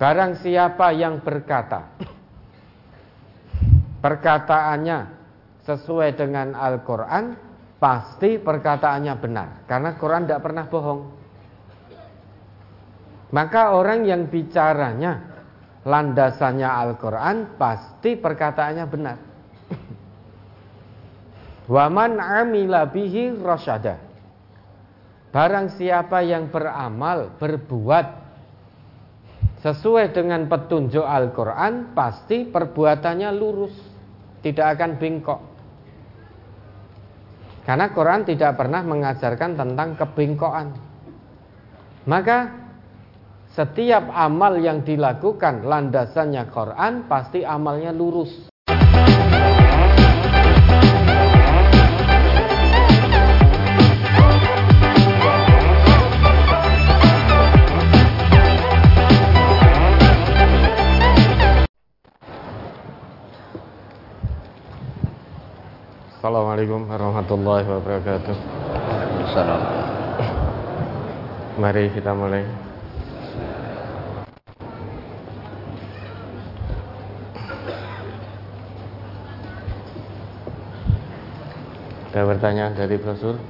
Barang siapa yang berkata perkataannya sesuai dengan Al-Quran, pasti perkataannya benar. Karena Quran tidak pernah bohong. Maka orang yang bicaranya landasannya Al-Quran, pasti perkataannya benar. Waman amila bihi rasyada. Barang siapa yang beramal, berbuat sesuai dengan petunjuk Al-Quran, pasti perbuatannya lurus, tidak akan bengkok. Karena Quran tidak pernah mengajarkan tentang kebengkokan. Maka setiap amal yang dilakukan landasannya Quran pasti amalnya lurus. Assalamualaikum warahmatullahi wabarakatuh. Waalaikumsalam. Mari kita mulai. Ada pertanyaan dari brosur?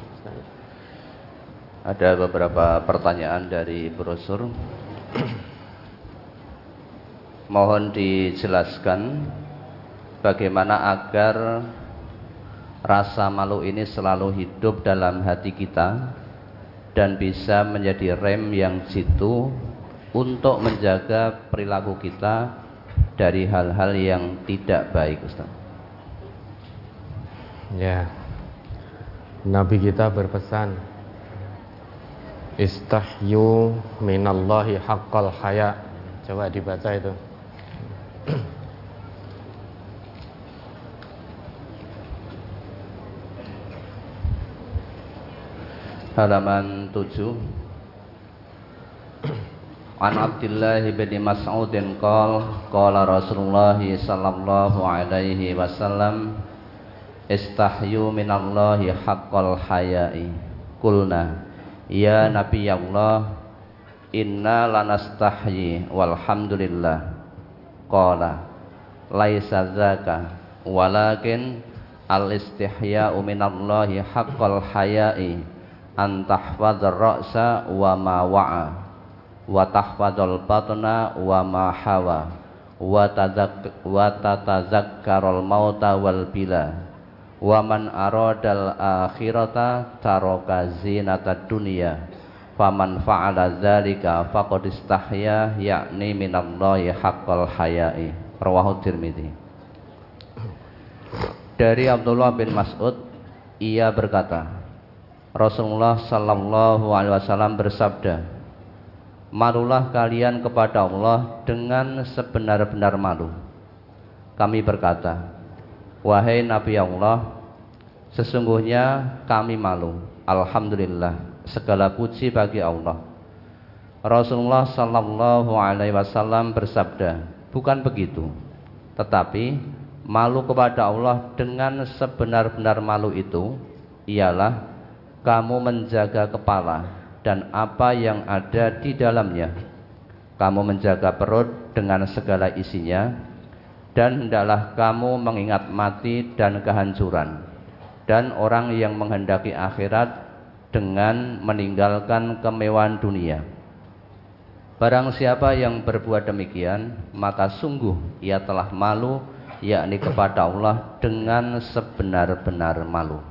Ada beberapa pertanyaan dari brosur. Mohon dijelaskan bagaimana agar rasa malu ini selalu hidup dalam hati kita dan bisa menjadi rem yang jitu untuk menjaga perilaku kita dari hal-hal yang tidak baik Ustaz. Ya. Nabi kita berpesan Istahyu minallahi haqqal haya Coba dibaca itu Halaman 7 An Abdullah bin Mas'ud qol qala Rasulullah sallallahu alaihi wasallam istahyu minallahi haqqal haya'i. Kulna ya nabi Allah inna lanastahyi walhamdulillah. Qala laisa zaka walakin al istihya'u minallahi haqqal haya'i an tahfadzar ra'sa wa ma wa'a wa tahfadzal batna wa ma hawa wa tazak wa tatazakkarul mauta wal bila wa man aradal akhirata taraka zinata dunya faman fa'ala dzalika faqad istahya yakni minallahi haqqal haya'i. Rawahu tirmidzi dari Abdullah bin Mas'ud ia berkata Rasulullah sallallahu alaihi wasallam bersabda Malulah kalian kepada Allah dengan sebenar-benar malu Kami berkata Wahai Nabi Allah, sesungguhnya kami malu. Alhamdulillah, segala puji bagi Allah. Rasulullah Sallallahu Alaihi Wasallam bersabda, bukan begitu, tetapi malu kepada Allah dengan sebenar-benar malu itu ialah kamu menjaga kepala dan apa yang ada di dalamnya. Kamu menjaga perut dengan segala isinya dan hendaklah kamu mengingat mati dan kehancuran dan orang yang menghendaki akhirat dengan meninggalkan kemewahan dunia barang siapa yang berbuat demikian maka sungguh ia telah malu yakni kepada Allah dengan sebenar-benar malu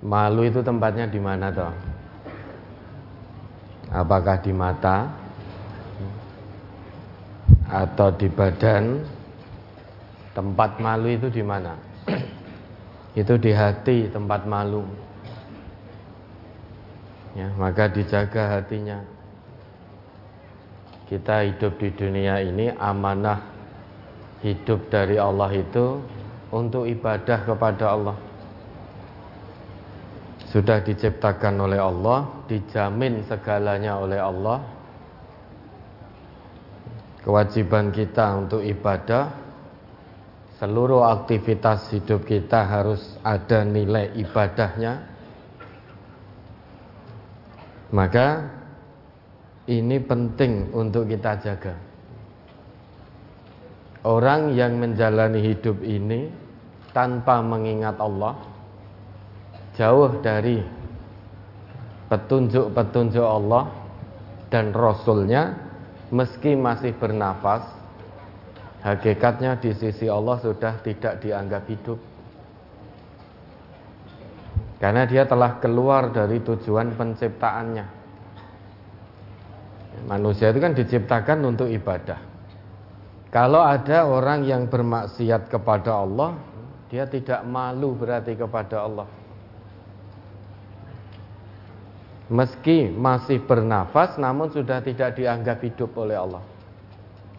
malu itu tempatnya di mana toh apakah di mata atau di badan Tempat malu itu di mana? itu di hati tempat malu. Ya, maka dijaga hatinya. Kita hidup di dunia ini amanah hidup dari Allah itu untuk ibadah kepada Allah. Sudah diciptakan oleh Allah, dijamin segalanya oleh Allah. Kewajiban kita untuk ibadah seluruh aktivitas hidup kita harus ada nilai ibadahnya maka ini penting untuk kita jaga orang yang menjalani hidup ini tanpa mengingat Allah, jauh dari petunjuk-petunjuk Allah dan Rasulnya, meski masih bernafas, hakikatnya di sisi Allah sudah tidak dianggap hidup. Karena dia telah keluar dari tujuan penciptaannya. Manusia itu kan diciptakan untuk ibadah. Kalau ada orang yang bermaksiat kepada Allah, dia tidak malu berarti kepada Allah. Meski masih bernafas namun sudah tidak dianggap hidup oleh Allah.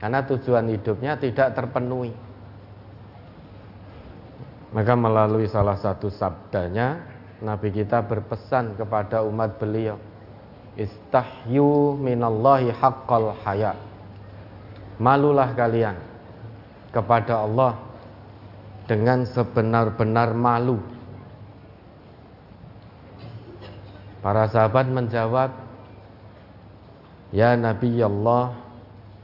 Karena tujuan hidupnya tidak terpenuhi. Maka melalui salah satu sabdanya Nabi kita berpesan kepada umat beliau Istahyu minallahi haqqal haya Malulah kalian kepada Allah dengan sebenar-benar malu Para sahabat menjawab Ya Nabi Allah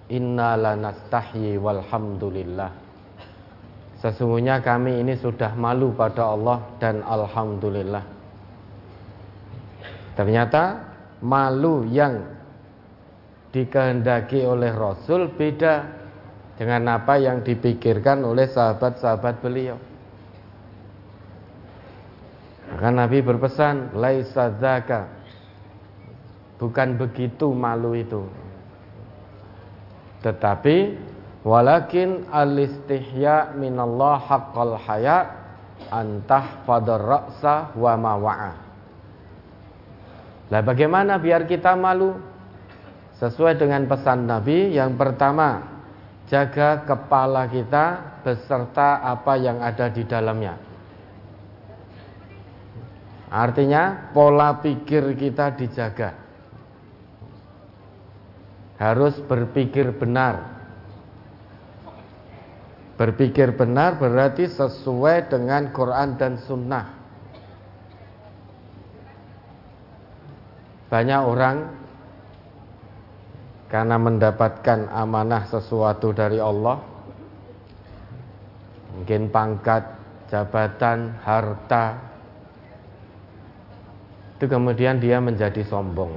Inna lanastahyi walhamdulillah Sesungguhnya kami ini sudah malu pada Allah dan Alhamdulillah Ternyata malu yang dikehendaki oleh Rasul beda dengan apa yang dipikirkan oleh sahabat-sahabat beliau. Maka Nabi berpesan, laisa zaka. Bukan begitu malu itu. Tetapi walakin al-istihya minallah haqqal haya antah fadar ra'sa wa mawa'a. Lah bagaimana biar kita malu? Sesuai dengan pesan Nabi, yang pertama, jaga kepala kita beserta apa yang ada di dalamnya. Artinya pola pikir kita dijaga. Harus berpikir benar. Berpikir benar berarti sesuai dengan Quran dan Sunnah. Banyak orang karena mendapatkan amanah sesuatu dari Allah, mungkin pangkat, jabatan, harta, itu kemudian dia menjadi sombong.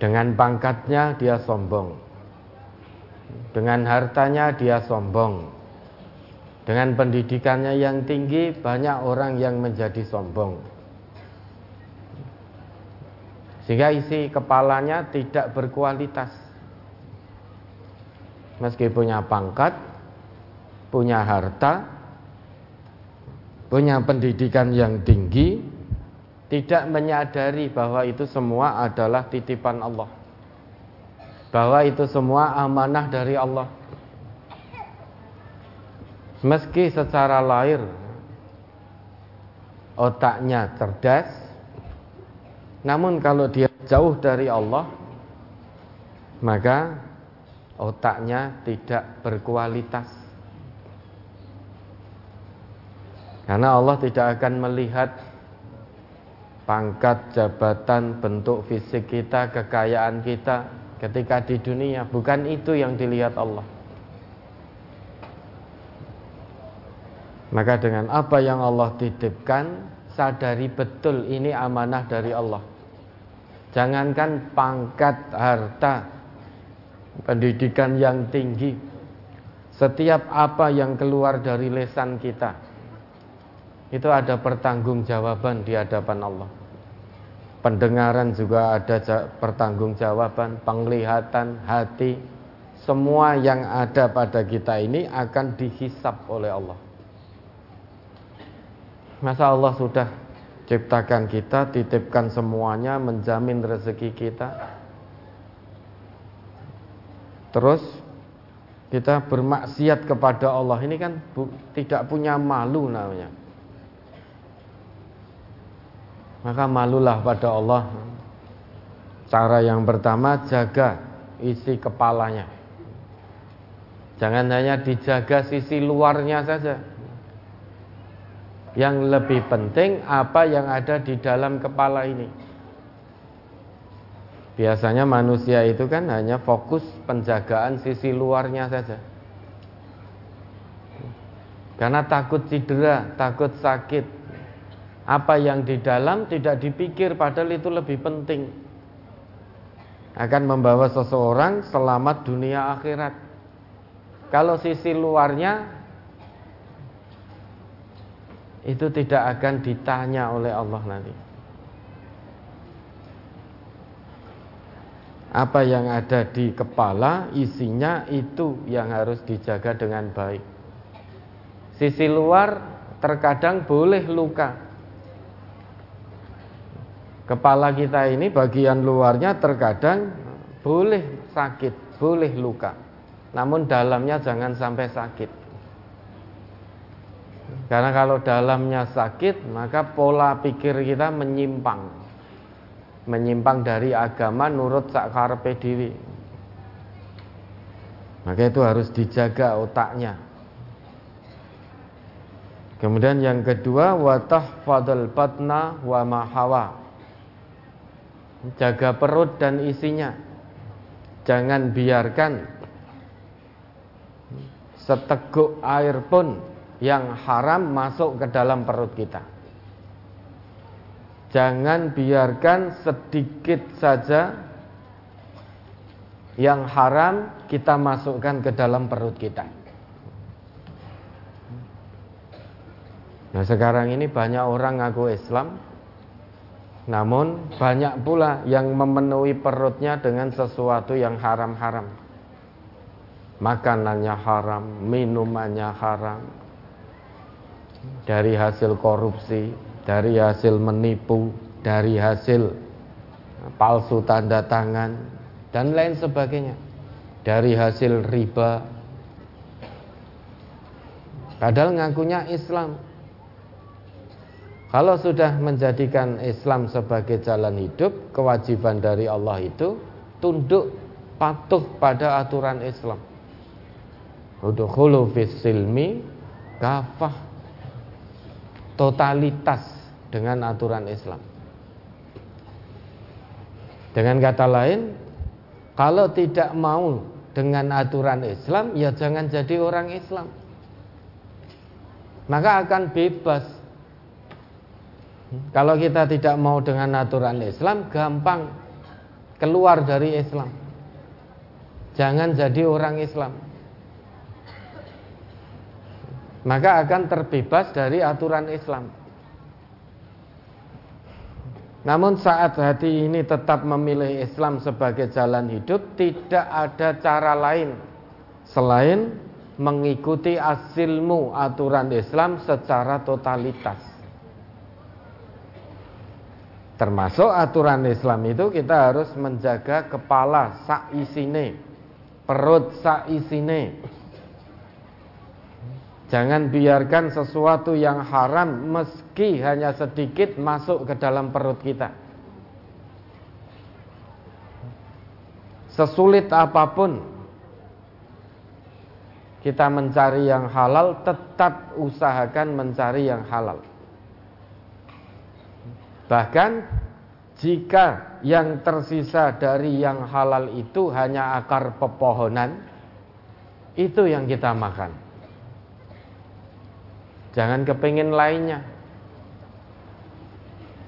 Dengan pangkatnya dia sombong. Dengan hartanya dia sombong. Dengan pendidikannya yang tinggi banyak orang yang menjadi sombong. Sehingga isi kepalanya tidak berkualitas. Meski punya pangkat, punya harta, punya pendidikan yang tinggi, tidak menyadari bahwa itu semua adalah titipan Allah. Bahwa itu semua amanah dari Allah. Meski secara lahir otaknya cerdas, namun kalau dia jauh dari Allah Maka otaknya tidak berkualitas Karena Allah tidak akan melihat Pangkat, jabatan, bentuk fisik kita, kekayaan kita Ketika di dunia. Bukan itu yang dilihat Allah. Maka dengan apa yang Allah titipkan Sadari betul ini amanah dari Allah. Jangankan pangkat, harta, pendidikan yang tinggi, setiap apa yang keluar dari lesan kita itu ada pertanggungjawaban di hadapan Allah. Pendengaran juga ada pertanggungjawaban, penglihatan, hati, semua yang ada pada kita ini akan dihisap oleh Allah. Masa Allah sudah ciptakan kita, titipkan semuanya, menjamin rezeki kita. Terus kita bermaksiat kepada Allah ini kan tidak punya malu namanya. Maka malulah pada Allah. Cara yang pertama jaga isi kepalanya. Jangan hanya dijaga sisi luarnya saja. Yang lebih penting apa yang ada di dalam kepala ini. Biasanya manusia itu kan hanya fokus penjagaan sisi luarnya saja. Karena takut cedera, takut sakit. Apa yang di dalam tidak dipikir padahal itu lebih penting. Akan membawa seseorang selamat dunia akhirat. Kalau sisi luarnya itu tidak akan ditanya oleh Allah nanti. apa yang ada di kepala isinya itu yang harus dijaga dengan baik sisi luar terkadang boleh luka kepala kita ini bagian luarnya terkadang boleh sakit boleh luka namun dalamnya jangan sampai sakit karena kalau dalamnya sakit maka pola pikir kita menyimpang menyimpang dari agama nurut sakarepe dhewe. Maka itu harus dijaga otaknya. Kemudian yang kedua watah fadl batna wa mahawa. Jaga perut dan isinya. Jangan biarkan seteguk air pun yang haram masuk ke dalam perut kita. Jangan biarkan sedikit saja yang haram kita masukkan ke dalam perut kita. Nah sekarang ini banyak orang ngaku Islam Namun banyak pula yang memenuhi perutnya dengan sesuatu yang haram-haram Makanannya haram, minumannya haram Dari hasil korupsi, dari hasil menipu, dari hasil palsu tanda tangan dan lain sebagainya. Dari hasil riba. Padahal ngakunya Islam. Kalau sudah menjadikan Islam sebagai jalan hidup, kewajiban dari Allah itu tunduk patuh pada aturan Islam. Silmi kafah totalitas dengan aturan Islam. Dengan kata lain, kalau tidak mau dengan aturan Islam, ya jangan jadi orang Islam. Maka akan bebas. Kalau kita tidak mau dengan aturan Islam, gampang keluar dari Islam. Jangan jadi orang Islam maka akan terbebas dari aturan Islam. Namun saat hati ini tetap memilih Islam sebagai jalan hidup, tidak ada cara lain selain mengikuti asilmu aturan Islam secara totalitas. Termasuk aturan Islam itu kita harus menjaga kepala sak isine, perut sak isine, Jangan biarkan sesuatu yang haram meski hanya sedikit masuk ke dalam perut kita. Sesulit apa pun kita mencari yang halal, tetap usahakan mencari yang halal. Bahkan jika yang tersisa dari yang halal itu hanya akar pepohonan, itu yang kita makan. Jangan kepingin lainnya.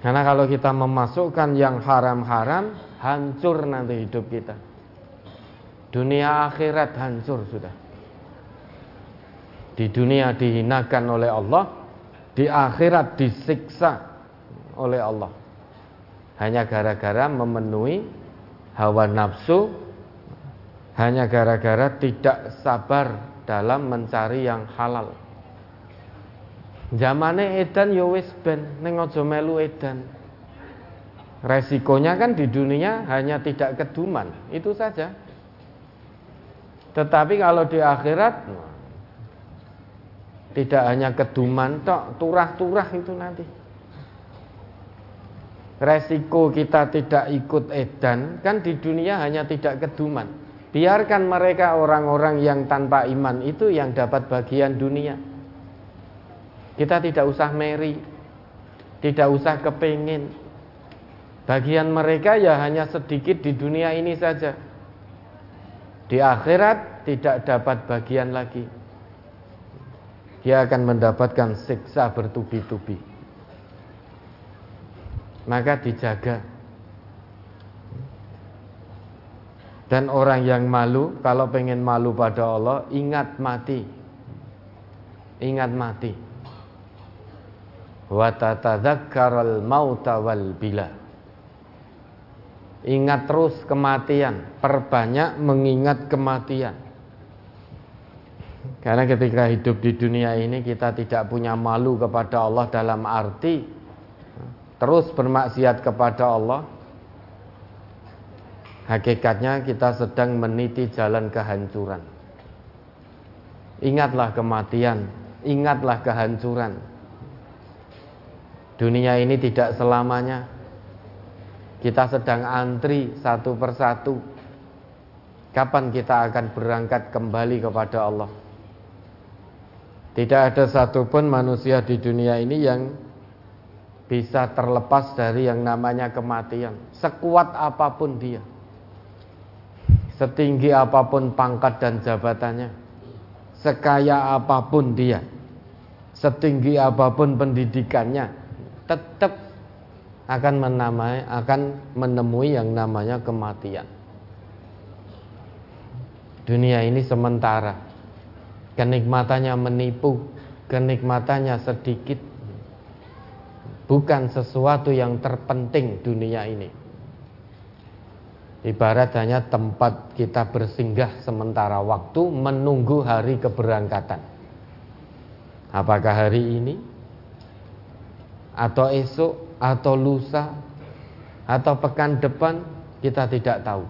Karena kalau kita memasukkan yang haram-haram, hancur nanti hidup kita. Dunia akhirat hancur sudah. Di dunia dihinakan oleh Allah, di akhirat disiksa oleh Allah. Hanya gara-gara memenuhi hawa nafsu, hanya gara-gara tidak sabar dalam mencari yang halal. Zamane edan ya wis ben ning aja melu edan. Resikonya kan di dunia hanya tidak keduman, itu saja. Tetapi kalau di akhirat tidak hanya keduman tok, turah-turah itu nanti. Resiko kita tidak ikut edan kan di dunia hanya tidak keduman. Biarkan mereka orang-orang yang tanpa iman itu yang dapat bagian dunia. Kita tidak usah meri, tidak usah kepingin. Bagian mereka ya hanya sedikit di dunia ini saja. Di akhirat tidak dapat bagian lagi. Dia akan mendapatkan siksa bertubi-tubi. Maka dijaga. Dan orang yang malu, kalau pengen malu pada Allah, ingat mati. Ingat mati. Wa tatadzakkaral mauta wal bila. Ingat terus kematian, perbanyak mengingat kematian. Karena ketika hidup di dunia ini kita tidak punya malu kepada Allah dalam arti terus bermaksiat kepada Allah. Hakikatnya kita sedang meniti jalan kehancuran. Ingatlah kematian, ingatlah kehancuran. Dunia ini tidak selamanya kita sedang antri satu persatu. Kapan kita akan berangkat kembali kepada Allah? Tidak ada satupun manusia di dunia ini yang bisa terlepas dari yang namanya kematian. Sekuat apa pun dia, setinggi apa pun pangkat dan jabatannya, sekaya apa pun dia, setinggi apa pun pendidikannya, tetap akan menamai akan menemui yang namanya kematian. Dunia ini sementara. Kenikmatannya menipu, kenikmatannya sedikit. Bukan sesuatu yang terpenting dunia ini. Ibarat hanya tempat kita bersinggah sementara waktu menunggu hari keberangkatan. Apakah hari ini atau esok atau lusa atau pekan depan kita tidak tahu.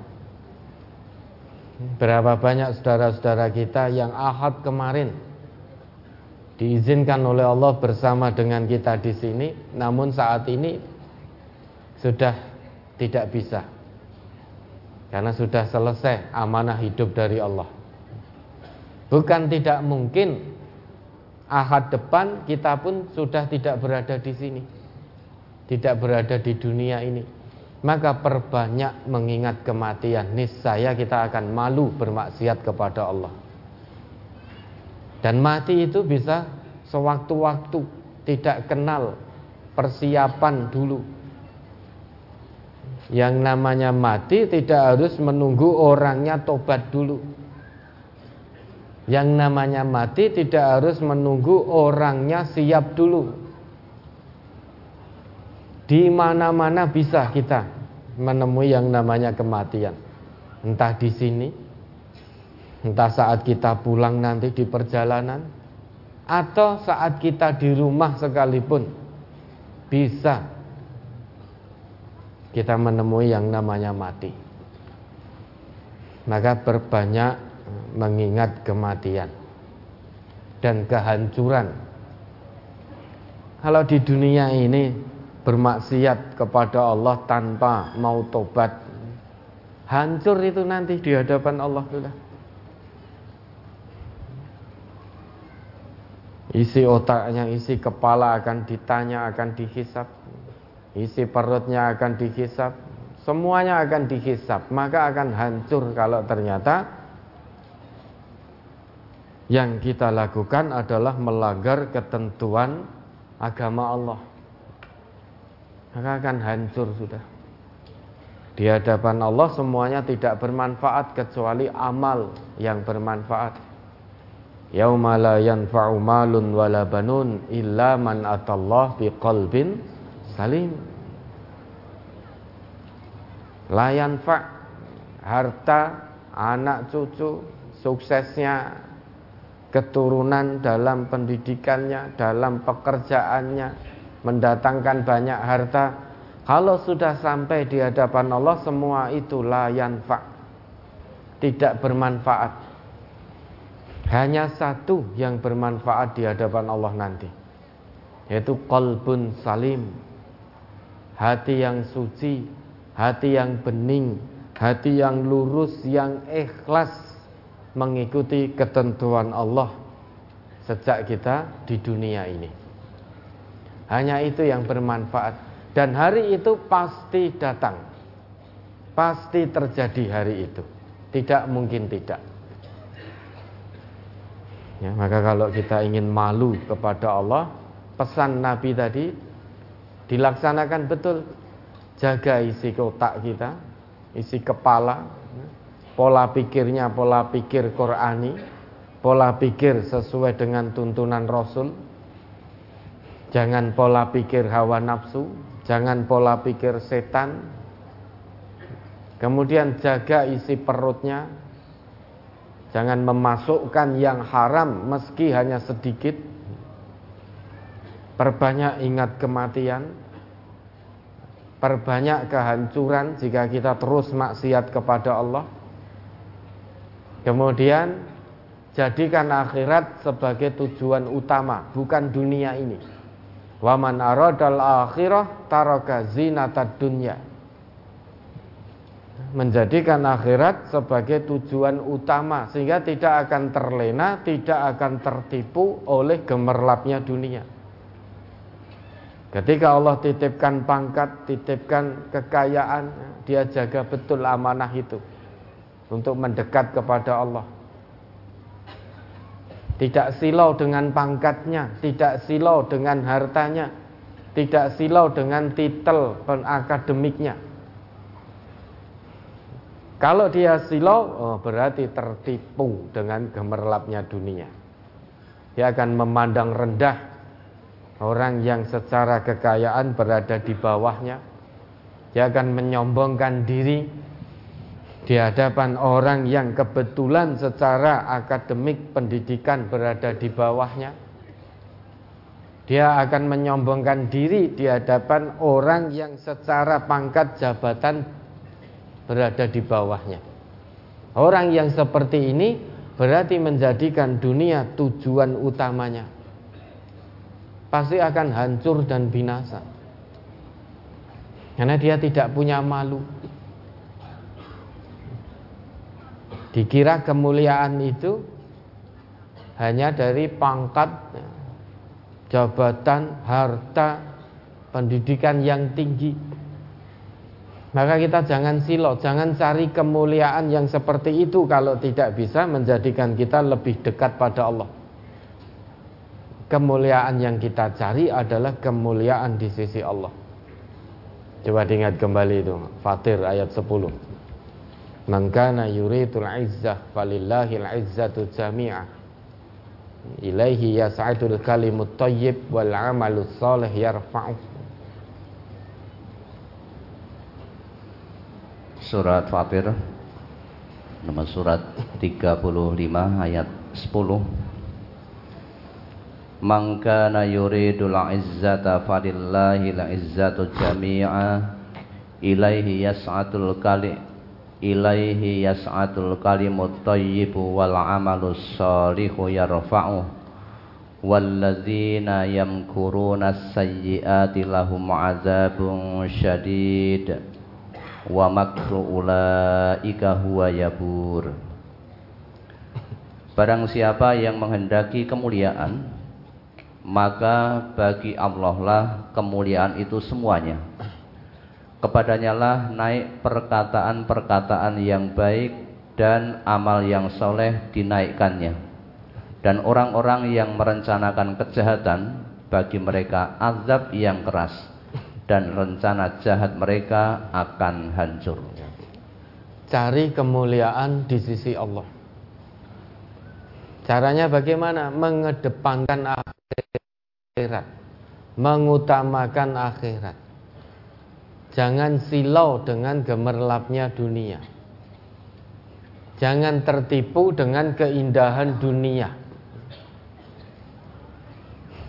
Berapa banyak saudara-saudara kita yang ahad kemarin diizinkan oleh Allah bersama dengan kita di sini, namun saat ini sudah tidak bisa. Karena sudah selesai amanah hidup dari Allah. Bukan tidak mungkin ahad depan kita pun sudah tidak berada di sini tidak berada di dunia ini maka perbanyak mengingat kematian niscaya kita akan malu bermaksiat kepada Allah dan mati itu bisa sewaktu-waktu tidak kenal persiapan dulu. Yang namanya mati tidak harus menunggu orangnya tobat dulu. Yang namanya mati tidak harus menunggu orangnya siap dulu. Di mana-mana bisa kita menemui yang namanya kematian. Entah di sini, entah saat kita pulang nanti di perjalanan, atau saat kita di rumah sekalipun bisa kita menemui yang namanya mati. Maka berbanyak mengingat kematian dan kehancuran. Kalau di dunia ini bermaksiat kepada Allah tanpa mau tobat hancur itu nanti di hadapan Allah sudah isi otaknya isi kepala akan ditanya akan dihisap isi perutnya akan dihisap semuanya akan dihisap maka akan hancur kalau ternyata yang kita lakukan adalah melanggar ketentuan agama Allah maka akan hancur sudah. Di hadapan Allah semuanya tidak bermanfaat kecuali amal yang bermanfaat. Yauma la yanfa'u malun wala banun illa man atallah biqalbin salim. La yanfa' harta, anak cucu, suksesnya, keturunan dalam pendidikannya, dalam pekerjaannya, mendatangkan banyak harta. Kalau sudah sampai di hadapan Allah semua itu layan fa tidak bermanfaat hanya satu yang bermanfaat di hadapan Allah nanti yaitu kolbun salim hati yang suci hati yang bening hati yang lurus yang ikhlas mengikuti ketentuan Allah sejak kita di dunia ini hanya itu yang bermanfaat. Dan hari itu pasti datang. Pasti terjadi hari itu. Tidak mungkin tidak. Ya, maka kalau kita ingin malu kepada Allah, pesan Nabi tadi dilaksanakan betul. Jaga isi kotak kita, isi kepala, pola pikirnya pola pikir Qurani, pola pikir sesuai dengan tuntunan Rasul. Jangan pola pikir hawa nafsu, jangan pola pikir setan. Kemudian jaga isi perutnya. Jangan memasukkan yang haram meski hanya sedikit. Perbanyak ingat kematian. Perbanyak kehancuran jika kita terus maksiat kepada Allah. Kemudian jadikan akhirat sebagai tujuan utama, bukan dunia ini. Waman aradal akhirah taraka zinatad dunya. Menjadikan akhirat sebagai tujuan utama sehingga tidak akan terlena, tidak akan tertipu oleh gemerlapnya dunia. Ketika Allah titipkan pangkat, titipkan kekayaan, dia jaga betul amanah itu untuk mendekat kepada Allah. Tidak silau dengan pangkatnya, tidak silau dengan hartanya, tidak silau dengan titel penakademiknya. Kalau dia silau, oh berarti tertipu dengan gemerlapnya dunia. Dia akan memandang rendah orang yang secara kekayaan berada di bawahnya. Dia akan menyombongkan diri di hadapan orang yang kebetulan secara akademik pendidikan berada di bawahnya. Dia akan menyombongkan diri di hadapan orang yang secara pangkat jabatan berada di bawahnya. Orang yang seperti ini berarti menjadikan dunia tujuan utamanya. Pasti akan hancur dan binasa. Karena dia tidak punya malu. Dikira kemuliaan itu hanya dari pangkat, jabatan, harta, pendidikan yang tinggi. Maka kita jangan silo, jangan cari kemuliaan yang seperti itu kalau tidak bisa menjadikan kita lebih dekat pada Allah. Kemuliaan yang kita cari adalah kemuliaan di sisi Allah. Coba diingat kembali itu, Fatir ayat 10. Man kana yuridul izzah falillahil izzatu jami'ah. Ilaihi yas'adul kalimut thayyib wal 'amalus salih yarfa'u. Surat Fatir nomor surat 35 ayat 10 Man kana yuridul izzata falillahil izzatu jami'a ilaihi yas'atul kalimut ilaihi yas'atul kalimut thayyibu wal amalus salihu yarfa'u walladzina yamkuruna sayyiati lahum azabun syadid wa makru ulaika huwa yabur. Barang siapa yang menghendaki kemuliaan maka bagi Allah lah kemuliaan itu semuanya. Kepadanya lah naik perkataan-perkataan yang baik dan amal yang soleh dinaikkannya. Dan orang-orang yang merencanakan kejahatan bagi mereka azab yang keras dan rencana jahat mereka akan hancur. Cari kemuliaan di sisi Allah. Caranya bagaimana? Mengedepankan akhirat. Mengutamakan akhirat. Jangan silau dengan gemerlapnya dunia. Jangan tertipu dengan keindahan dunia.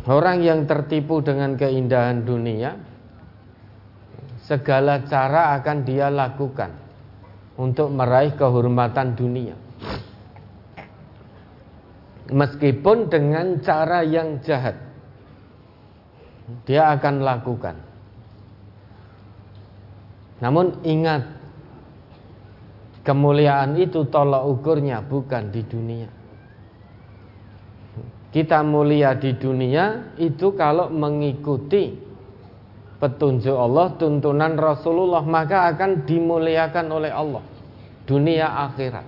Orang yang tertipu dengan keindahan dunia, segala cara akan dia lakukan untuk meraih kehormatan dunia. Meskipun dengan cara yang jahat, dia akan lakukan. Namun ingat Kemuliaan itu tolak ukurnya bukan di dunia Kita mulia di dunia itu kalau mengikuti petunjuk Allah, tuntunan Rasulullah, maka akan dimuliakan oleh Allah dunia akhirat.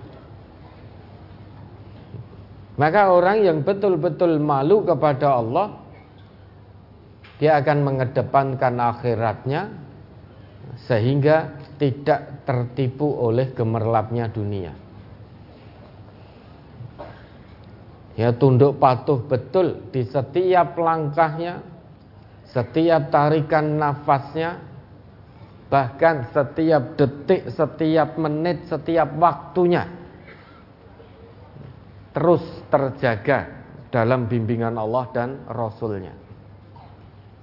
Maka orang yang betul-betul malu kepada Allah dia akan mengedepankan akhiratnya sehingga tidak tertipu oleh gemerlapnya dunia. Ya tunduk patuh betul di setiap langkahnya, setiap tarikan nafasnya, bahkan setiap detik, setiap menit, setiap waktunya terus terjaga dalam bimbingan Allah dan Rasulnya.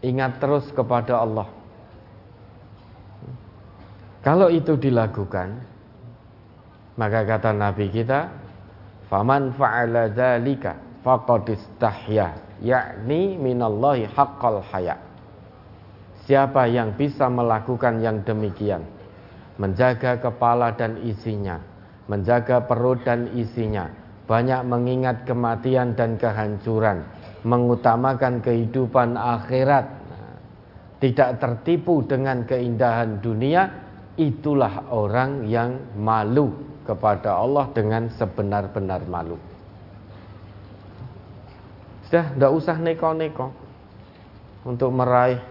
Ingat terus kepada Allah. Kalau itu dilakukan, maka kata Nabi kita, Faman fa'ala dzalika faqad istahya, yakni minallahi haqqal haya. Siapa yang bisa melakukan yang demikian, menjaga kepala dan isinya, menjaga perut dan isinya, banyak mengingat kematian dan kehancuran, mengutamakan kehidupan akhirat, tidak tertipu dengan keindahan dunia, itulah orang yang malu kepada Allah dengan sebenar-benar malu. Sudah, tidak usah neko-neko untuk meraih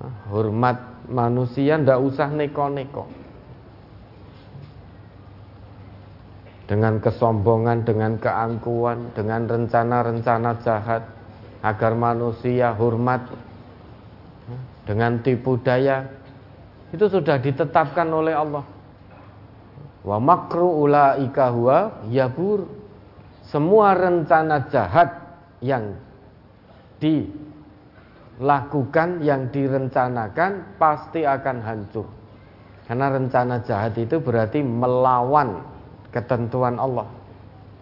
ah, hormat manusia, tidak usah neko-neko. Dengan kesombongan, dengan keangkuhan, dengan rencana-rencana jahat agar manusia hormat ah, dengan tipu daya itu sudah ditetapkan oleh Allah Wa makru ulaika huwa yabur. Semua rencana jahat yang dilakukan, yang direncanakan pasti akan hancur. Karena rencana jahat itu berarti melawan ketentuan Allah.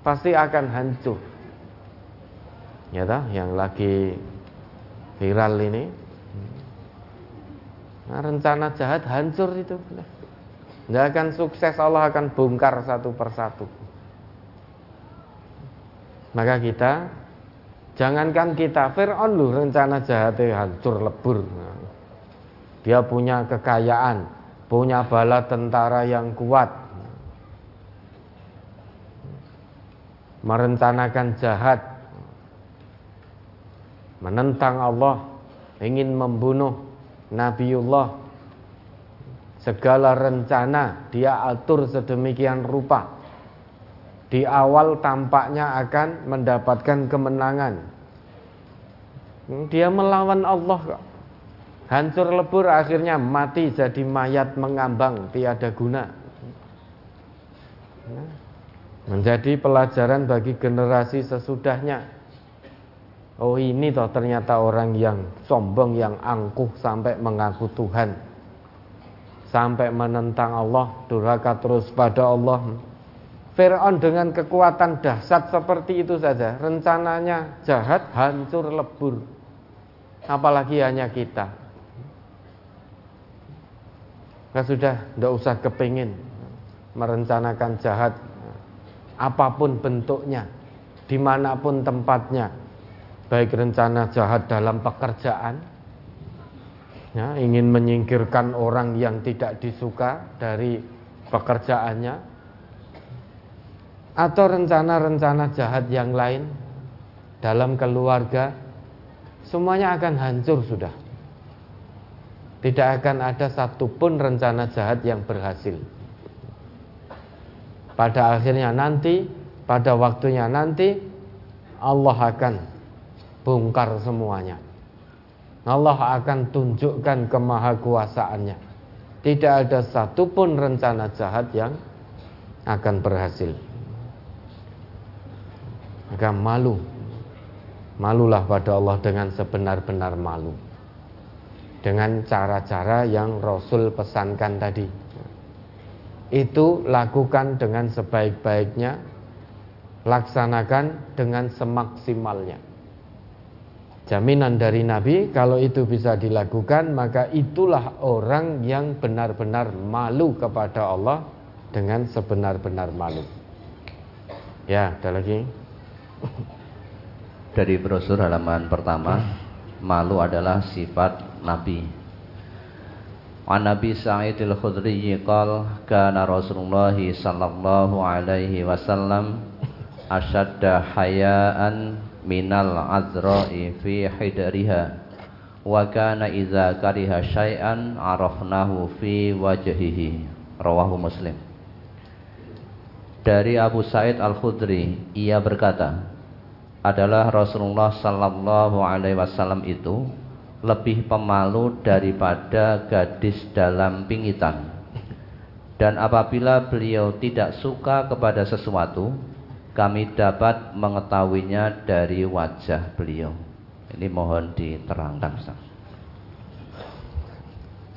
Pasti akan hancur. Ya toh, yang lagi viral ini. Nah, rencana jahat hancur itu. Tidak akan sukses Allah akan bongkar satu persatu Maka kita Jangankan kita Fir'aun loh rencana jahatnya hancur lebur. Dia punya kekayaan Punya bala tentara yang kuat. Merencanakan jahat. Menentang Allah Ingin membunuh Nabiullah. Segala rencana dia atur sedemikian rupa. Di awal tampaknya akan mendapatkan kemenangan. Dia melawan Allah. Hancur lebur akhirnya mati jadi mayat mengambang tiada guna. Menjadi pelajaran bagi generasi sesudahnya. Oh ini toh ternyata orang yang sombong, yang angkuh sampai mengaku Tuhan sampai menentang Allah, durhaka terus pada Allah. Fir'aun dengan kekuatan dahsyat seperti itu saja, rencananya jahat, hancur, lebur. Apalagi hanya kita. Nah, sudah, tidak usah kepingin merencanakan jahat, apa pun bentuknya, di mana pun tempatnya, baik rencana jahat dalam pekerjaan, ya, ingin menyingkirkan orang yang tidak disuka dari pekerjaannya atau rencana-rencana jahat yang lain dalam keluarga semuanya akan hancur sudah tidak akan ada satupun rencana jahat yang berhasil pada akhirnya nanti pada waktunya nanti Allah akan bongkar semuanya Allah akan tunjukkan kemahakuasaannya. Tidak ada satupun rencana jahat yang akan berhasil. Maka malu. Malulah pada Allah dengan sebenar-benar malu. Dengan cara-cara yang Rasul pesankan tadi. Itu lakukan dengan sebaik-baiknya. Laksanakan dengan semaksimalnya jaminan dari Nabi kalau itu bisa dilakukan maka itulah orang yang benar-benar malu kepada Allah dengan sebenar-benar malu. Ya, ada lagi. Dari brosur halaman pertama, malu adalah sifat Nabi. An Nabi Sa'id al-Khudri qal kana Rasulullah sallallahu alaihi wasallam ashadda hayaan minal azra'i fi hidriha wa kana idza kariha syai'an arafnahu fi wajhihi rawahu Muslim Dari Abu Sa'id Al-Khudri ia berkata adalah Rasulullah sallallahu alaihi wasallam itu lebih pemalu daripada gadis dalam pingitan. Dan apabila beliau tidak suka kepada sesuatu, kami dapat mengetahuinya dari wajah beliau. Ini mohon diterangkan, Ustaz.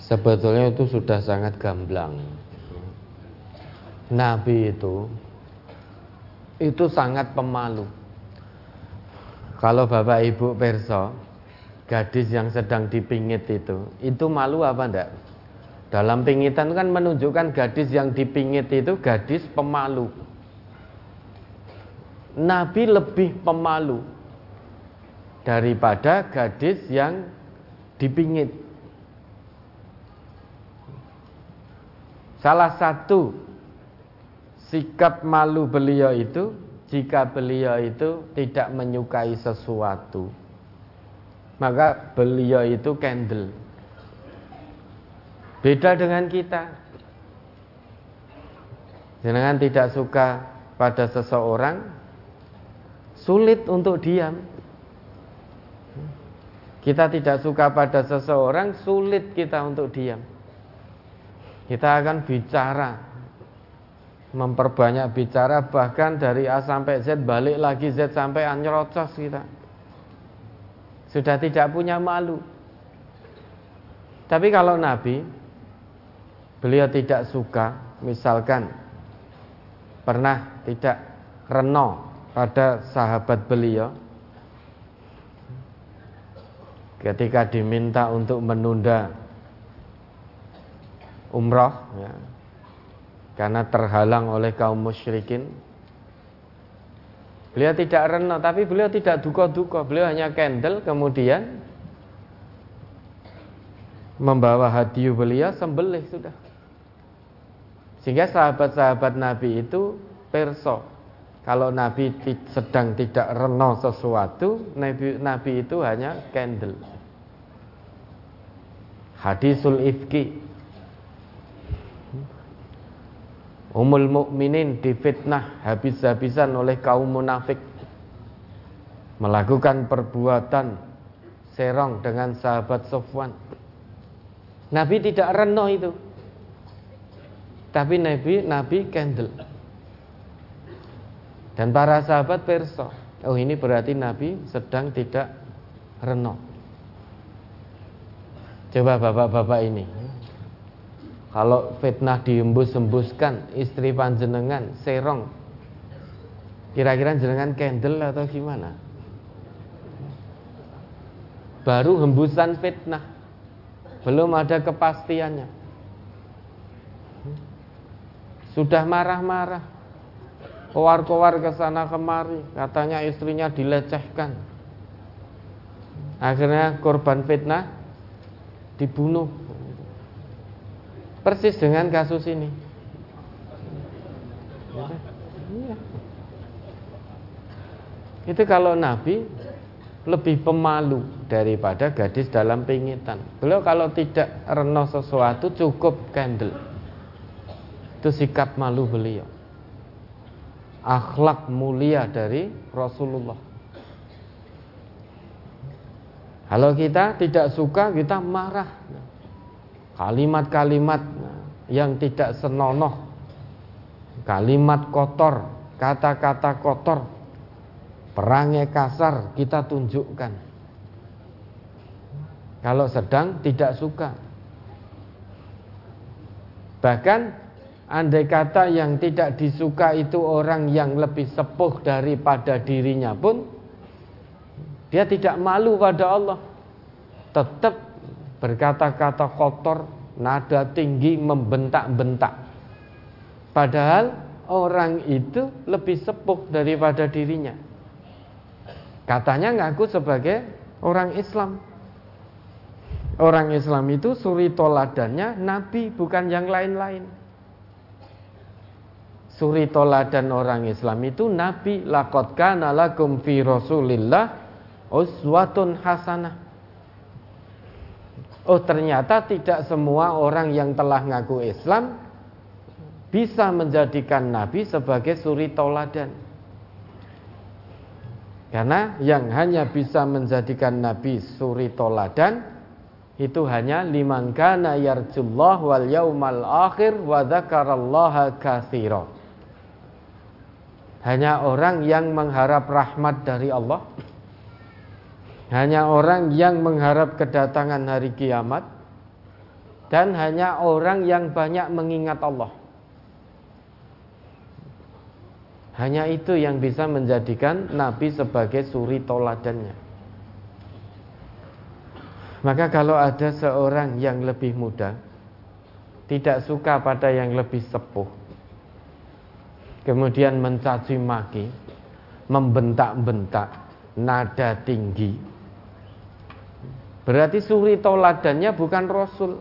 Sebetulnya itu sudah sangat gamblang. Nabi itu itu sangat pemalu. Kalau Bapak Ibu perso, gadis yang sedang dipingit itu, itu malu apa enggak? Dalam pingitan kan menunjukkan gadis yang dipingit itu gadis pemalu. Nabi lebih pemalu daripada gadis yang dipingit. Salah satu sikap malu beliau itu jika beliau itu tidak menyukai sesuatu maka beliau itu candle. Beda dengan kita. Jangan tidak suka pada seseorang, sulit untuk diam. Kita tidak suka pada seseorang, sulit kita untuk diam. Kita akan bicara, memperbanyak bicara, bahkan dari A sampai Z, balik lagi Z sampai A nyerocos kita. Sudah tidak punya malu. Tapi kalau Nabi beliau tidak suka, misalkan pernah tidak reno pada sahabat beliau ketika diminta untuk menunda umroh ya, karena terhalang oleh kaum musyrikin Beliau tidak rena, tapi beliau tidak duka-duka. Beliau hanya candle, kemudian membawa hadiah beliau sembelih sudah. Sehingga sahabat-sahabat Nabi itu perso. Kalau Nabi sedang tidak rena sesuatu, Nabi, Nabi itu hanya candle. Hadisul ifki Umul mukminin difitnah habis-habisan oleh kaum munafik melakukan perbuatan serong dengan sahabat Sofwan. Nabi tidak reno itu. Tapi Nabi Nabi candle. Dan para sahabat perso. Oh ini berarti Nabi sedang tidak reno. Coba bapak-bapak ini kalau fitnah diembus-embuskan istri panjenengan serong. Kira-kira jenengan candle atau gimana? Baru hembusan fitnah. Belum ada kepastiannya. Sudah marah-marah. Kowar-kowar ke sana kemari, katanya istrinya dilecehkan. Akhirnya korban fitnah dibunuh Persis dengan kasus ini. Iya. Itu kalau Nabi lebih pemalu daripada gadis dalam pingitan. Beliau kalau tidak reno sesuatu cukup candle. Itu sikap malu beliau. Akhlak mulia dari Rasulullah. Kalau kita tidak suka, kita marah kalimat-kalimat yang tidak senonoh, kalimat kotor, kata-kata kotor, perangai kasar kita tunjukkan. Kalau sedang tidak suka. Bahkan andai kata yang tidak disuka itu orang yang lebih sepuh daripada dirinya pun dia tidak malu pada Allah. Tetap berkata-kata kotor, nada tinggi membentak-bentak. Padahal orang itu lebih sepuh daripada dirinya. Katanya ngaku sebagai orang Islam. Orang Islam itu suri toladannya Nabi bukan yang lain-lain. Suri toladan orang Islam itu Nabi lakum fi Rasulillah uswatun hasanah. Oh ternyata tidak semua orang yang telah ngaku Islam bisa menjadikan Nabi sebagai suri toladan. Karena yang hanya bisa menjadikan Nabi suri toladan itu hanya liman kana yarjullah wal yaumal akhir wa dzakarallaha katsira. Hanya orang yang mengharap rahmat dari Allah. Hanya orang yang mengharap kedatangan hari kiamat dan hanya orang yang banyak mengingat Allah. Hanya itu yang bisa menjadikan Nabi sebagai suri toladannya. Maka kalau ada seorang yang lebih muda Tidak suka pada yang lebih sepuh Kemudian mencaci maki Membentak-bentak Nada tinggi Berarti suri toladannya bukan Rasul.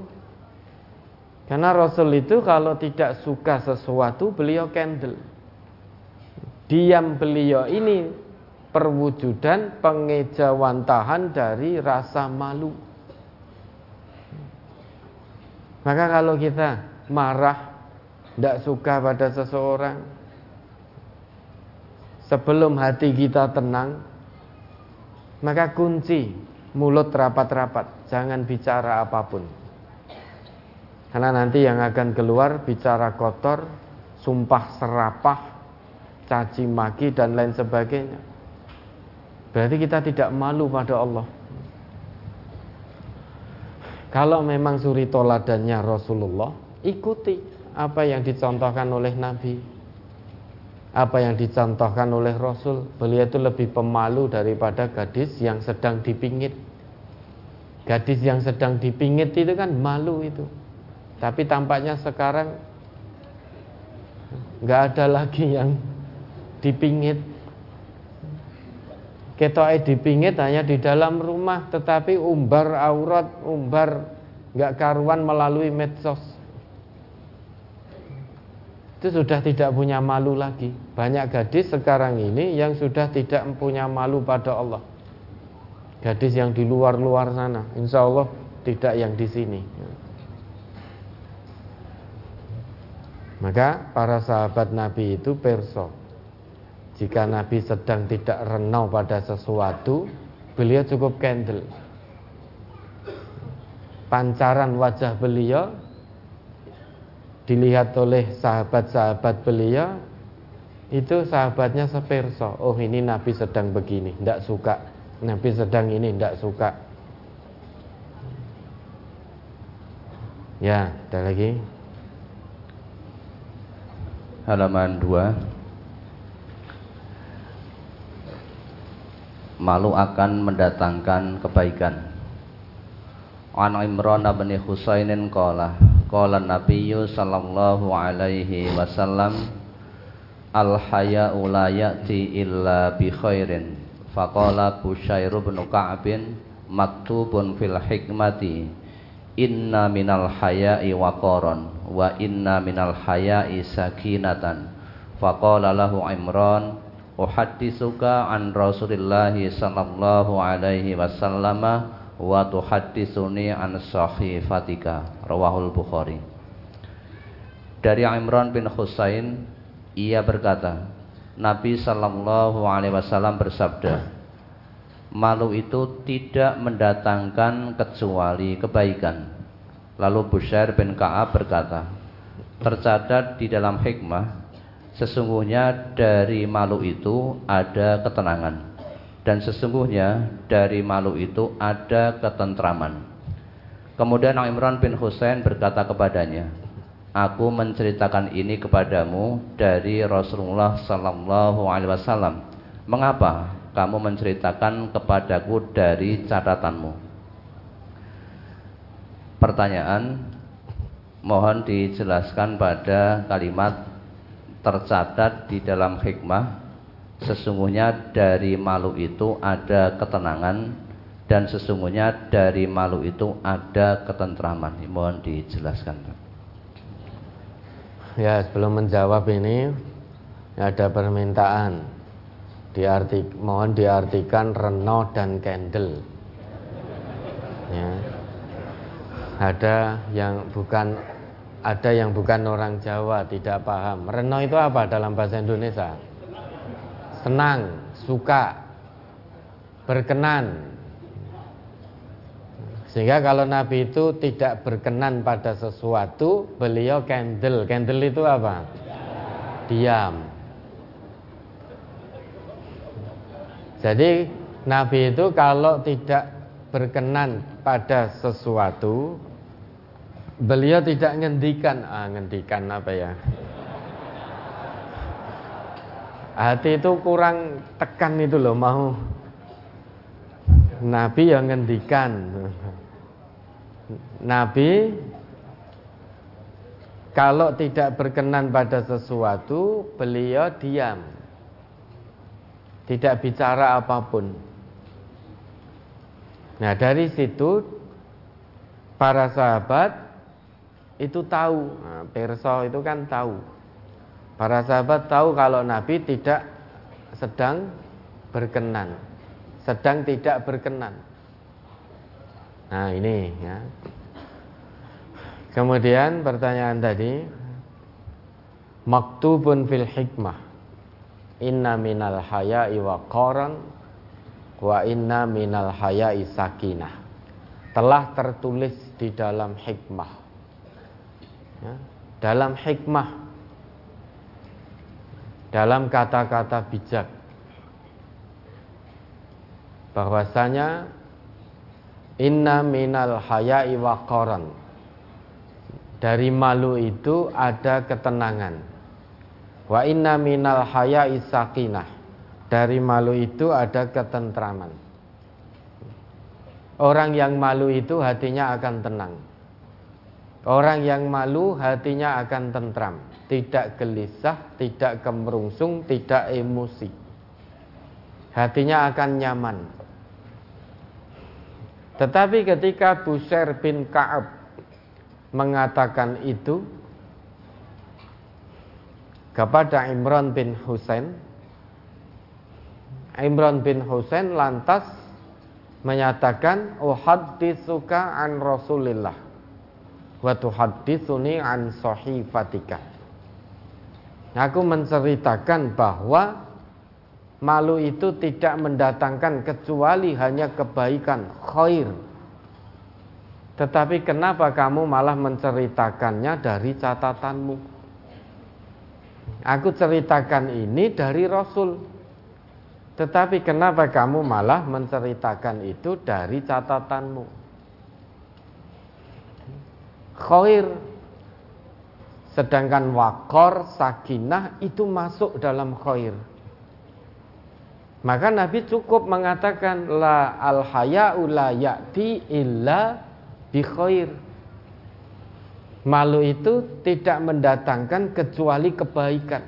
Karena Rasul itu kalau tidak suka sesuatu Beliau candle. Diam beliau ini perwujudan pengejawantahan dari rasa malu. Maka kalau kita marah, tidak suka pada seseorang, sebelum hati kita tenang, maka kunci mulut rapat-rapat, jangan bicara apa pun. Karena nanti yang akan keluar bicara kotor, sumpah serapah, caci maki dan lain sebagainya. Berarti kita tidak malu pada Allah. Kalau memang suri toladannya Rasulullah, ikuti apa yang dicontohkan oleh Nabi. Apa yang dicontohkan oleh Rasul. Beliau itu lebih pemalu daripada gadis yang sedang dipingit. Gadis yang sedang dipingit itu kan malu itu. Tapi tampaknya sekarang nggak ada lagi yang dipingit. Ketoke dipingit hanya di dalam rumah tetapi umbar aurat umbar nggak karuan melalui medsos. Itu sudah tidak punya malu lagi. Banyak gadis sekarang ini yang sudah tidak punya malu pada Allah gadis yang di luar-luar sana insya Allah tidak yang di sini maka para sahabat Nabi itu perso jika Nabi sedang tidak renau pada sesuatu, beliau cukup candle. Pancaran wajah beliau dilihat oleh sahabat-sahabat beliau itu sahabatnya seperso. Oh ini Nabi sedang begini, tidak suka. Nabi sedang ini, tidak suka. Ya, ada lagi. Halaman 2 malu akan mendatangkan kebaikan. An Imran bin Husainin qala qala Nabiyyu sallallahu alaihi wasallam al haya'u la ya'ti illa bi khairin faqala Busyair bin Ka'bin maktubun fil hikmati inna minal haya'i waqaran wa inna minal haya'i sakinatan. Faqala lahu Imran uhadditsuka an Rasulillah sallallahu alaihi wasallam wa tuhadditsuni an sahifatika. Rawahul Bukhari. Dari Imran bin Husain ia berkata Nabi sallallahu alaihi wasallam bersabda malu itu tidak mendatangkan kecuali kebaikan lalu Bushair bin Ka'ab berkata tercatat di dalam hikmah Sesungguhnya dari malu itu ada ketenangan dan sesungguhnya dari malu itu ada ketentraman. Kemudian Imran bin Husain berkata kepadanya, Aku menceritakan ini kepadamu dari Rasulullah Sallallahu Alaihi Wasallam. Mengapa kamu menceritakan kepadaku dari catatanmu? Pertanyaan, mohon dijelaskan pada kalimat tercatat di dalam hikmah sesungguhnya dari malu itu ada ketenangan dan sesungguhnya dari malu itu ada ketentraman. Mohon dijelaskan. Ya, sebelum menjawab ini ada permintaan diarti mohon diartikan reno dan candle. Ya. Ada yang bukan ada yang bukan orang Jawa tidak paham. Reno itu apa dalam bahasa Indonesia? Senang, suka, berkenan, sehingga kalau Nabi itu tidak berkenan pada sesuatu, beliau candle. Candle itu apa? Diam. Jadi Nabi itu kalau tidak berkenan pada sesuatu, beliau tidak ngendikan, ah ngendikan apa ya? Hati itu kurang tekan itu loh mau Nabi yang ngendikan Nabi kalau tidak berkenan pada sesuatu, beliau diam. Tidak bicara apa pun. Nah, dari situ para sahabat itu tahu. Nah, perso itu kan tahu. Para sahabat tahu kalau Nabi tidak sedang berkenan, sedang tidak berkenan. Nah ini ya. Kemudian pertanyaan tadi Maktubun fil hikmah. Inna minal haya'i wa qaran Wa inna minal haya'i sakinah. Telah tertulis di dalam hikmah. Ya, Dalam hikmah. Dalam kata-kata bijak bahwasanya Inna minal haya'i waqaran Dari malu itu ada ketenangan. Wa inna minal haya'i sakinah. Dari malu itu ada ketentraman. Orang yang malu itu hatinya akan tenang. Orang yang malu hatinya akan tentram. Tidak gelisah, tidak kemerungsung, tidak emosi. Hatinya akan nyaman tetapi ketika Busair bin Ka'ab mengatakan itu kepada Imran bin Husain, Imran bin Husain lantas menyatakan uhadditsuka an Rasulillah wa tuhadditsuni an sahifatika. Aku menceritakan bahwa Malu itu tidak mendatangkan kecuali hanya kebaikan, khair. Tetapi kenapa kamu malah menceritakannya dari catatanmu? Aku ceritakan ini dari Rasul. Tetapi kenapa kamu malah menceritakan itu dari catatanmu? Khair Sedangkan wakor, sakinah itu masuk dalam khair maka Nabi cukup mengatakan la al haya'u la ya'ti illa bi khair. Malu itu tidak mendatangkan kecuali kebaikan.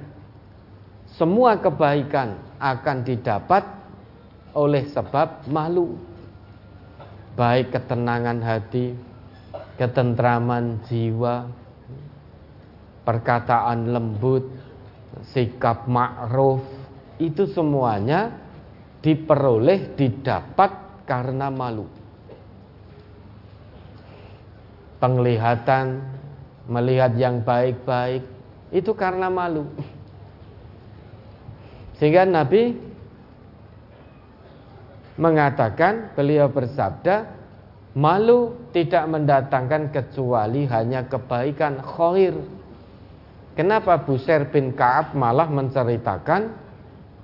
Semua kebaikan akan didapat oleh sebab malu. Baik ketenangan hati, ketentraman jiwa, perkataan lembut, sikap ma'ruf, itu semuanya diperoleh, didapat karena malu. Penglihatan, melihat yang baik-baik, itu karena malu. Sehingga Nabi mengatakan, beliau bersabda, malu tidak mendatangkan kecuali hanya kebaikan khair. Kenapa Busair bin Ka'ab malah menceritakan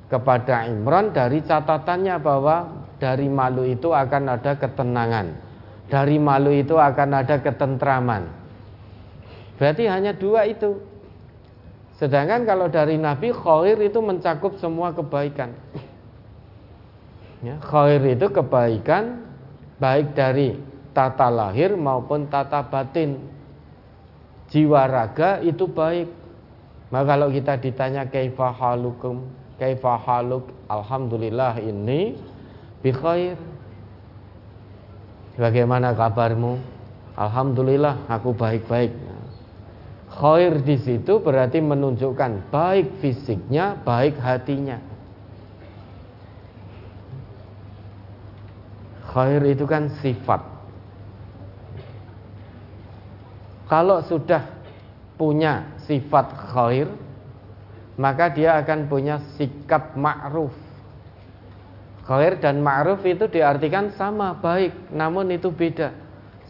kepada Imran dari catatannya bahwa dari malu itu akan ada ketenangan. Dari malu itu akan ada ketentraman. Berarti hanya dua itu. Sedangkan kalau dari Nabi khair itu mencakup semua kebaikan. Ya, khair itu kebaikan baik dari tata lahir maupun tata batin. Jiwa raga itu baik. Maka kalau kita ditanya kaifa halukum kaifa haluk alhamdulillah ini bi khair Bagaimana kabarmu? Alhamdulillah aku baik-baik. Khair di situ berarti menunjukkan baik fisiknya, baik hatinya. Khair itu kan sifat. Kalau sudah punya sifat khair, maka dia akan punya sikap ma'ruf. Khair dan ma'ruf itu diartikan sama, baik, namun itu beda.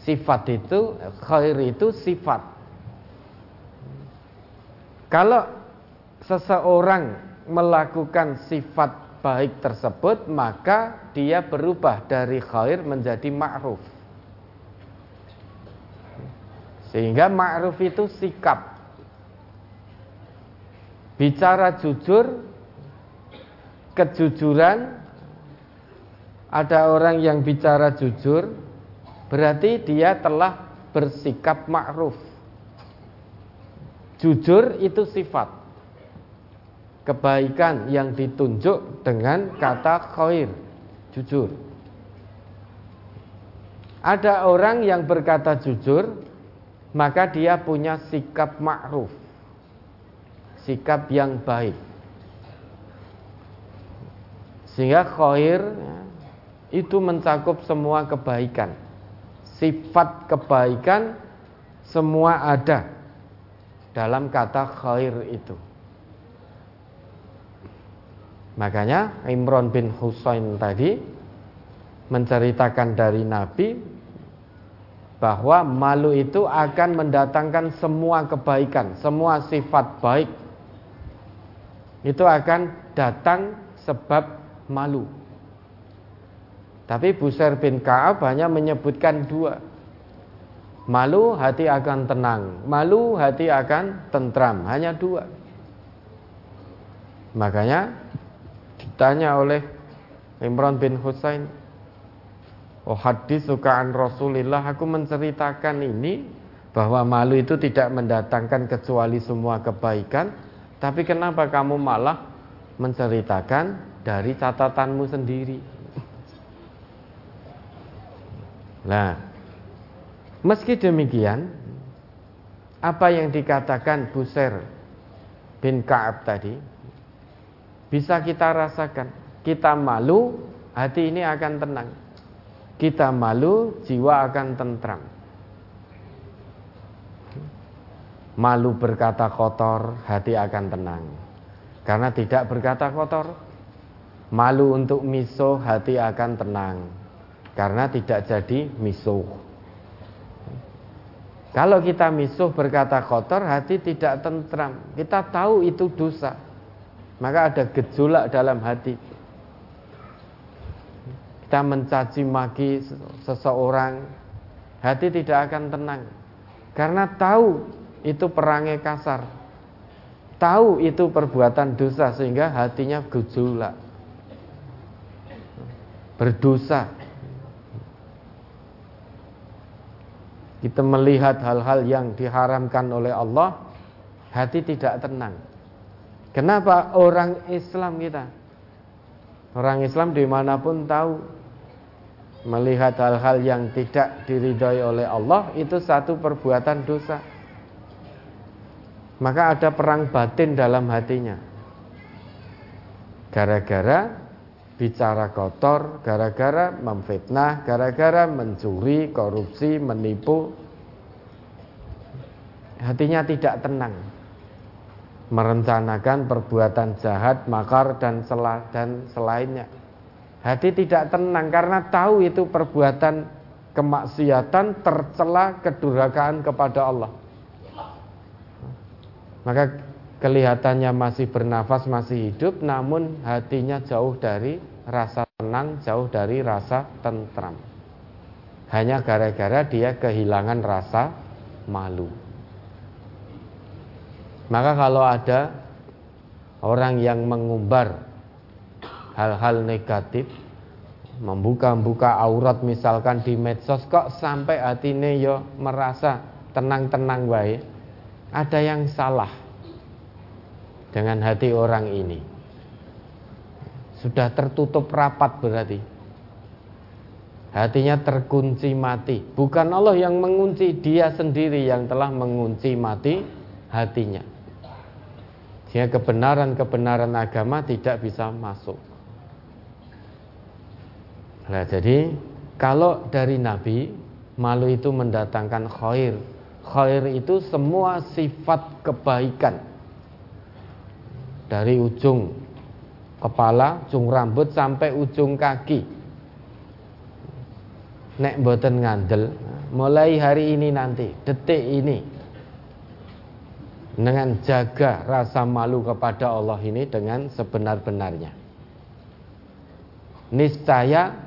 Sifat itu, khair itu sifat. Kalau seseorang melakukan sifat baik tersebut, maka dia berubah dari khair menjadi ma'ruf. Sehingga ma'ruf itu sikap bicara jujur, kejujuran, ada orang yang bicara jujur, berarti dia telah bersikap ma'ruf. Jujur itu sifat kebaikan yang ditunjuk dengan kata khair, jujur. Ada orang yang berkata jujur, maka dia punya sikap ma'ruf sikap yang baik. Sehingga khair ya, itu mencakup semua kebaikan. Sifat kebaikan semua ada dalam kata khair itu. Makanya Imran bin Husain tadi menceritakan dari Nabi bahwa malu itu akan mendatangkan semua kebaikan, semua sifat baik itu akan datang sebab malu. Tapi Busair bin Ka'ab hanya menyebutkan dua. Malu hati akan tenang, malu hati akan tentram, hanya dua. Makanya ditanya oleh Imran bin Husain, Oh hadis sukaan Rasulullah, aku menceritakan ini bahwa malu itu tidak mendatangkan kecuali semua kebaikan, tapi kenapa kamu malah menceritakan dari catatanmu sendiri? Nah, meski demikian, apa yang dikatakan Buser bin Kaab tadi bisa kita rasakan. Kita malu, hati ini akan tenang. Kita malu, jiwa akan tentram. Malu berkata kotor, hati akan tenang. Karena tidak berkata kotor. Malu untuk miso, hati akan tenang. Karena tidak jadi miso. Kalau kita misuh berkata kotor, hati tidak tentram. Kita tahu itu dosa. Maka ada gejolak dalam hati. Kita mencaci maki seseorang, hati tidak akan tenang. Karena tahu itu perangai kasar. Tahu itu perbuatan dosa sehingga hatinya gejolak. Berdosa. Kita melihat hal-hal yang diharamkan oleh Allah, hati tidak tenang. Kenapa orang Islam kita? Orang Islam di mana pun tahu melihat hal-hal yang tidak diridhoi oleh Allah itu satu perbuatan dosa maka ada perang batin dalam hatinya. Gara-gara bicara kotor, gara-gara memfitnah, gara-gara mencuri, korupsi, menipu, hatinya tidak tenang. Merencanakan perbuatan jahat, makar dan sel dan selainnya. Hati tidak tenang karena tahu itu perbuatan kemaksiatan tercela kedurhakaan kepada Allah maka kelihatannya masih bernafas, masih hidup, namun hatinya jauh dari rasa tenang, jauh dari rasa tentram. Hanya gara-gara dia kehilangan rasa malu. Maka kalau ada orang yang mengumbar hal-hal negatif, membuka-buka aurat misalkan di medsos kok sampai hatinya yo merasa tenang-tenang baik ada yang salah dengan hati orang ini. Sudah tertutup rapat berarti. Hatinya terkunci mati. Bukan Allah yang mengunci, dia sendiri yang telah mengunci mati hatinya. Sehingga kebenaran-kebenaran agama tidak bisa masuk. Nah, jadi kalau dari Nabi malu itu mendatangkan khair. Khair itu semua sifat kebaikan. Dari ujung kepala, ujung rambut sampai ujung kaki. Nek boten ngandel, mulai hari ini nanti, detik ini dengan jaga rasa malu kepada Allah ini dengan sebenar-benarnya. Niscaya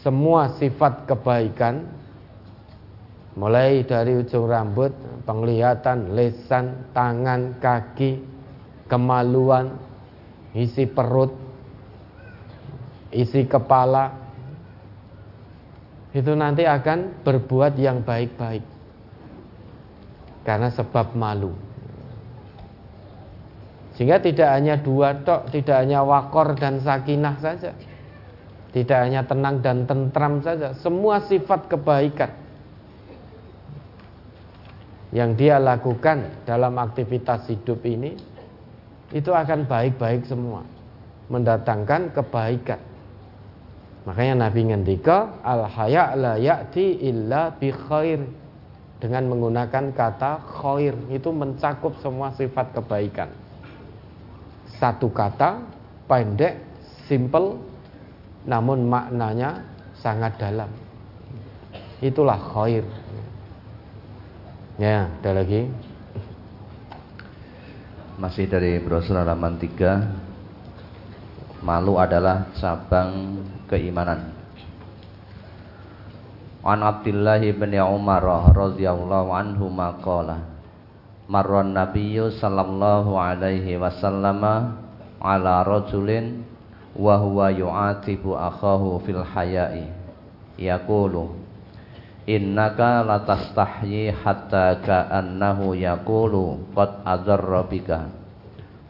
semua sifat kebaikan mulai dari ujung rambut, penglihatan, lesan, tangan, kaki, kemaluan, isi perut, isi kepala itu nanti akan berbuat yang baik-baik karena sebab malu. Sehingga tidak hanya dua tok, tidak hanya wakor dan sakinah saja. Tidak hanya tenang dan tentram saja, semua sifat kebaikan yang dia lakukan dalam aktivitas hidup ini itu akan baik-baik semua, mendatangkan kebaikan. Makanya Nabi ngendika al haya la ya'ti illa bi khair dengan menggunakan kata khair itu mencakup semua sifat kebaikan. Satu kata pendek, simple, namun maknanya sangat dalam. Itulah khair. Ya, ada lagi. Masih dari brosur halaman 3. Malu adalah cabang keimanan. An Abdullah bin Umar radhiyallahu anhu maqala Marran Nabiyyu sallallahu alaihi wasallam ala rajulin wa huwa yu'atibu akhahu fil haya'i yaqulu innaka latastahyi hatta ka'annahu yaqulu qad adarra bika.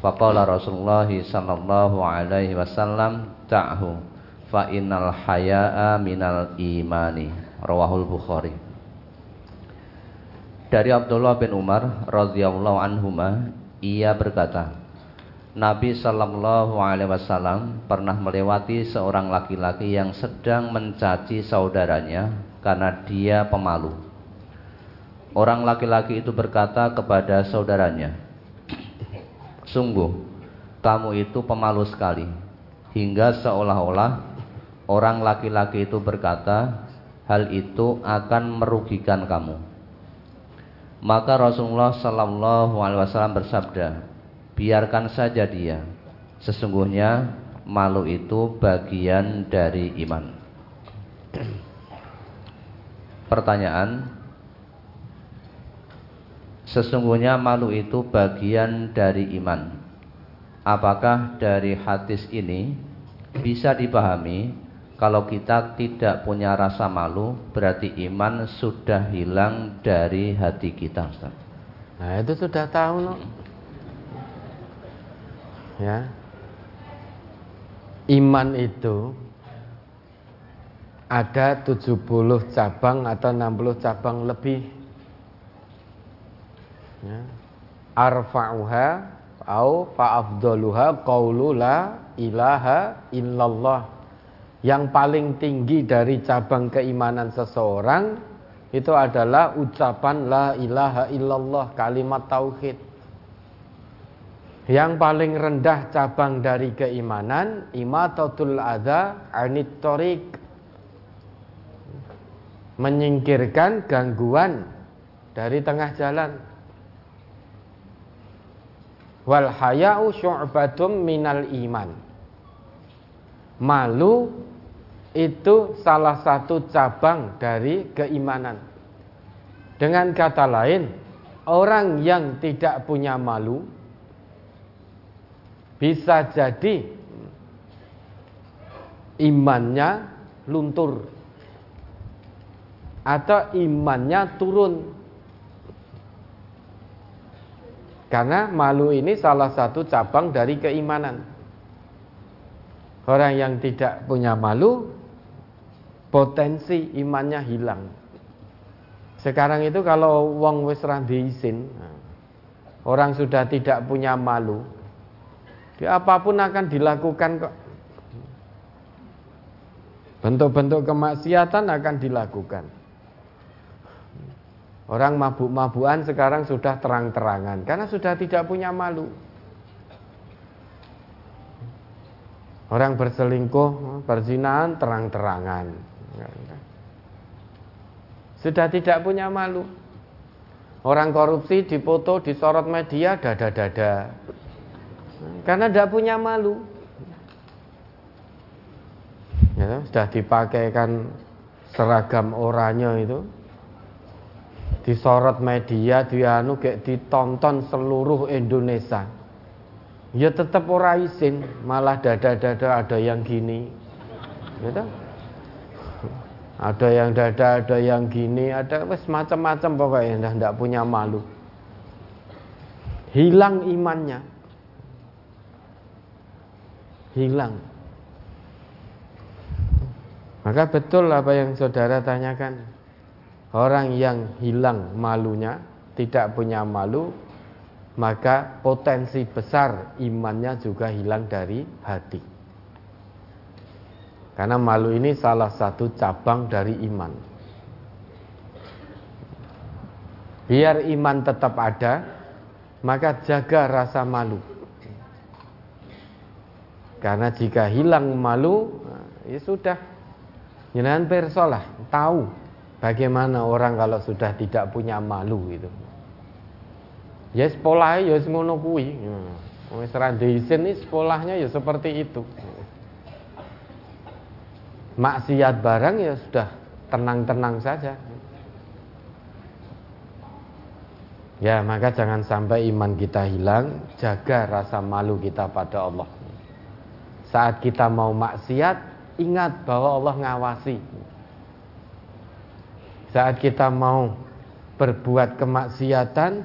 Faqala Rasulullah sallallahu alaihi wasallam ta'hu fa innal haya'a minal imani. Rawahul Bukhari. Dari Abdullah bin Umar radhiyallahu anhuma ia berkata Nabi Shallallahu Alaihi Wasallam pernah melewati seorang laki-laki yang sedang mencaci saudaranya karena dia pemalu. Orang laki-laki itu berkata kepada saudaranya, "Sungguh, kamu itu pemalu sekali." Hingga seolah-olah orang laki-laki itu berkata, "Hal itu akan merugikan kamu." Maka Rasulullah Shallallahu Alaihi Wasallam bersabda, biarkan saja dia. Sesungguhnya malu itu bagian dari iman. Pertanyaan, sesungguhnya malu itu bagian dari iman. Apakah dari hadis ini bisa dipahami kalau kita tidak punya rasa malu berarti iman sudah hilang dari hati kita Ustaz? Nah itu sudah tahu no ya iman itu ada 70 cabang atau 60 cabang lebih. Ya. arfa'uha au fa'afdaluha qawlu la ilaha illallah. Yang paling tinggi dari cabang keimanan seseorang itu adalah ucapan la ilaha illallah kalimat tauhid. Yang paling rendah cabang dari keimanan imatatul adza anit torik menyingkirkan gangguan dari tengah jalan. Wal haya'u syu'batum minal iman. Malu itu salah satu cabang dari keimanan. Dengan kata lain, orang yang tidak punya malu bisa jadi imannya luntur atau imannya turun karena malu ini salah satu cabang dari keimanan orang yang tidak punya malu potensi imannya hilang. Sekarang itu kalau wong wis izin, orang sudah tidak punya malu, dia apa pun akan dilakukan kok. Bentuk-bentuk kemaksiatan akan dilakukan. Orang mabuk-mabukan sekarang sudah terang-terangan karena sudah tidak punya malu. Orang berselingkuh, berzinahan terang-terangan. Sudah tidak punya malu. Orang korupsi dipoto, disorot media, dada-dada. Karena tidak punya malu. Ya, sudah dipakaikan seragam oranye itu. Disorot media, dianu kayak ditonton seluruh Indonesia. Ya tetap ora izin, malah dada-dada ada yang gini. Gitu ada yang dada, ada yang gini, ada wes macam-macam pokoknya dah tidak punya malu. Hilang imannya. Hilang. Maka betul apa yang saudara tanyakan. Orang yang hilang malunya, tidak punya malu, maka potensi besar imannya juga hilang dari hati. Karena malu ini salah satu cabang dari iman. Biar iman tetap ada, maka jaga rasa malu. Karena jika hilang malu, ya sudah. Jenengan persolah, tahu bagaimana orang kalau sudah tidak punya malu itu. Ya sekolah ya ngono kuwi. Wis ra izin sekolahnya ya seperti itu maksiat barang ya sudah tenang-tenang saja. Ya, maka jangan sampai iman kita hilang, jaga rasa malu kita pada Allah. Saat kita mau maksiat, ingat bahwa Allah ngawasi. Saat kita mau berbuat kemaksiatan,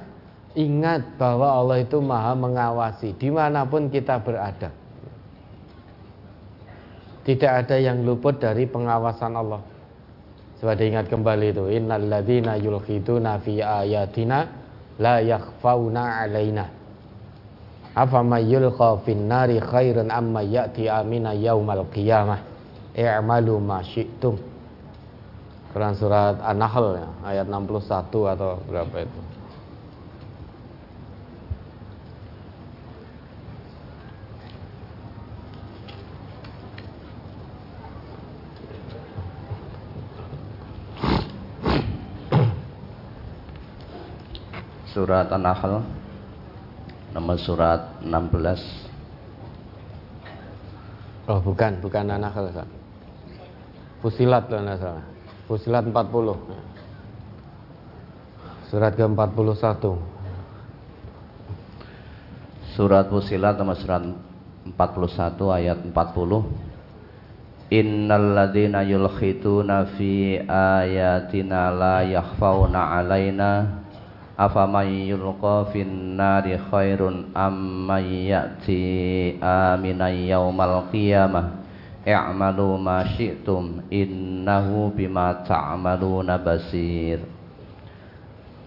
ingat bahwa Allah itu maha mengawasi di mana pun kita berada. Tidak ada yang luput dari pengawasan Allah. Coba diingat kembali itu. Innal ladzina yulkhiduna fi ayatina la yakhfauna alaina. Afa may yulqa khairun amma ya'ti amina yaumal qiyamah. I'malu ma syi'tum. Quran surat An-Nahl ya, ayat 61 atau berapa itu. surat An-Nahl nomor surat 16 Oh bukan, bukan An-Nahl Fusilat loh salah Fusilat 40 Surat ke-41 Surat Fusilat nomor surat 41 ayat 40 Innal ladina yulkhituna fi ayatina la yakhfauna alaina. Afaman yulqa fin nari khairun amman ya'ti aminan yaumal qiyamah i'malu ma syi'tum innahu bima ta'maluna basir.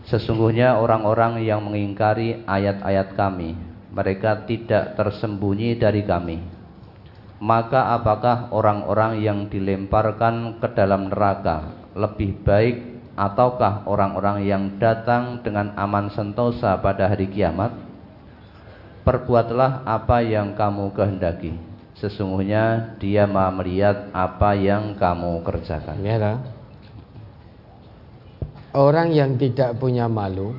Sesungguhnya orang-orang yang mengingkari ayat-ayat kami mereka tidak tersembunyi dari kami. Maka apakah orang-orang yang dilemparkan ke dalam neraka lebih baik ataukah orang-orang yang datang dengan aman sentosa pada hari kiamat? Perbuatlah apa yang kamu kehendaki sesungguhnya dia maha melihat apa yang kamu kerjakan ya orang yang tidak punya malu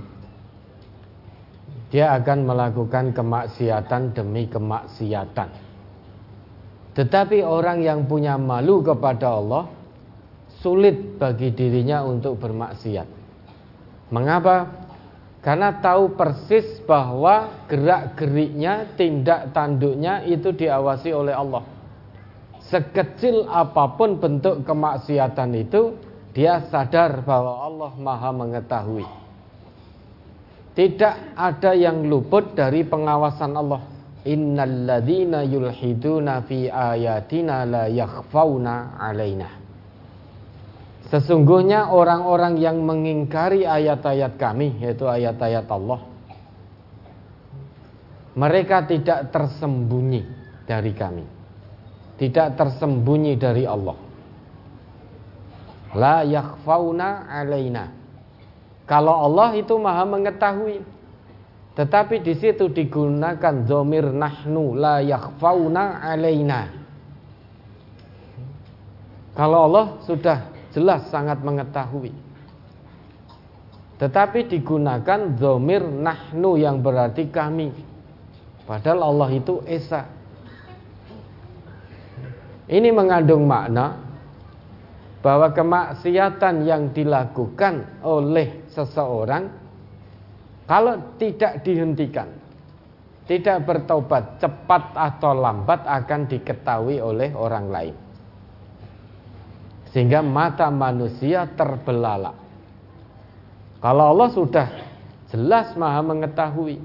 dia akan melakukan kemaksiatan demi kemaksiatan tetapi orang yang punya malu kepada Allah sulit bagi dirinya untuk bermaksiat. Mengapa? Karena tahu persis bahwa gerak-geriknya, tindak tanduknya itu diawasi oleh Allah. Sekecil apa pun bentuk kemaksiatan itu, dia sadar bahwa Allah Maha mengetahui. Tidak ada yang luput dari pengawasan Allah. Innalladzina yulhiduna fi ayatina la yakhfauna alaina. Sesungguhnya orang-orang yang mengingkari ayat-ayat kami Yaitu ayat-ayat Allah Mereka tidak tersembunyi dari kami. Tidak tersembunyi dari Allah. La yakhfauna alaina. Kalau Allah itu maha mengetahui Tetapi di situ digunakan zomir nahnu la yakhfauna alaina. Kalau Allah sudah jelas sangat mengetahui. Tetapi digunakan zomir nahnu yang berarti kami. Padahal Allah itu Esa. Ini mengandung makna bahwa kemaksiatan yang dilakukan oleh seseorang kalau tidak dihentikan, tidak bertobat cepat atau lambat akan diketahui oleh orang lain. Sehingga mata manusia terbelalak. Kalau Allah sudah jelas maha mengetahui.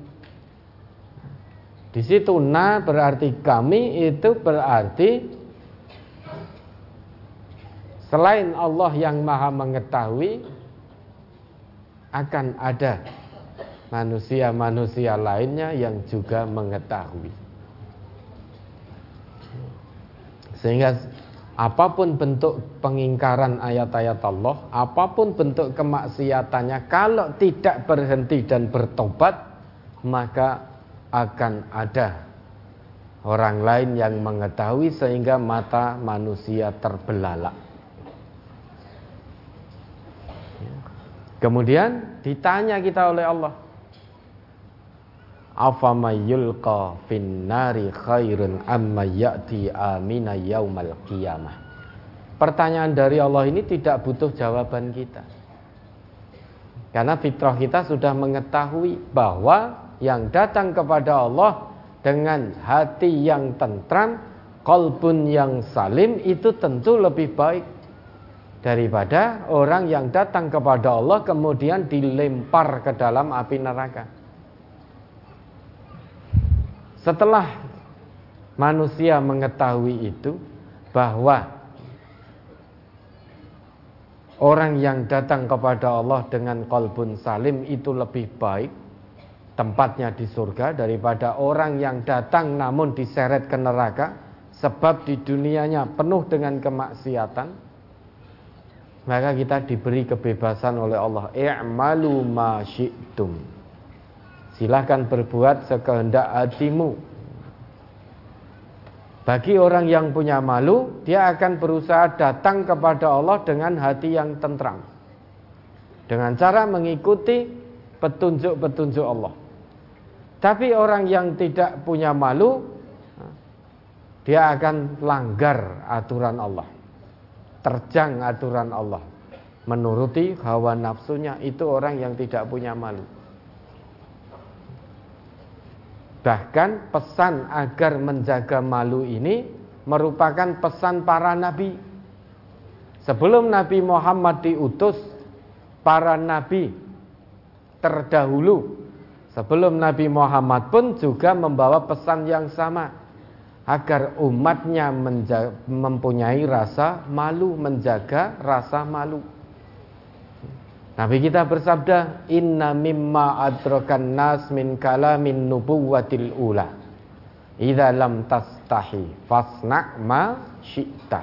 Di situ na berarti kami itu berarti selain Allah yang maha mengetahui akan ada manusia-manusia lainnya yang juga mengetahui. Sehingga Apa pun bentuk pengingkaran ayat-ayat Allah, apa pun bentuk kemaksiatannya, kalau tidak berhenti dan bertobat, maka akan ada orang lain yang mengetahui sehingga mata manusia terbelalak. Kemudian ditanya kita oleh Allah, afamayulqa fin nari khairun amma amina yaumal qiyamah. Pertanyaan dari Allah ini tidak butuh jawaban kita. Karena fitrah kita sudah mengetahui bahwa yang datang kepada Allah dengan hati yang tentram, kolbun yang salim itu tentu lebih baik daripada orang yang datang kepada Allah kemudian dilempar ke dalam api neraka. Setelah manusia mengetahui itu bahwa orang yang datang kepada Allah dengan kolbun salim itu lebih baik tempatnya di surga daripada orang yang datang namun diseret ke neraka sebab di dunianya penuh dengan kemaksiatan maka kita diberi kebebasan oleh Allah. I'malu ma syi'tum Silahkan berbuat sekehendak hatimu. Bagi orang yang punya malu, dia akan berusaha datang kepada Allah dengan hati yang tentram. Dengan cara mengikuti petunjuk-petunjuk Allah. Tapi orang yang tidak punya malu, dia akan langgar aturan Allah. Terjang aturan Allah. Menuruti hawa nafsunya, itu orang yang tidak punya malu. Bahkan pesan agar menjaga malu ini merupakan pesan para nabi. Sebelum Nabi Muhammad diutus, para nabi terdahulu sebelum Nabi Muhammad pun juga membawa pesan yang sama agar umatnya mempunyai rasa malu, menjaga rasa malu. Nabi kita bersabda, "Inna mimma adrakan nas min kalamin nubuwatil ula. Idza lam tastahi fasna ma syi'ta."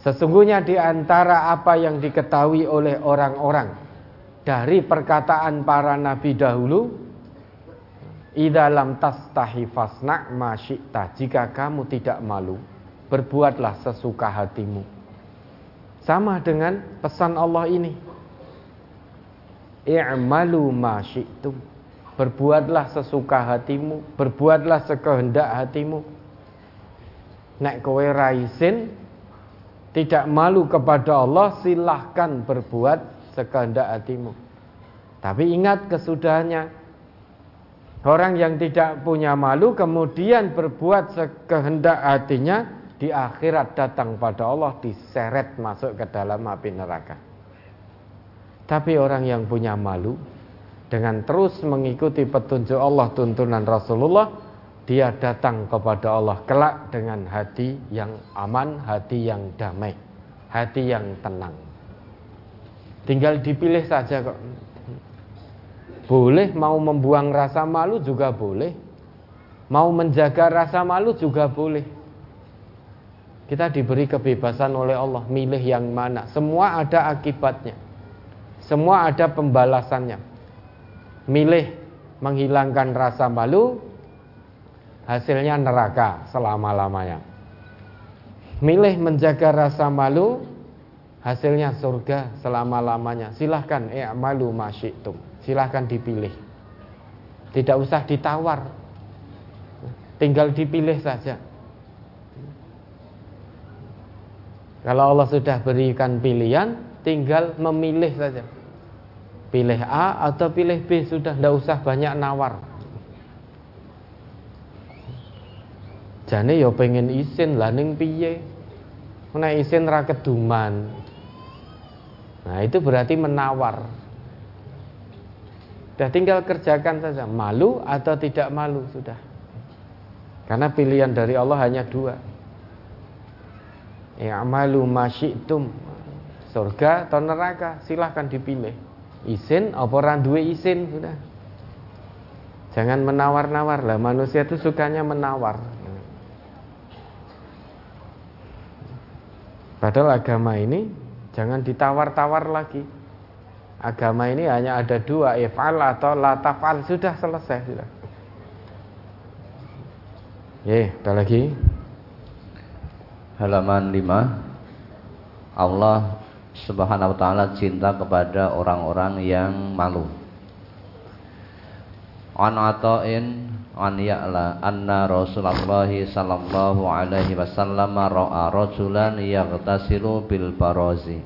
Sesungguhnya di antara apa yang diketahui oleh orang-orang dari perkataan para nabi dahulu, "Idza lam tastahi fasna ma syi'ta." Jika kamu tidak malu, berbuatlah sesuka hatimu. Sama dengan pesan Allah ini i'malu ma syi'tum. Berbuatlah sesuka hatimu, berbuatlah sekehendak hatimu. Nek kowe raisin tidak malu kepada Allah, silahkan berbuat sekehendak hatimu. Tapi ingat kesudahannya. Orang yang tidak punya malu kemudian berbuat sekehendak hatinya di akhirat datang pada Allah diseret masuk ke dalam api neraka. Tapi orang yang punya malu dengan terus mengikuti petunjuk Allah tuntunan Rasulullah, dia datang kepada Allah kelak dengan hati yang aman, hati yang damai, hati yang tenang. Tinggal dipilih saja kok. Boleh mau membuang rasa malu juga boleh. Mau menjaga rasa malu juga boleh. Kita diberi kebebasan oleh Allah milih yang mana. Semua ada akibatnya. Semua ada pembalasannya. Milih menghilangkan rasa malu, hasilnya neraka selama-lamanya. Milih menjaga rasa malu, hasilnya surga selama-lamanya. Silahkan i'malu masyitum. Silahkan dipilih. Tidak usah ditawar. Tinggal dipilih saja. Kalau Allah sudah berikan pilihan, tinggal memilih saja. Pilih A atau pilih B sudah, tidak usah banyak nawar. Jane ya pengen isin lah ning piye? Nek isin ra keduman. Nah, itu berarti menawar. Sudah tinggal kerjakan saja, malu atau tidak malu sudah. Karena pilihan dari Allah hanya dua. I'malu masyitum. Surga atau neraka, silahkan dipilih. Isin apa orang dua isin sudah. Jangan menawar-nawar lah. Manusia itu sukanya menawar. Padahal agama ini jangan ditawar-tawar lagi. Agama ini hanya ada dua, ifal atau latafal sudah selesai sudah. Ya, ada lagi. Halaman 5. Allah Subhanahu wa taala cinta kepada orang-orang yang malu. An ata'in an ya'la anna Rasulullah sallallahu alaihi wasallam ra'a rajulan yaghtasilu bil barazi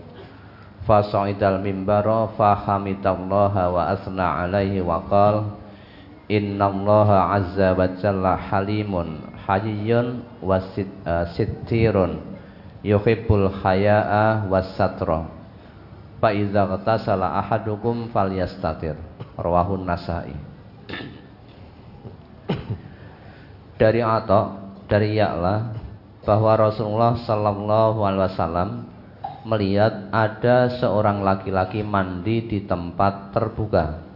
fasa'idal mimbara fahamidallaha wa asna alaihi wa qala innallaha azza wa jalla halimun hayyun wasittirun uh, yuhibbul haya'a was-satra fa idza ghatasala ahadukum falyastatir rawahun nasai dari Atta dari Ya'la bahwa Rasulullah Sallallahu Alaihi Wasallam melihat ada seorang laki-laki mandi di tempat terbuka.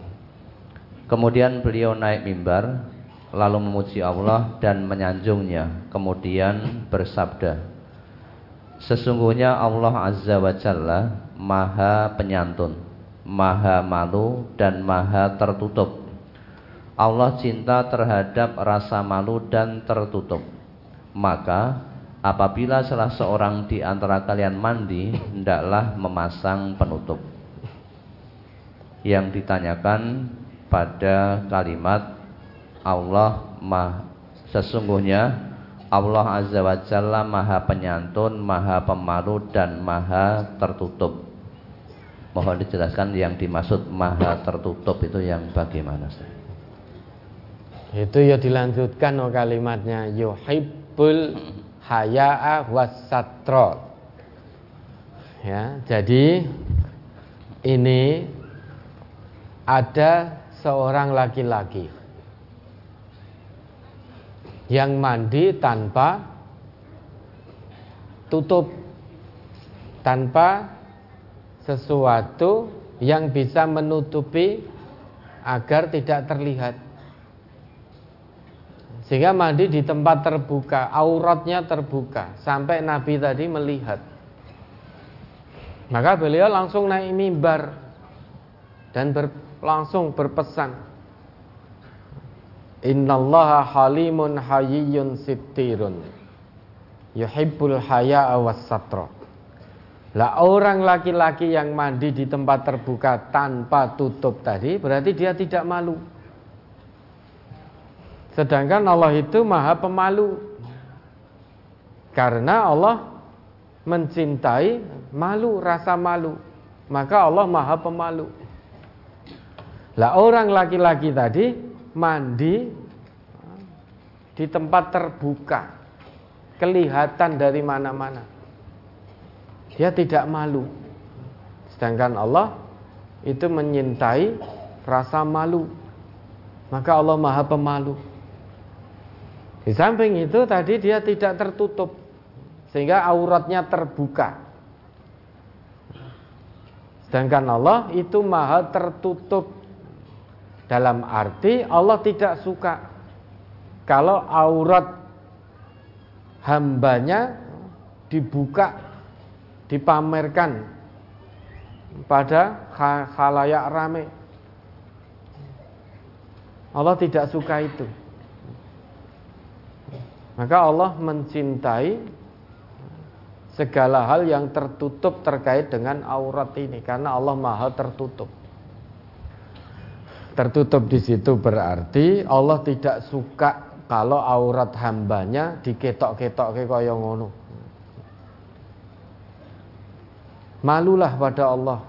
Kemudian beliau naik mimbar lalu memuji Allah dan menyanjungnya. Kemudian bersabda, Sesungguhnya Allah Azza wa Jalla Maha penyantun, Maha malu dan Maha tertutup Allah cinta terhadap rasa malu dan tertutup. Maka apabila salah seorang di antara kalian mandi, hendaklah memasang penutup. Yang ditanyakan pada kalimat Allah mah sesungguhnya Allah Azza wa Jalla Maha Penyantun, Maha Pemalu dan Maha Tertutup. Mohon dijelaskan yang dimaksud Maha Tertutup itu yang bagaimana? Ustaz? Itu ya dilanjutkan oh kalimatnya yuhibbul haya'a wasatro. Ya, jadi ini ada seorang laki-laki yang mandi tanpa tutup tanpa sesuatu yang bisa menutupi agar tidak terlihat sehingga mandi di tempat terbuka, auratnya terbuka sampai Nabi tadi melihat. Maka beliau langsung naik mimbar dan ber, langsung berpesan. Innallaha halimun hayyun sittirun. Yuhibbul haya awas satra. Lah orang laki-laki yang mandi di tempat terbuka tanpa tutup tadi berarti dia tidak malu. Sedangkan Allah itu maha pemalu. Karena Allah mencintai malu, rasa malu. Maka Allah maha pemalu. Lah orang laki-laki tadi mandi di tempat terbuka. Kelihatan dari mana-mana. Dia tidak malu. Sedangkan Allah itu menyintai rasa malu. Maka Allah maha pemalu. Di samping itu tadi dia tidak tertutup sehingga auratnya terbuka. Sedangkan Allah itu maha tertutup dalam arti Allah tidak suka kalau aurat hambanya dibuka, dipamerkan pada khalayak rame. Allah tidak suka itu. Maka Allah mencintai segala hal yang tertutup terkait dengan aurat ini karena Allah Maha tertutup. Tertutup di situ berarti Allah tidak suka kalau aurat hambanya diketok-ketok ke kaya ngono. Malulah pada Allah.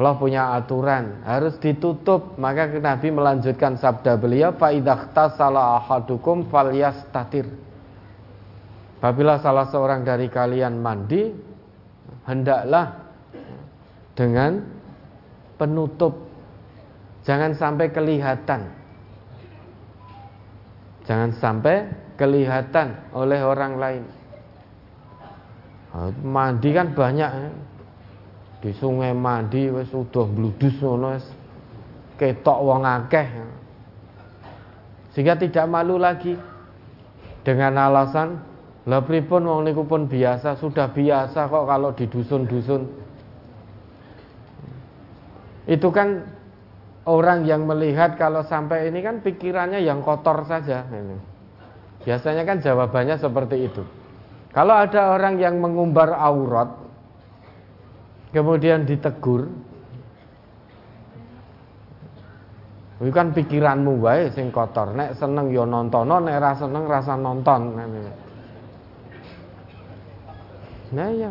Allah punya aturan, harus ditutup. Maka Nabi melanjutkan sabda beliau, fa idza ahadukum falyastatir. Apabila salah seorang dari kalian mandi, hendaklah dengan penutup Jangan sampai kelihatan. Jangan sampai kelihatan oleh orang lain. Nah, mandi kan banyak ya. Di sungai mandi wis udah bludus ngono ketok wong akeh. Sehingga tidak malu lagi dengan alasan lah pripun wong niku pun biasa, sudah biasa kok kalau di dusun-dusun. Itu kan orang yang melihat kalau sampai ini kan pikirannya yang kotor saja. Biasanya kan jawabannya seperti itu. Kalau ada orang yang mengumbar aurat, kemudian ditegur, itu kan pikiranmu wae sing kotor. Nek seneng yo nonton, nek rasa seneng rasa nonton. Nah ya,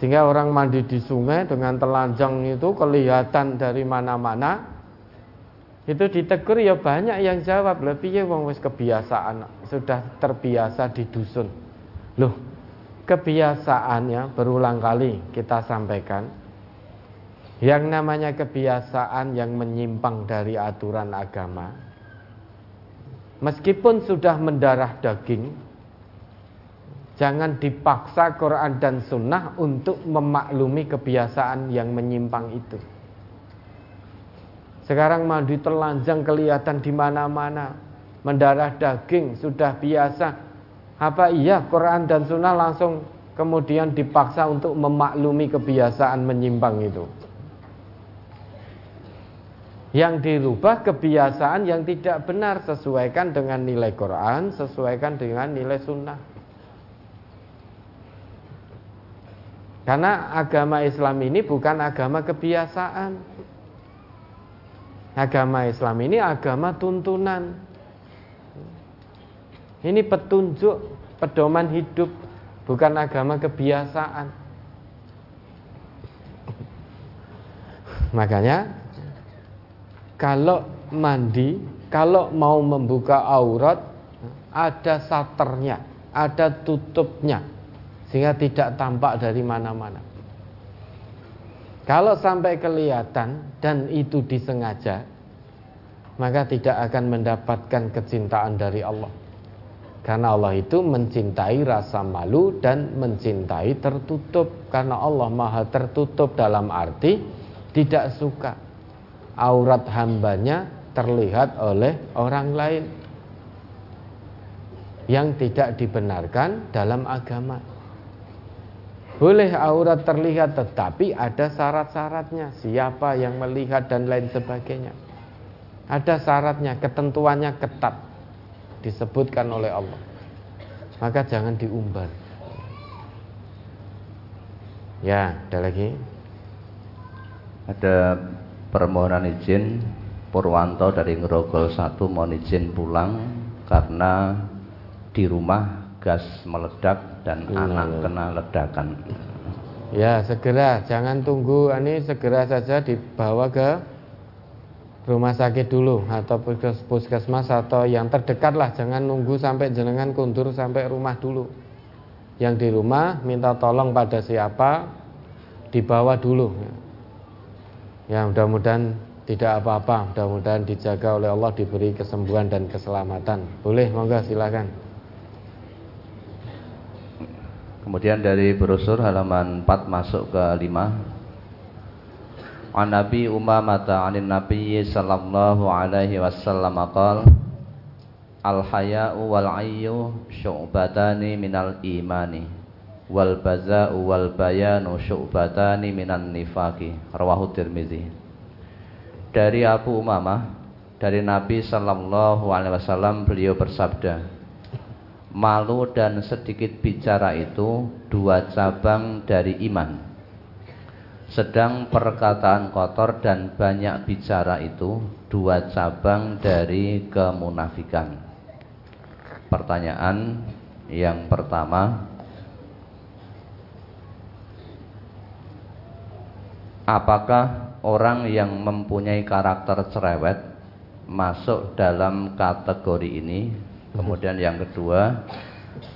sehingga orang mandi di sungai dengan telanjang itu kelihatan dari mana-mana itu ditegur ya banyak yang jawab. Lebih ya wong wis kebiasaan? Sudah terbiasa di dusun. Loh kebiasaannya berulang kali kita sampaikan. Yang namanya kebiasaan yang menyimpang dari aturan agama meskipun sudah mendarah daging jangan dipaksa Quran dan Sunnah untuk memaklumi kebiasaan yang menyimpang itu sekarang mandi telanjang kelihatan di mana-mana. Mendarah daging sudah biasa. Apa iya Quran dan Sunnah langsung kemudian dipaksa untuk memaklumi kebiasaan menyimpang itu. Yang dirubah kebiasaan yang tidak benar sesuaikan dengan nilai Quran, sesuaikan dengan nilai Sunnah. Karena agama Islam ini bukan agama kebiasaan. Agama Islam ini agama tuntunan. Ini petunjuk, pedoman hidup, bukan agama kebiasaan. Makanya kalau mandi, kalau mau membuka aurat ada saternya, ada tutupnya sehingga tidak tampak dari mana-mana. Kalau sampai kelihatan dan itu disengaja, maka tidak akan mendapatkan kecintaan dari Allah. Karena Allah itu mencintai rasa malu dan mencintai tertutup. Karena Allah maha tertutup dalam arti tidak suka aurat hambanya terlihat oleh orang lain yang tidak dibenarkan dalam agama. Boleh aurat terlihat tetapi ada syarat-syaratnya. Siapa yang melihat dan lain sebagainya. Ada syaratnya, ketentuannya ketat. Disebutkan oleh Allah. Maka jangan diumbar. Ya, ada lagi? Ada permohonan izin Purwanto dari Ngerogol 1 mohon izin pulang. Karena di rumah gas meledak dan hmm. anak kena ledakan. Ya, segera, jangan tunggu ini segera saja dibawa ke rumah sakit dulu atau puskesmas atau yang terdekat lah, jangan nunggu sampai jenengan kundur sampai rumah dulu. Yang di rumah minta tolong pada siapa dibawa dulu. Ya, mudah-mudahan tidak apa-apa, mudah-mudahan dijaga oleh Allah diberi kesembuhan dan keselamatan. Boleh, monggo silakan. Kemudian dari brosur halaman 4 masuk ke 5 An Nabi Umamah anin Nabi sallallahu alaihi wasallam qala Al haya'u wal ayyu syu'batani minal imani wal baza'u wal bayanu syu'batani minan nifaqi. Rawahu Tirmizi. Dari Abu Umamah dari Nabi sallallahu alaihi wasallam beliau bersabda Malu dan sedikit bicara itu dua cabang dari iman sedang perkataan kotor dan banyak bicara itu dua cabang dari kemunafikan. Pertanyaan yang pertama, apakah orang yang mempunyai karakter cerewet masuk dalam kategori ini? Kemudian yang kedua,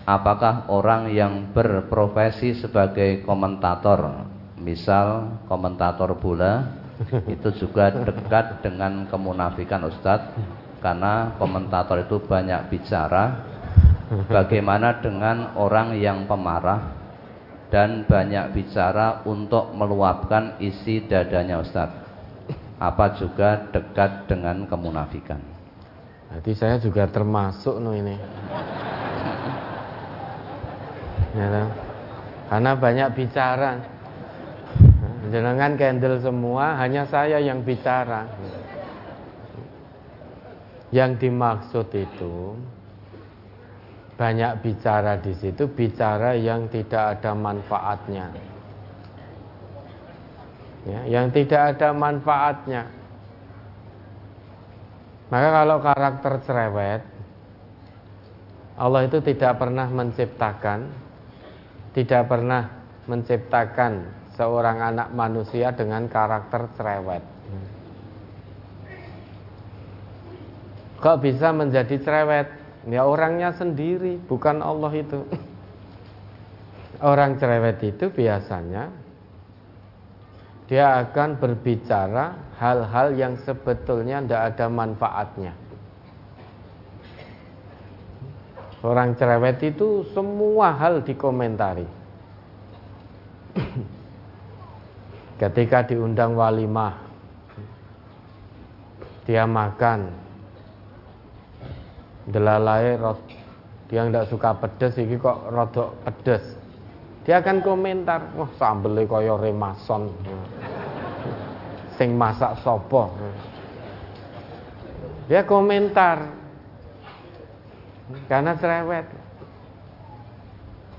apakah orang yang berprofesi sebagai komentator misal komentator bola itu juga dekat dengan kemunafikan Ustadz? Karena komentator itu banyak bicara. Bagaimana dengan orang yang pemarah dan banyak bicara untuk meluapkan isi dadanya Ustadz? Apa juga dekat dengan kemunafikan Jadi saya juga termasuk no ini ya, karena banyak bicara Jenengan candle semua, hanya saya yang bicara. Yang dimaksud itu banyak bicara di situ, bicara yang tidak ada manfaatnya. Ya, yang tidak ada manfaatnya. Maka kalau karakter cerewet, Allah itu tidak pernah menciptakan, tidak pernah menciptakan seorang anak manusia dengan karakter cerewet. Kok bisa menjadi cerewet? Ya orangnya sendiri, bukan Allah itu. Orang cerewet itu biasanya dia akan berbicara hal-hal yang sebetulnya tidak ada manfaatnya. Orang cerewet itu semua hal dikomentari. ketika diundang walimah dia makan delalai rot dia tidak suka pedes ini kok rodok pedes dia akan komentar wah sambelnya kaya remason sing masak sopo dia komentar karena cerewet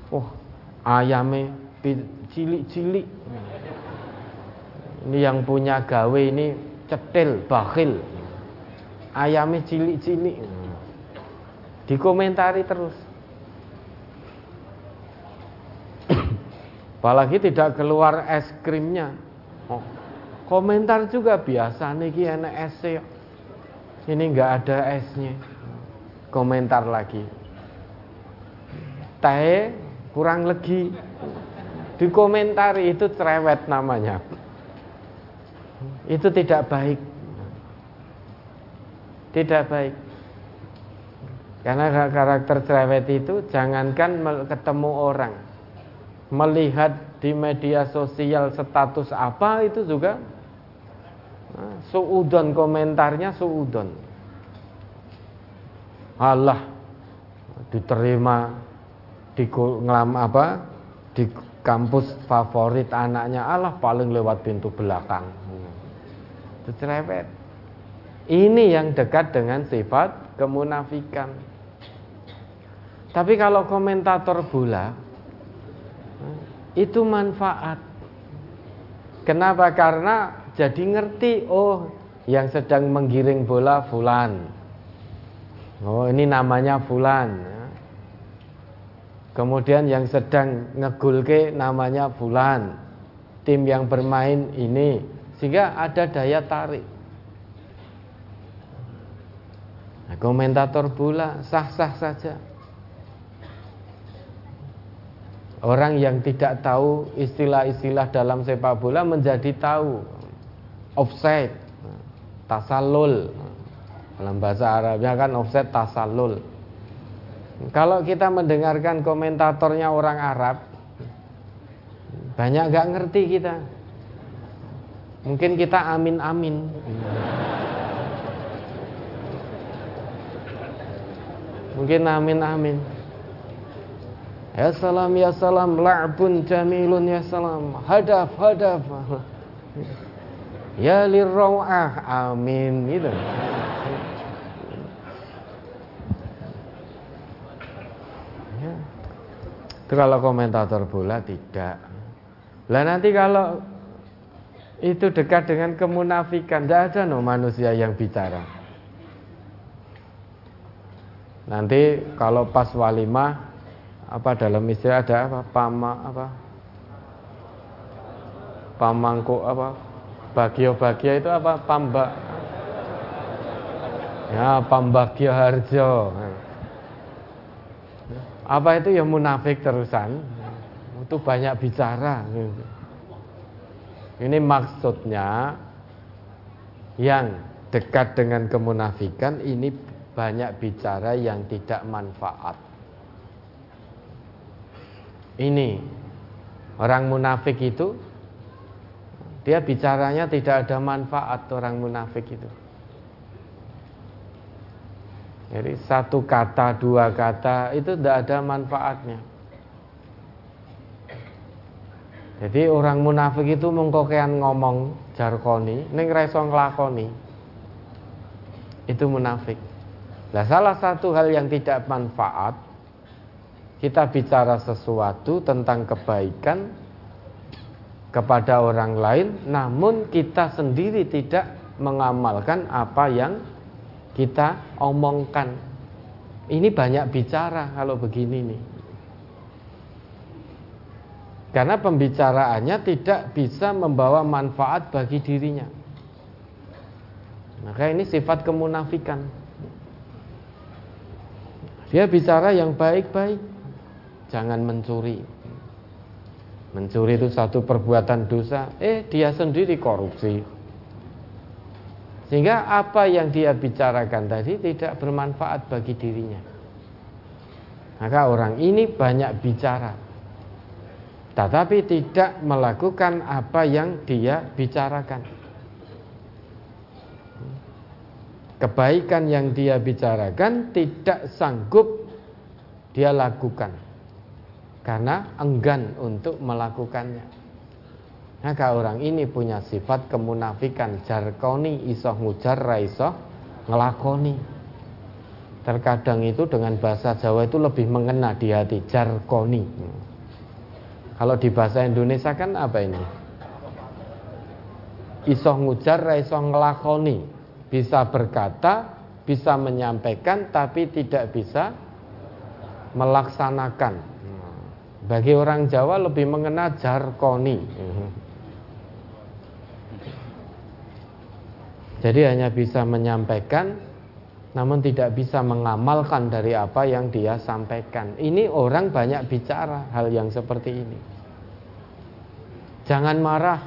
wah ayamnya cilik-cilik ini yang punya gawe ini cetil, bakhil. Ayamnya cilik-cilik. Dikomentari terus. Apalagi tidak keluar es krimnya. Oh, komentar juga biasa nih enak es Ini enggak ada esnya. Komentar lagi. Teh kurang legi. Dikomentari itu cerewet namanya itu tidak baik. Tidak baik. Karena karakter cerewet itu jangankan ketemu orang, melihat di media sosial status apa itu juga nah, suudon komentarnya suudon. Allah diterima di ngelam apa di kampus favorit anaknya Allah paling lewat pintu belakang itu cerewet. Ini yang dekat dengan sifat kemunafikan. Tapi kalau komentator bola itu manfaat. Kenapa? Karena jadi ngerti oh yang sedang menggiring bola fulan. Oh, ini namanya fulan. Kemudian yang sedang ngegulke namanya fulan. Tim yang bermain ini sehingga ada daya tarik. Nah, komentator bola sah-sah saja. Orang yang tidak tahu istilah-istilah dalam sepak bola menjadi tahu offside, tasalul. Dalam bahasa Arabnya kan offside tasalul. Kalau kita mendengarkan komentatornya orang Arab, banyak gak ngerti kita. Mungkin kita amin-amin. Mungkin amin-amin. Ya salam ya salam la'bun jamilun ya salam hadaf hadaf. Ya lirrawah amin gitu. Ya. Itu kalau komentator bola tidak. Lah nanti kalau itu dekat dengan kemunafikan, tidak ada no manusia yang bicara. Nanti kalau pas walimah apa dalam istilah ada apa? Pama apa? Pamangku apa? Bagio-bagio itu apa? Pamba. Ya pambagio harjo apa itu? Ya munafik terusan. Itu banyak bicara. Ini maksudnya yang dekat dengan kemunafikan ini banyak bicara yang tidak manfaat ini orang munafik itu dia bicaranya tidak ada manfaat orang munafik itu. Jadi satu kata, dua kata itu tidak ada manfaatnya. Jadi orang munafik itu mengkokean ngomong jarkoni, neng reso nglakoni. Itu munafik. Nah, salah satu hal yang tidak manfaat kita bicara sesuatu tentang kebaikan kepada orang lain, namun kita sendiri tidak mengamalkan apa yang kita omongkan. Ini banyak bicara kalau begini nih. Karena pembicaraannya tidak bisa membawa manfaat bagi dirinya. Maka ini sifat kemunafikan. Dia bicara yang baik-baik. Jangan mencuri. Mencuri itu satu perbuatan dosa, eh dia sendiri korupsi. Sehingga apa yang dia bicarakan tadi tidak bermanfaat bagi dirinya. Maka orang ini banyak bicara, tetapi tidak melakukan apa yang dia bicarakan. Kebaikan yang dia bicarakan tidak sanggup dia lakukan karena enggan untuk melakukannya. Maka orang ini punya sifat kemunafikan jarkoni iso ngujar raiso ngelakoni. Terkadang itu dengan bahasa Jawa itu lebih mengena di hati jarkoni. Kalau di bahasa Indonesia kan apa ini? Iso ngujar raiso ngelakoni. Bisa berkata, bisa menyampaikan tapi tidak bisa melaksanakan bagi orang Jawa lebih mengena jarkoni. Jadi hanya bisa menyampaikan namun tidak bisa mengamalkan dari apa yang dia sampaikan. Ini orang banyak bicara hal yang seperti ini. Jangan marah.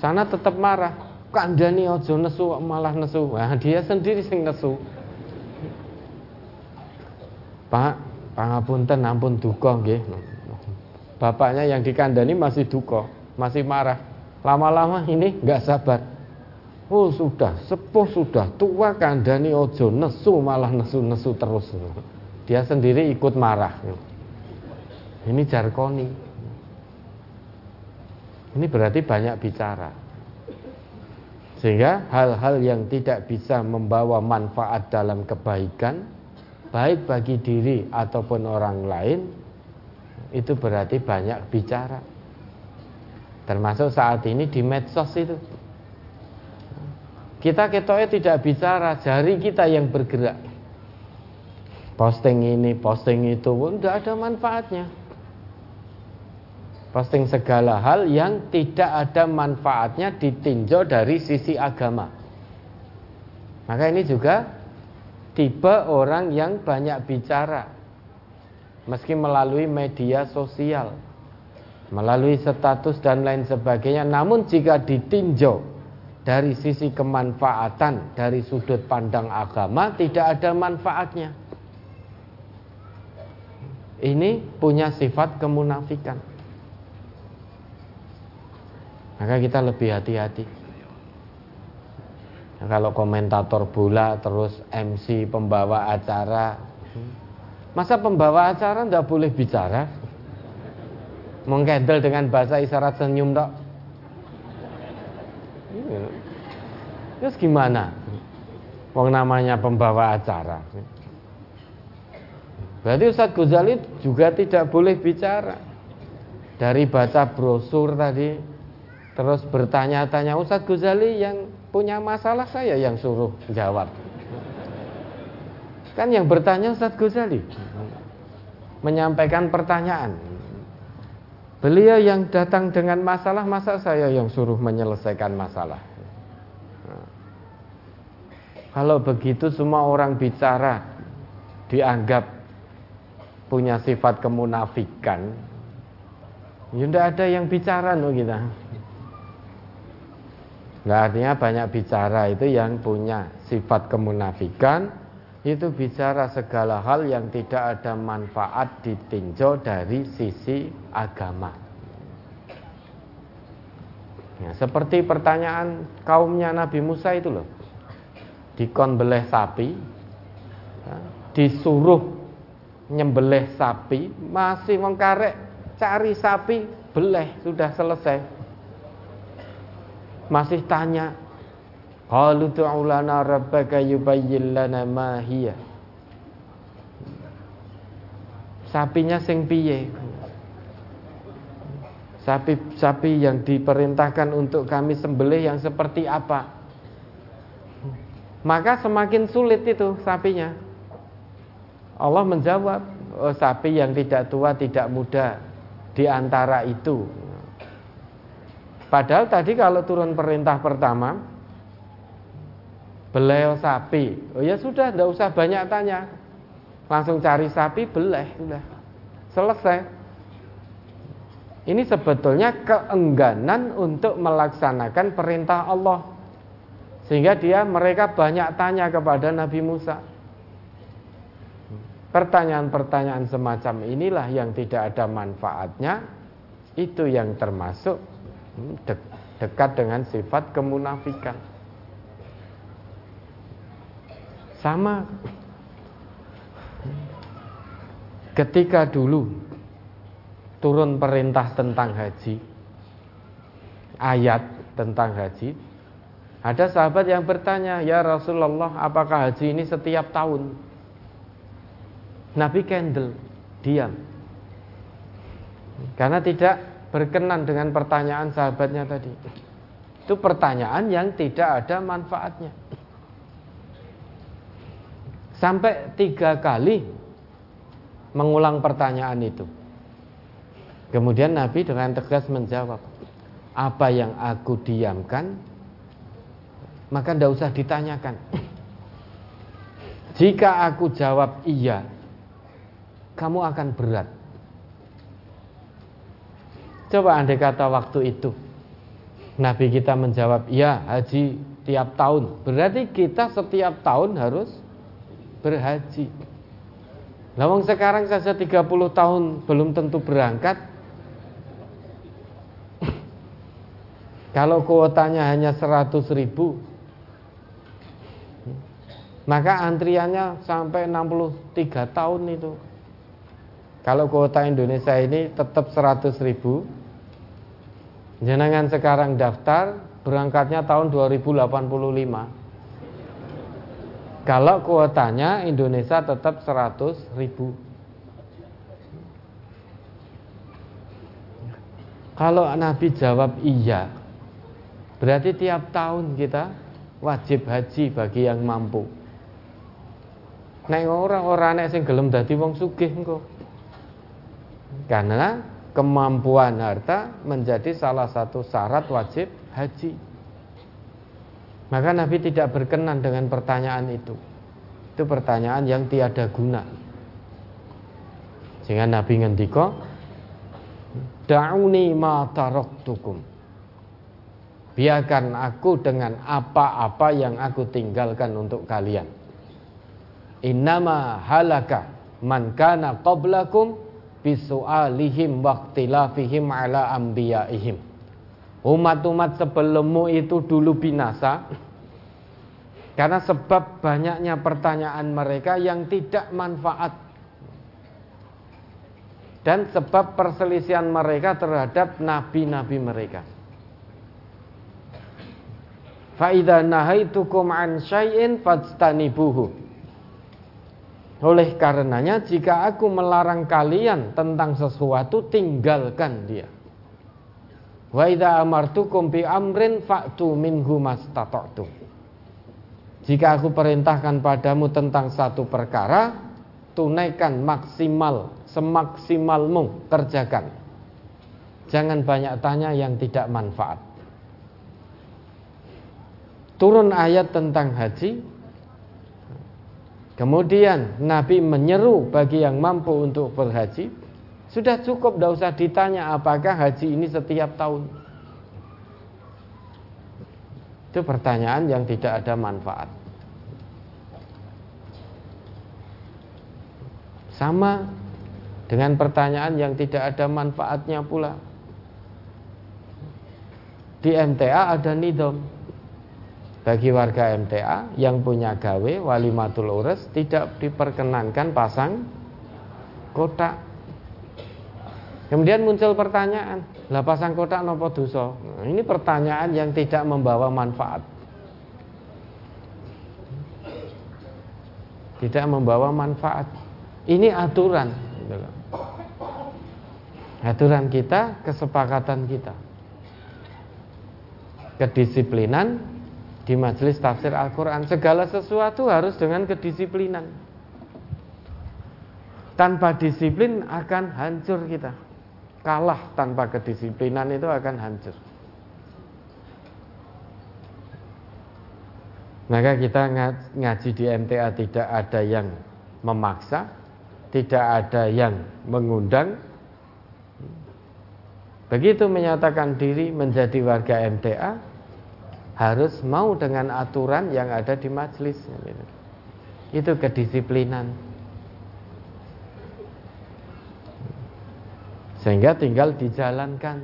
Sana tetap marah. Kandani ojo nesu malah nesu. Nah, dia sendiri sing nesu. Pak, Pangapunten ampun duka nggih. Bapaknya yang dikandani masih duka, masih marah. Lama-lama ini nggak sabar. Oh sudah, sepuh sudah, tua kandani ojo nesu malah nesu-nesu terus. Dia sendiri ikut marah. Ini jarkoni. Ini berarti banyak bicara. Sehingga hal-hal yang tidak bisa membawa manfaat dalam kebaikan baik bagi diri ataupun orang lain itu berarti banyak bicara. Termasuk saat ini di medsos itu. Kita ketoknya tidak bicara jari kita yang bergerak. Posting ini posting itu pun tidak ada manfaatnya. Posting segala hal yang tidak ada manfaatnya ditinjau dari sisi agama. Maka ini juga tipe orang yang banyak bicara. Meski melalui media sosial melalui status dan lain sebagainya namun jika ditinjau dari sisi kemanfaatan dari sudut pandang agama tidak ada manfaatnya. Ini punya sifat kemunafikan. Maka kita lebih hati-hati. Kalau komentator bola terus MC pembawa acara, masa pembawa acara ndak boleh bicara? Mengkendel dengan bahasa isyarat senyum dok. Iya. Terus gimana? Wong namanya pembawa acara. Berarti Ustadz Ghazali juga tidak boleh bicara. Dari baca brosur tadi, terus bertanya-tanya Ustadz Ghazali yang punya masalah saya yang suruh jawab. Kan yang bertanya Ustadz Ghazali menyampaikan pertanyaan. Beliau yang datang dengan masalah, masa saya yang suruh menyelesaikan masalah. Kalau begitu semua orang bicara dianggap punya sifat kemunafikan, ya tidak ada yang bicara loh kita. Nah, artinya banyak bicara itu yang punya sifat kemunafikan itu bicara segala hal yang tidak ada manfaat ditinjau dari sisi agama. Ya, seperti pertanyaan kaumnya Nabi Musa itu loh, dikon beleh sapi, ya, disuruh nyembelih sapi, masih mengkarek cari sapi, beleh sudah selesai masih tanya Qalu lana rabbaka yubayyin lana ma hiya. Sapinya sing piye? Sapi sapi yang diperintahkan untuk kami sembelih yang seperti apa? Maka semakin sulit itu sapinya. Allah menjawab oh, Sapi yang tidak tua tidak muda Di antara itu Padahal tadi kalau turun perintah pertama Beliau sapi. Oh ya sudah, tidak usah banyak tanya. Langsung cari sapi, beleh sudah Selesai. Ini sebetulnya keengganan untuk melaksanakan perintah Allah. Sehingga dia mereka banyak tanya kepada Nabi Musa. Pertanyaan-pertanyaan semacam inilah yang tidak ada manfaatnya. Itu yang termasuk de dekat dengan sifat kemunafikan. Sama ketika dulu turun perintah tentang haji, ayat tentang haji, ada sahabat yang bertanya, "Ya Rasulullah, apakah haji ini setiap tahun?" Nabi Kendel diam. Karena tidak berkenan dengan pertanyaan sahabatnya tadi. Itu pertanyaan yang tidak ada manfaatnya. Sampai tiga kali mengulang pertanyaan itu. Kemudian Nabi dengan tegas menjawab, apa yang aku diamkan, maka tidak usah ditanyakan. Jika aku jawab iya, kamu akan berat Coba andai kata waktu itu Nabi kita menjawab Ya haji tiap tahun. Berarti kita setiap tahun harus berhaji. Lawang sekarang saja 30 tahun belum tentu berangkat. Kalau kuotanya hanya 100 ribu Maka antriannya sampai 63 tahun itu. Kalau kuota Indonesia ini tetap 100 ribu Jenengan sekarang daftar berangkatnya tahun 2085. Kalau kuotanya Indonesia tetap 100 ribu. Kalau Nabi jawab iya, berarti tiap tahun kita wajib haji bagi yang mampu. Nek orang-orang nek sing gelem wong sugih engko. Karena kemampuan harta menjadi salah satu syarat wajib haji. Maka Nabi tidak berkenan dengan pertanyaan itu. Itu pertanyaan yang tiada guna. Sehingga Nabi ngendiko, "Da'uni ma taraktukum." Biarkan aku dengan apa-apa yang aku tinggalkan untuk kalian. Innama halaka man kana qablakum bisu'alihim waqtilafihim ala anbiya'ihim umat-umat sebelummu itu dulu binasa karena sebab banyaknya pertanyaan mereka yang tidak manfaat dan sebab perselisihan mereka terhadap nabi-nabi mereka. Faida nahaitukum an syai'in fajtanibuhu. Oleh karenanya jika aku melarang kalian tentang sesuatu tinggalkan dia. Wa idza amartukum bi amrin fa'tu minhu mastata'tum. Jika aku perintahkan padamu tentang satu perkara, tunaikan maksimal semaksimalmu kerjakan. Jangan banyak tanya yang tidak manfaat. Turun ayat tentang haji. Kemudian Nabi menyeru bagi yang mampu untuk berhaji. Sudah cukup, tidak usah ditanya apakah haji ini setiap tahun. Itu pertanyaan yang tidak ada manfaat. Sama dengan pertanyaan yang tidak ada manfaatnya pula. Di MTA ada nidom. Bagi warga MTA yang punya gawe walimatul urus tidak diperkenankan pasang kotak. Kemudian muncul pertanyaan, lah pasang kotak nopo dosa? Nah, ini pertanyaan yang tidak membawa manfaat. Tidak membawa manfaat. Ini aturan. Gitu Aturan kita, kesepakatan kita. Kedisiplinan di majelis tafsir Al-Quran. Segala sesuatu harus dengan kedisiplinan. Tanpa disiplin akan hancur kita. Kalah tanpa kedisiplinan itu akan hancur. Maka kita ngaji di MTA tidak ada yang memaksa, tidak ada yang mengundang, Begitu menyatakan diri menjadi warga MTA harus mau dengan aturan yang ada di majelis. Itu kedisiplinan. Sehingga tinggal dijalankan.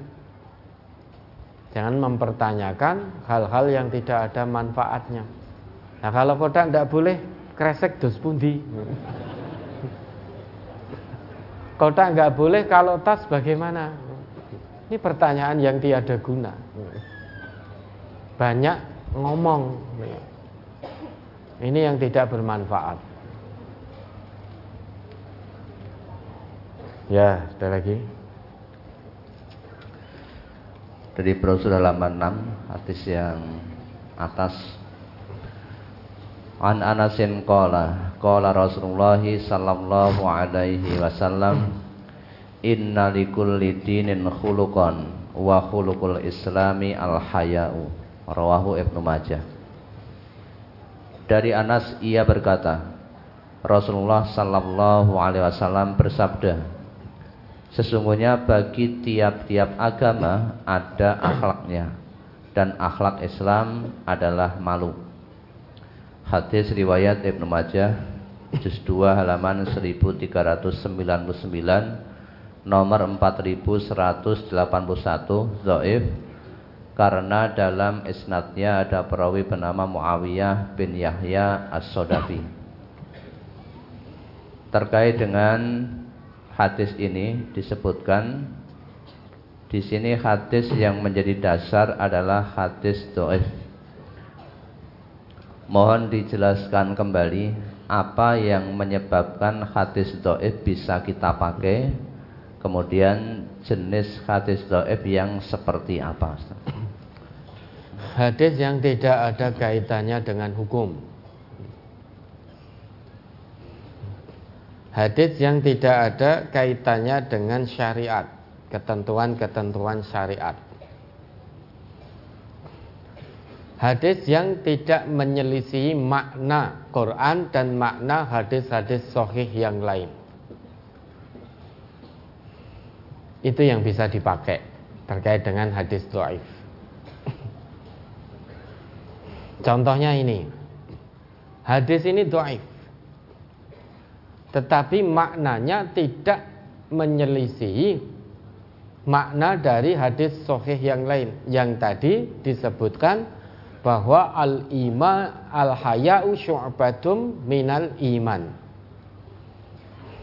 Jangan mempertanyakan hal-hal yang tidak ada manfaatnya. Nah kalau kota tidak boleh kresek dos pundi. Kota nggak boleh kalau tas bagaimana? Ini pertanyaan yang tiada guna. Banyak ngomong. Ini yang tidak bermanfaat. Ya, ada lagi. Dari brosur halaman 6 hadis yang atas An Anasin qala qala Rasulullah sallallahu alaihi wasallam Inna likulli dinin khuluqan wa khuluqul islami al haya'u rawahu Ibnu Majah. Dari Anas ia berkata Rasulullah sallallahu alaihi wasallam bersabda Sesungguhnya bagi tiap-tiap agama ada akhlaknya dan akhlak Islam adalah malu Hadis riwayat Ibnu Majah juz 2 halaman 1399 nomor 4181 Zoif karena dalam isnadnya ada perawi bernama Muawiyah bin Yahya As-Sodafi terkait dengan hadis ini disebutkan di sini hadis yang menjadi dasar adalah hadis doif. Mohon dijelaskan kembali apa yang menyebabkan hadis doif bisa kita pakai Kemudian jenis hadis dhaif yang seperti apa? Hadis yang tidak ada kaitannya dengan hukum. Hadis yang tidak ada kaitannya dengan syariat, ketentuan-ketentuan syariat. Hadis yang tidak menyelisihi makna Quran dan makna hadis-hadis sahih yang lain. Itu yang bisa dipakai terkait dengan hadis dhaif. Contohnya ini. Hadis ini dhaif. Tetapi maknanya tidak menyelisihi makna dari hadis sahih yang lain yang tadi disebutkan bahwa al iman al haya'u syu'batum minal iman.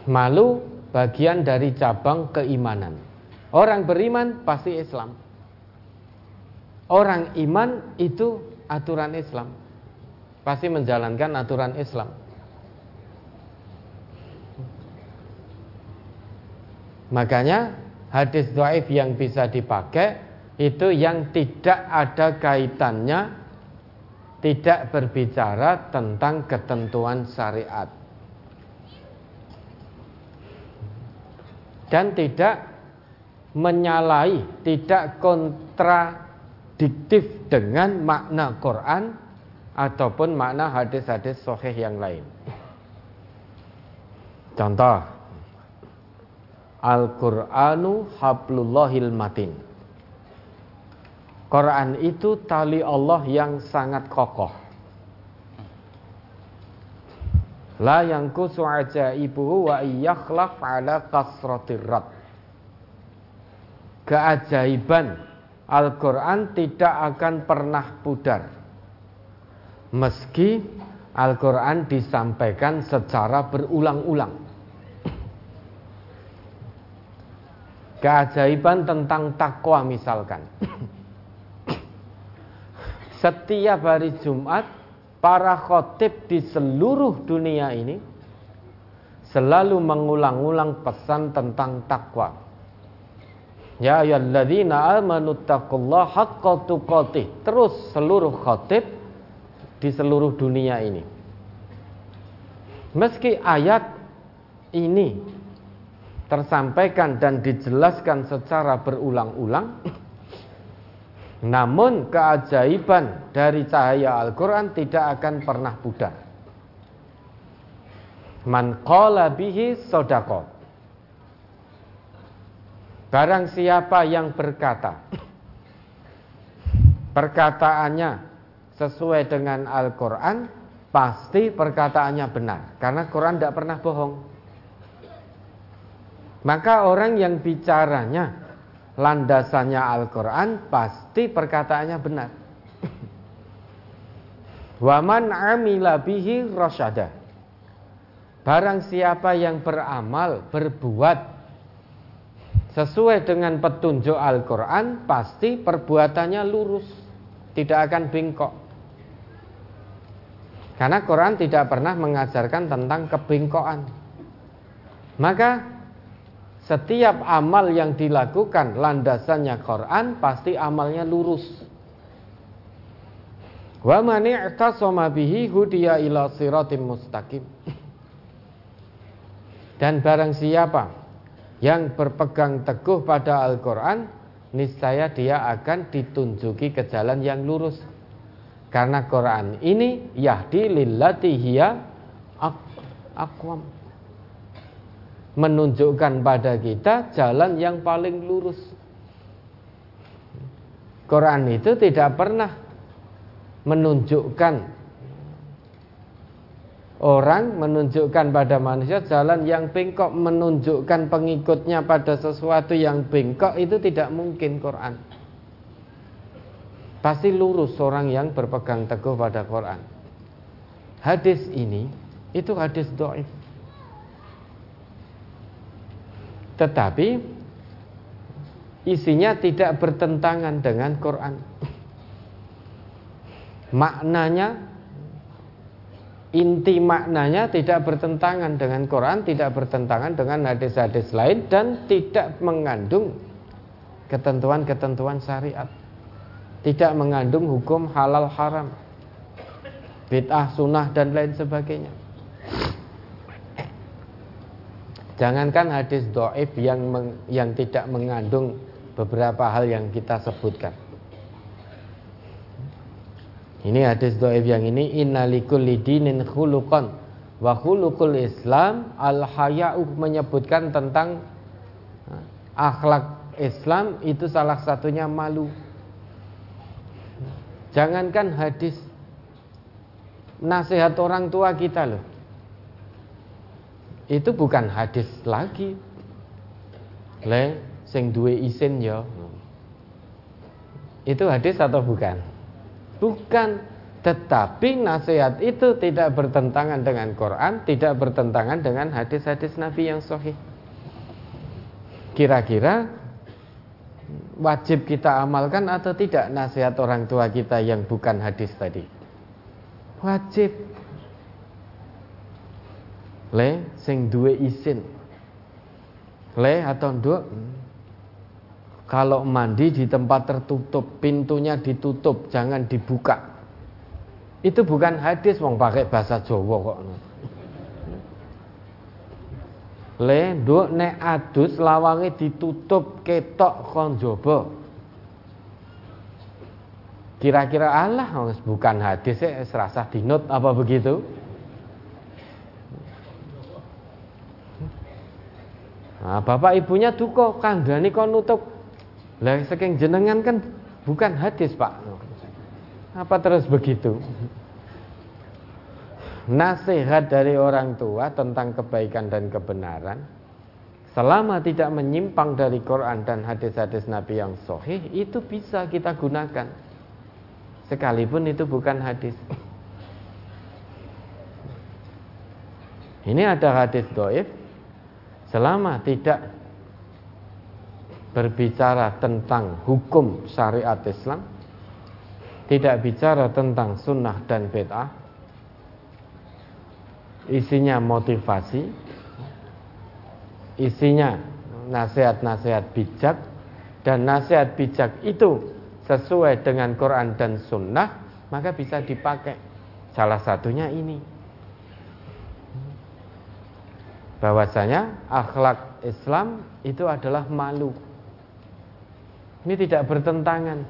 Malu bagian dari cabang keimanan. Orang beriman pasti Islam. Orang iman itu aturan Islam. Pasti menjalankan aturan Islam. Makanya hadis dhaif yang bisa dipakai itu yang tidak ada kaitannya tidak berbicara tentang ketentuan syariat dan tidak menyalahi, tidak kontradiktif dengan makna Quran ataupun makna hadis-hadis sahih yang lain. Contoh Al-Qur'anu hablullahil matin. Quran itu tali Allah yang sangat kokoh. La yang kusu ajaibuhu wa iyakhlaf ala kasratir rad. Keajaiban Al-Quran tidak akan pernah pudar. Meski Al-Quran disampaikan secara berulang-ulang. keajaiban tentang takwa misalkan. Setiap hari Jumat para khotib di seluruh dunia ini selalu mengulang-ulang pesan tentang takwa. Ya ayyuhalladzina amanu taqullaha haqqa tuqatih. Terus seluruh khotib di seluruh dunia ini. Meski ayat ini tersampaikan dan dijelaskan secara berulang-ulang namun keajaiban dari cahaya Al-Quran tidak akan pernah pudar man qala bihi sodako barang siapa yang berkata perkataannya sesuai dengan Al-Quran pasti perkataannya benar karena Quran tidak pernah bohong maka orang yang bicaranya landasannya Al-Quran pasti perkataannya benar. Waman amila bihi rasyada. Barang siapa yang beramal, berbuat sesuai dengan petunjuk Al-Quran, pasti perbuatannya lurus, tidak akan bengkok. Karena Quran tidak pernah mengajarkan tentang kebengkokan. Maka setiap amal yang dilakukan landasannya Quran pasti amalnya lurus. Wa man i'tasama bihi hudiya ila siratim mustaqim. Dan barang siapa yang berpegang teguh pada Al-Qur'an, niscaya dia akan ditunjuki ke jalan yang lurus. Karena Quran ini yahdi lillati hiya aqwam menunjukkan pada kita jalan yang paling lurus. Quran itu tidak pernah menunjukkan orang menunjukkan pada manusia jalan yang bengkok, menunjukkan pengikutnya pada sesuatu yang bengkok itu tidak mungkin Quran. Pasti lurus orang yang berpegang teguh pada Quran. Hadis ini itu hadis doif. Tetapi isinya tidak bertentangan dengan Quran. Maknanya inti maknanya tidak bertentangan dengan Quran, tidak bertentangan dengan hadis-hadis lain dan tidak mengandung ketentuan-ketentuan syariat. Tidak mengandung hukum halal haram, bid'ah sunnah dan lain sebagainya. Jangankan hadis doib yang yang tidak mengandung beberapa hal yang kita sebutkan. Ini hadis doib yang ini innalikul lidinin khuluqan wa khuluqul Islam al haya'u menyebutkan tentang eh, akhlak Islam itu salah satunya malu. Jangankan hadis nasihat orang tua kita loh itu bukan hadis lagi. Le, sing duwe isin ya. Itu hadis atau bukan? Bukan. Tetapi nasihat itu tidak bertentangan dengan Quran, tidak bertentangan dengan hadis-hadis Nabi yang sahih. Kira-kira wajib kita amalkan atau tidak nasihat orang tua kita yang bukan hadis tadi? Wajib. Le sing duwe isin. Le atau nduk kalau mandi di tempat tertutup, pintunya ditutup, jangan dibuka. Itu bukan hadis wong pakai bahasa Jawa kok. Le nduk nek adus lawange ditutup ketok kon jaba. Kira-kira Allah bukan hadis ya serasa dinut apa begitu? Nah, bapak ibunya duka kandhani kon nutup. Lah saking jenengan kan bukan hadis, Pak. Apa terus begitu? Nasihat dari orang tua tentang kebaikan dan kebenaran selama tidak menyimpang dari Quran dan hadis-hadis Nabi yang sahih itu bisa kita gunakan. Sekalipun itu bukan hadis. Ini ada hadis doif selama tidak berbicara tentang hukum syariat Islam tidak bicara tentang sunnah dan bid'ah isinya motivasi isinya nasihat-nasihat bijak dan nasihat bijak itu sesuai dengan Quran dan sunnah maka bisa dipakai. Salah satunya ini. Bahwasanya akhlak Islam itu adalah malu ini tidak bertentangan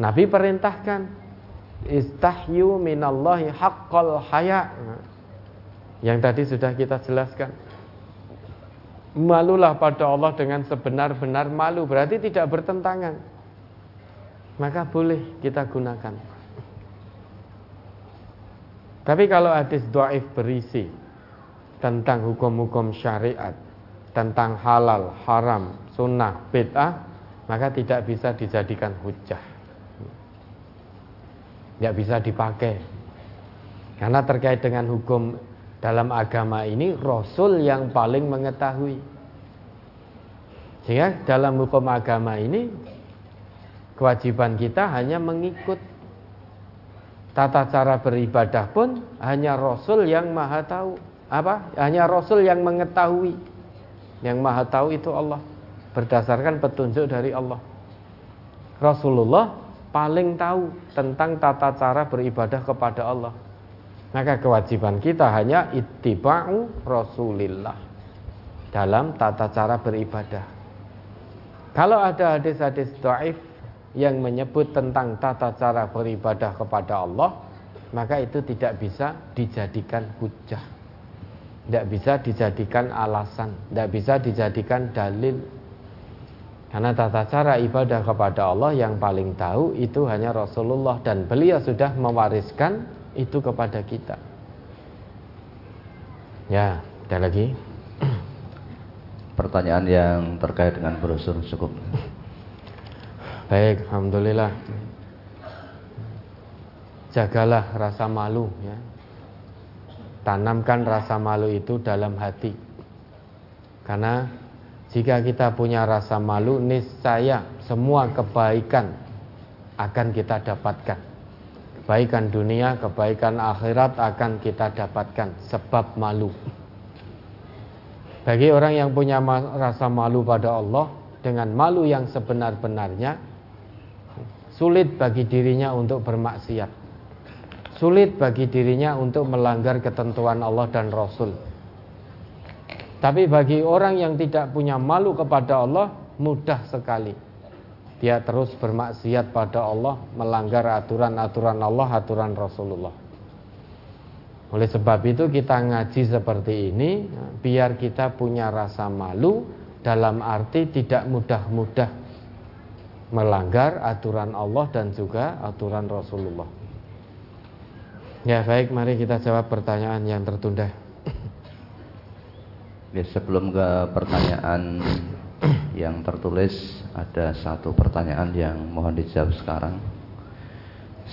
Nabi perintahkan istahyu minallahi haqqal haya. Yang tadi sudah kita jelaskan. Malulah pada Allah dengan sebenar-benar malu berarti tidak bertentangan. Maka boleh kita gunakan. Tapi kalau hadis doaif berisi tentang hukum-hukum syariat, tentang halal, haram, sunnah, bid'ah, maka tidak bisa dijadikan hujah nggak bisa dipakai. Karena terkait dengan hukum dalam agama ini Rasul yang paling mengetahui. Sehingga dalam hukum agama ini kewajiban kita hanya mengikut tata cara beribadah pun hanya Rasul yang maha tahu. Apa? Hanya Rasul yang mengetahui. Yang maha tahu itu Allah berdasarkan petunjuk dari Allah. Rasulullah paling tahu tentang tata cara beribadah kepada Allah. Maka kewajiban kita hanya ittiba'u Rasulillah dalam tata cara beribadah. Kalau ada hadis-hadis dhaif yang menyebut tentang tata cara beribadah kepada Allah, maka itu tidak bisa dijadikan hujah. Tidak bisa dijadikan alasan, tidak bisa dijadikan dalil karena tata cara ibadah kepada Allah yang paling tahu itu hanya Rasulullah dan beliau sudah mewariskan itu kepada kita. Ya, ada lagi. Pertanyaan yang terkait dengan brosur cukup. Baik, alhamdulillah. Jagalah rasa malu ya. Tanamkan rasa malu itu dalam hati. Karena jika kita punya rasa malu, niscaya semua kebaikan akan kita dapatkan. Kebaikan dunia, kebaikan akhirat akan kita dapatkan sebab malu. Bagi orang yang punya rasa malu pada Allah dengan malu yang sebenar-benarnya, sulit bagi dirinya untuk bermaksiat. Sulit bagi dirinya untuk melanggar ketentuan Allah dan Rasul tapi bagi orang yang tidak punya malu kepada Allah mudah sekali. Dia terus bermaksiat pada Allah, melanggar aturan-aturan Allah, aturan Rasulullah. Oleh sebab itu kita ngaji seperti ini biar kita punya rasa malu dalam arti tidak mudah-mudah melanggar aturan Allah dan juga aturan Rasulullah. Ya baik, mari kita jawab pertanyaan yang tertunda. Ya, sebelum ke pertanyaan yang tertulis ada satu pertanyaan yang mohon dijawab sekarang.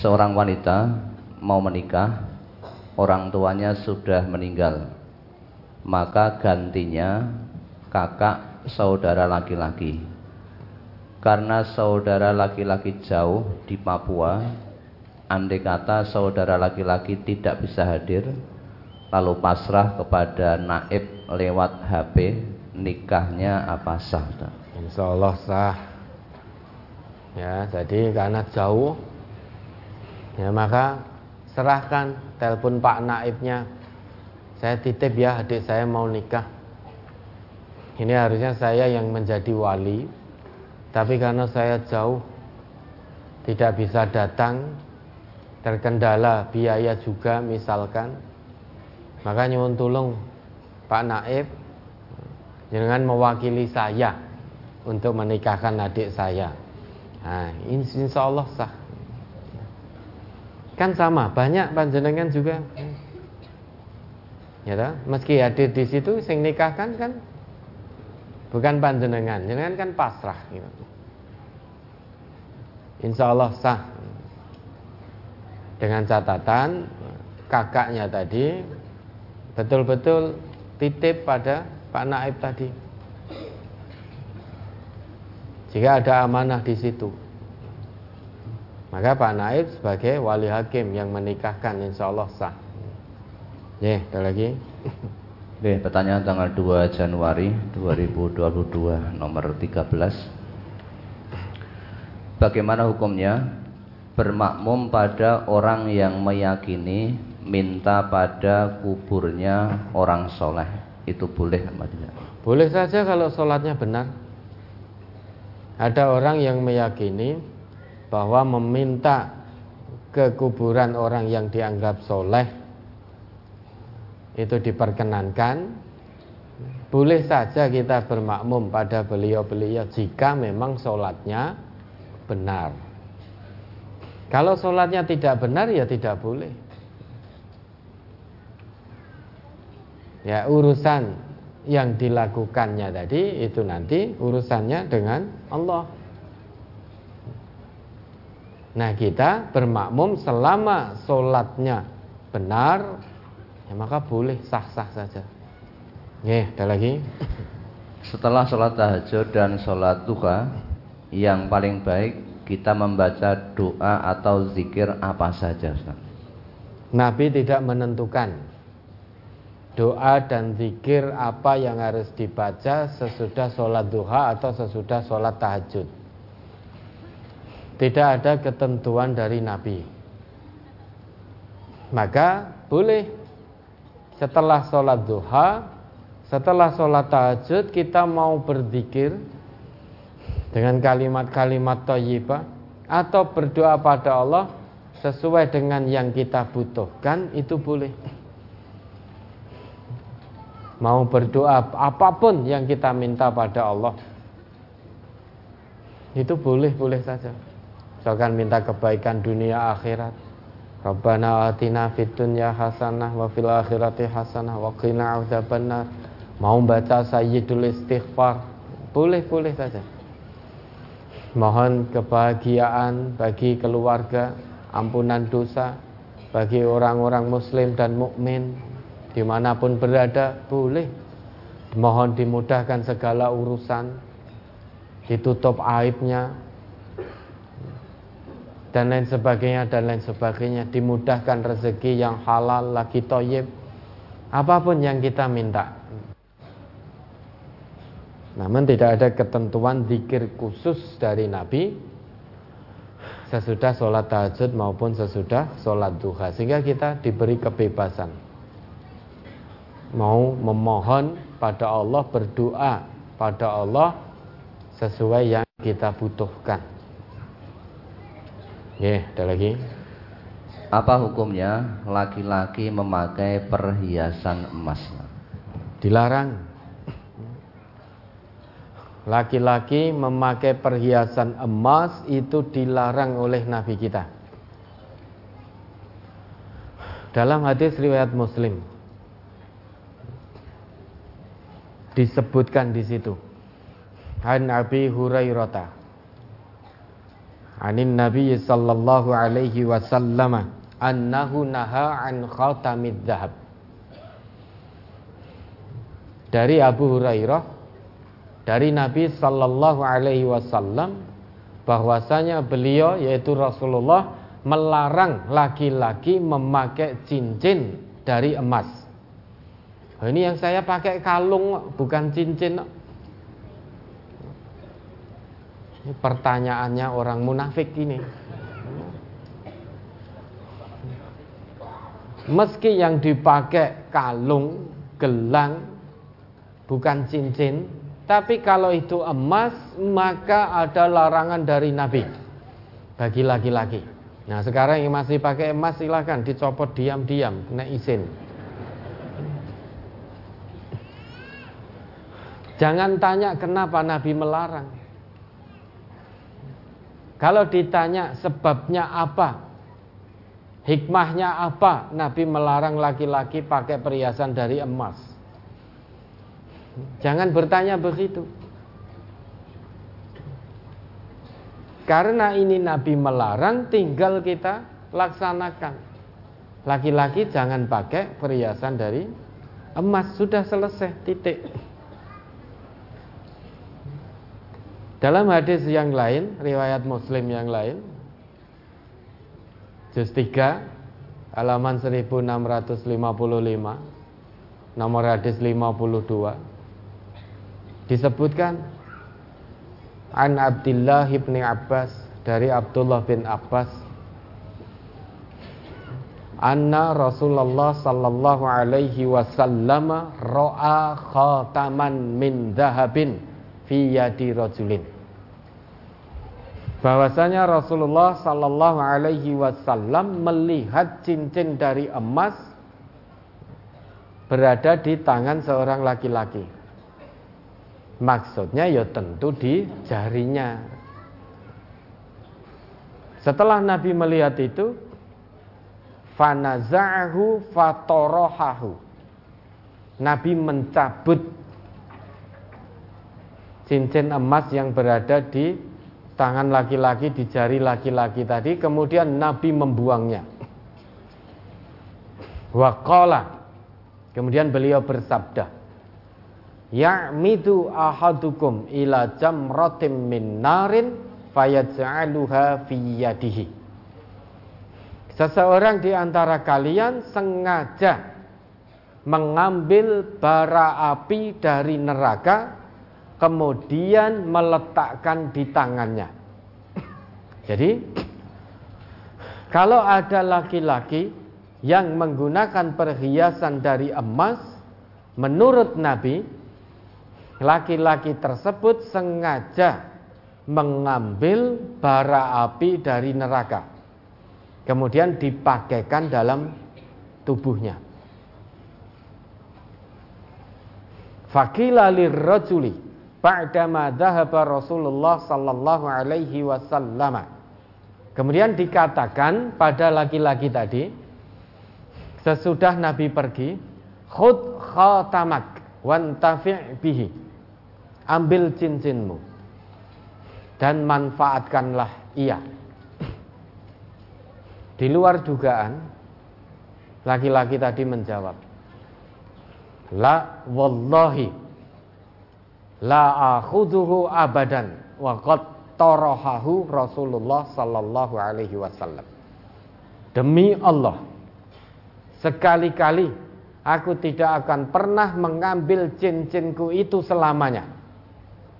Seorang wanita mau menikah, orang tuanya sudah meninggal. Maka gantinya kakak saudara laki-laki. Karena saudara laki-laki jauh di Papua, andai kata saudara laki-laki tidak bisa hadir, lalu pasrah kepada naib lewat HP, nikahnya apa sah? Insya Allah sah. Ya, jadi karena jauh, ya maka serahkan telepon Pak Naibnya. Saya titip ya adik saya mau nikah. Ini harusnya saya yang menjadi wali, tapi karena saya jauh, tidak bisa datang, terkendala biaya juga misalkan, maka nyuwun tolong Pak Naib jangan mewakili saya untuk menikahkan adik saya. Nah, insya Allah sah. Kan sama, banyak panjenengan juga. Ya toh? meski hadir di situ sing nikahkan kan bukan panjenengan, jenengan kan pasrah gitu. Insya Allah sah. Dengan catatan kakaknya tadi betul-betul titip pada Pak Naib tadi. Jika ada amanah di situ, maka Pak Naib sebagai wali hakim yang menikahkan insya Allah sah. Ya, ada lagi. Oke, pertanyaan tanggal 2 Januari 2022 nomor 13. Bagaimana hukumnya bermakmum pada orang yang meyakini minta pada kuburnya orang soleh itu boleh apa tidak? Boleh saja kalau sholatnya benar. Ada orang yang meyakini bahwa meminta ke kuburan orang yang dianggap soleh itu diperkenankan. Boleh saja kita bermakmum pada beliau-beliau jika memang sholatnya benar. Kalau sholatnya tidak benar ya tidak boleh. Ya urusan yang dilakukannya tadi itu nanti urusannya dengan Allah. Nah kita bermakmum selama sholatnya benar, ya maka boleh sah-sah saja. Ya, ada lagi. Setelah sholat tahajud dan sholat duha, yang paling baik kita membaca doa atau zikir apa saja, Ustaz? Nabi tidak menentukan doa dan zikir apa yang harus dibaca sesudah sholat duha atau sesudah sholat tahajud. Tidak ada ketentuan dari Nabi. Maka boleh setelah sholat duha, setelah sholat tahajud kita mau berzikir dengan kalimat-kalimat thayyibah atau berdoa pada Allah sesuai dengan yang kita butuhkan itu boleh mau berdoa apa pun yang kita minta pada Allah itu boleh-boleh saja. Misalkan minta kebaikan dunia akhirat. Rabbana atina fid dunya hasanah wa fil akhirati hasanah wa qina adzabannar. Mau baca sayyidul istighfar, boleh-boleh saja. Mohon kebahagiaan bagi keluarga, ampunan dosa bagi orang-orang muslim dan mukmin, di mana pun berada boleh. Mohon dimudahkan segala urusan. Ditutup aibnya. Dan lain sebagainya dan lain sebagainya. Dimudahkan rezeki yang halal lagi toyib. Apa pun yang kita minta. Namun tidak ada ketentuan zikir khusus dari Nabi. Sesudah sholat tahajud maupun sesudah sholat duha. Sehingga kita diberi kebebasan mau memohon pada Allah, berdoa pada Allah sesuai yang kita butuhkan. Ya, yeah, ada lagi. Apa hukumnya laki-laki memakai perhiasan emas? Dilarang. Laki-laki memakai perhiasan emas itu dilarang oleh Nabi kita. Dalam hadis riwayat Muslim, disebutkan di situ. An Abi Hurairah Anin Nabi sallallahu alaihi wasallam annahu naha an khatamid dhahab Dari Abu Hurairah dari Nabi sallallahu alaihi wasallam bahwasanya beliau yaitu Rasulullah melarang laki-laki memakai cincin dari emas. Oh, ini yang saya pakai kalung bukan cincin. Ini pertanyaannya orang munafik ini. Meski yang dipakai kalung, gelang, bukan cincin, tapi kalau itu emas, maka ada larangan dari Nabi bagi laki-laki. Nah sekarang yang masih pakai emas silahkan dicopot diam-diam, kena izin. Jangan tanya kenapa Nabi melarang. Kalau ditanya sebabnya apa, hikmahnya apa, Nabi melarang laki-laki pakai perhiasan dari emas. Jangan bertanya begitu. Karena ini Nabi melarang, tinggal kita laksanakan. Laki-laki jangan pakai perhiasan dari emas, sudah selesai, titik. Dalam hadis yang lain, riwayat Muslim yang lain, juz 3 halaman 1655, nomor hadis 52. Disebutkan An Abdullah bin Abbas dari Abdullah bin Abbas Anna Rasulullah sallallahu alaihi wasallam ra'a khataman min dhahabin fi yadi rajulin bahwasanya Rasulullah sallallahu alaihi wasallam melihat cincin dari emas berada di tangan seorang laki-laki. Maksudnya ya tentu di jarinya. Setelah Nabi melihat itu, fanaza'ahu fatorohahu. Nabi mencabut cincin emas yang berada di tangan laki-laki di jari laki-laki tadi kemudian Nabi membuangnya. Waqala kemudian beliau bersabda ya'midu ahadukum ila jamratin min narin fayaj'aluha fi yadihi. Seseorang di antara kalian sengaja mengambil bara api dari neraka kemudian meletakkan di tangannya. Jadi, kalau ada laki-laki yang menggunakan perhiasan dari emas, menurut Nabi, laki-laki tersebut sengaja mengambil bara api dari neraka, kemudian dipakaikan dalam tubuhnya. Fakila lirrajuli ba'dama dhahaba Rasulullah sallallahu alaihi wasallam. Kemudian dikatakan pada laki-laki tadi sesudah Nabi pergi, khud khatamak wantafi' bihi. Ambil cincinmu dan manfaatkanlah ia. Di luar dugaan, laki-laki tadi menjawab, La wallahi la akhuduhu abadan wa qad tarahahu Rasulullah sallallahu alaihi wasallam. Demi Allah, sekali-kali aku tidak akan pernah mengambil cincinku itu selamanya.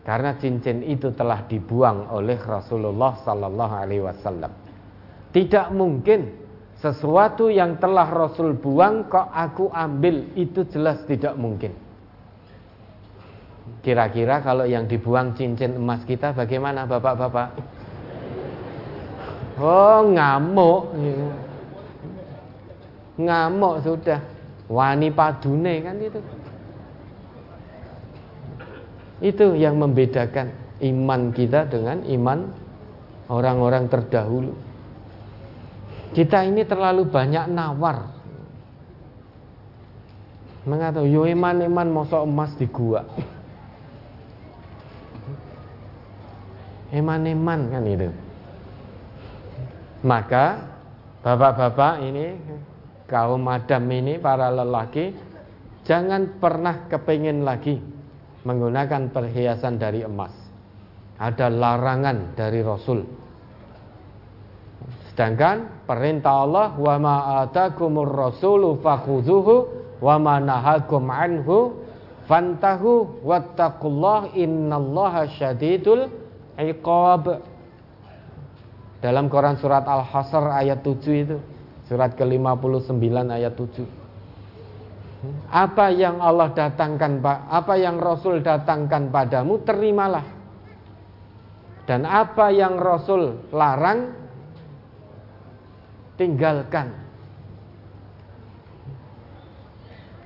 Karena cincin itu telah dibuang oleh Rasulullah sallallahu alaihi wasallam. Tidak mungkin sesuatu yang telah Rasul buang kok aku ambil itu jelas tidak mungkin. Kira-kira kalau yang dibuang cincin emas kita bagaimana Bapak-bapak? Oh, ngamuk. Ngamuk sudah. Wani padune kan itu. Itu yang membedakan iman kita dengan iman orang-orang terdahulu. Kita ini terlalu banyak nawar. Mengatakan, yo iman iman mosok emas di gua. Eman-eman kan itu. Maka bapak-bapak ini kaum madam ini para lelaki jangan pernah kepingin lagi menggunakan perhiasan dari emas. Ada larangan dari Rasul. Sedangkan perintah Allah wa ma atakumur rasulu fakhudhuhu wa ma nahakum anhu fantahu wattaqullah innallaha syadidul iqab. Dalam Quran surat Al-Hasr ayat 7 itu, surat ke-59 ayat 7. Apa yang Allah datangkan, apa yang Rasul datangkan padamu, terimalah. Dan apa yang Rasul larang, tinggalkan.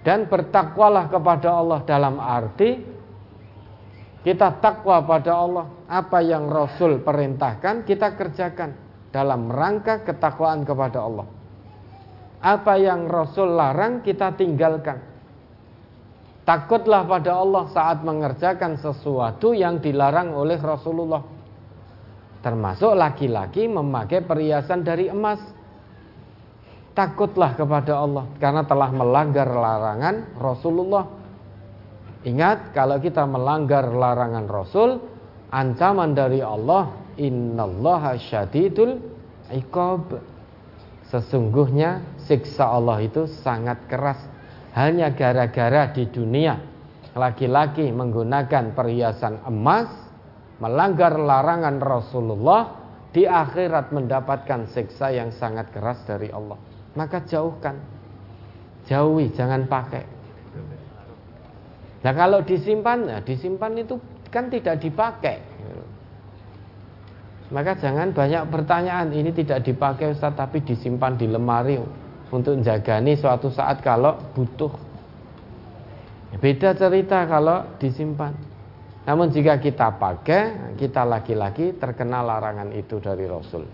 Dan bertakwalah kepada Allah dalam arti kita takwa pada Allah. Apa yang Rasul perintahkan, kita kerjakan dalam rangka ketakwaan kepada Allah. Apa yang Rasul larang kita tinggalkan. Takutlah pada Allah saat mengerjakan sesuatu yang dilarang oleh Rasulullah. Termasuk laki-laki memakai perhiasan dari emas. Takutlah kepada Allah karena telah melanggar larangan Rasulullah. Ingat kalau kita melanggar larangan Rasul, ancaman dari Allah, innallaha syadidul iqab. Sesungguhnya siksa Allah itu sangat keras. Hanya gara-gara di dunia laki-laki menggunakan perhiasan emas, melanggar larangan Rasulullah, di akhirat mendapatkan siksa yang sangat keras dari Allah. Maka jauhkan. Jauhi, jangan pakai. Nah kalau disimpan, ya disimpan itu kan tidak dipakai. Maka jangan banyak pertanyaan ini tidak dipakai Ustaz tapi disimpan di lemari untuk menjagani suatu saat kalau butuh. Beda cerita kalau disimpan. Namun jika kita pakai, kita laki-laki terkena larangan itu dari Rasul.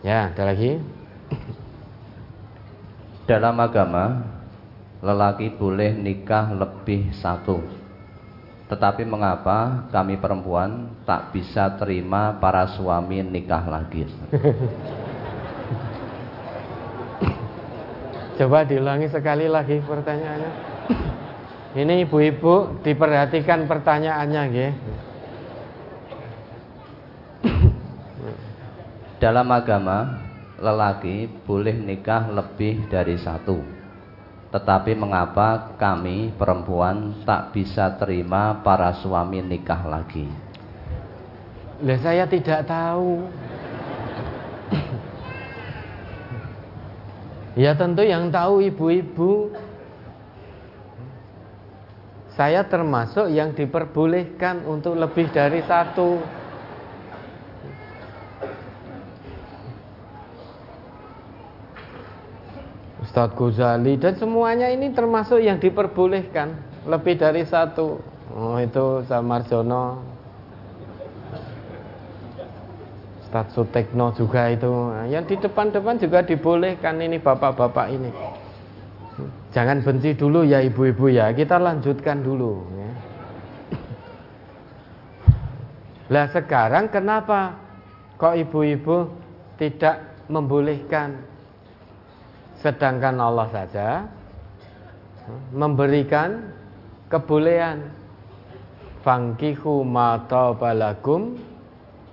Ya, ada lagi. Dalam agama, lelaki boleh nikah lebih satu tetapi mengapa kami perempuan tak bisa terima para suami nikah lagi? Coba diulangi sekali lagi pertanyaannya. Ini ibu-ibu diperhatikan pertanyaannya, nggih. Dalam agama, lelaki boleh nikah lebih dari satu tetapi mengapa kami perempuan tak bisa terima para suami nikah lagi? Lah saya tidak tahu. ya tentu yang tahu ibu-ibu. Saya termasuk yang diperbolehkan untuk lebih dari satu. Ustadz Ghazali dan semuanya ini termasuk yang diperbolehkan lebih dari satu. Oh itu Samarjono, Ustadz Sutekno juga itu. Yang di depan-depan juga dibolehkan ini bapak-bapak ini. Jangan benci dulu ya ibu-ibu ya, kita lanjutkan dulu. Ya. Lah sekarang kenapa kok ibu-ibu tidak membolehkan Sedangkan Allah saja memberikan kebolehan fangkihu ma balakum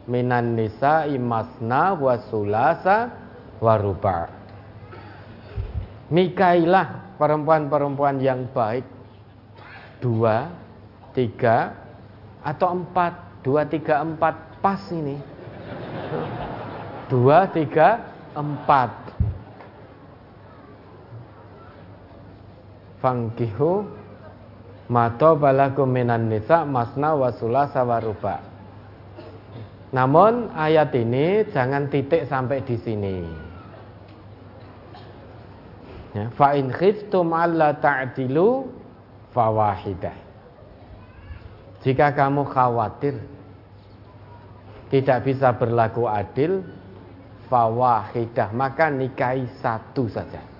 minan nisa imasna wa sulasa wa ruba. Nikailah perempuan-perempuan yang baik dua, tiga, atau empat, dua, tiga, empat pas ini. Dua, tiga, empat fangkihu mato balakum minan nisa masna wasula sawaruba. Namun ayat ini jangan titik sampai di sini. Ya, fa in khiftum alla ta'dilu fawahidah. Jika kamu khawatir tidak bisa berlaku adil, fawahidah maka nikahi satu saja.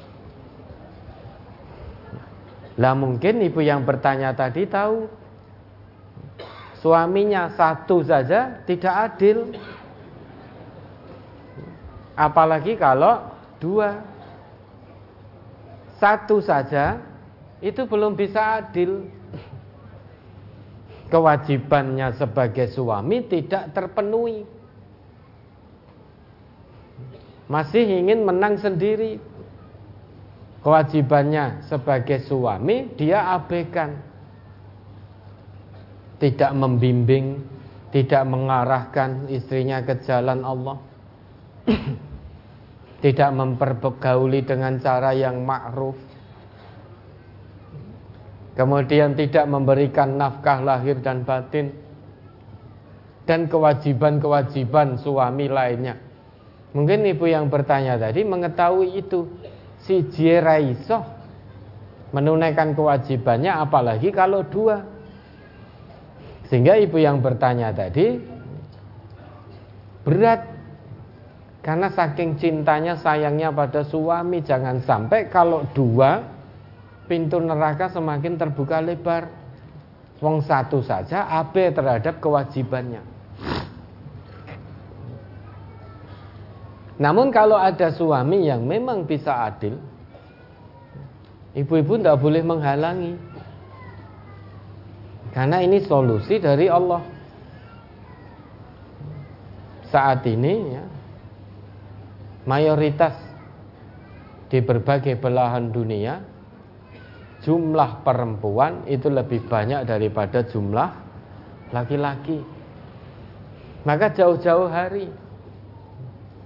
Lah mungkin ibu yang bertanya tadi tahu suaminya satu saja tidak adil. Apalagi kalau dua. Satu saja itu belum bisa adil. Kewajibannya sebagai suami tidak terpenuhi. Masih ingin menang sendiri. Kewajibannya sebagai suami dia abaikan. Tidak membimbing, tidak mengarahkan istrinya ke jalan Allah. tidak mempergauli dengan cara yang ma'ruf kemudian tidak memberikan nafkah lahir dan batin dan kewajiban-kewajiban suami lainnya. Mungkin ibu yang bertanya tadi mengetahui itu si Jeraiso menunaikan kewajibannya apalagi kalau dua. Sehingga ibu yang bertanya tadi berat karena saking cintanya sayangnya pada suami jangan sampai kalau dua pintu neraka semakin terbuka lebar. Wong satu saja abe terhadap kewajibannya. Namun kalau ada suami yang memang bisa adil, ibu-ibu tidak boleh menghalangi. Karena ini solusi dari Allah. Saat ini ya, mayoritas di berbagai belahan dunia jumlah perempuan itu lebih banyak daripada jumlah laki-laki. Maka jauh-jauh hari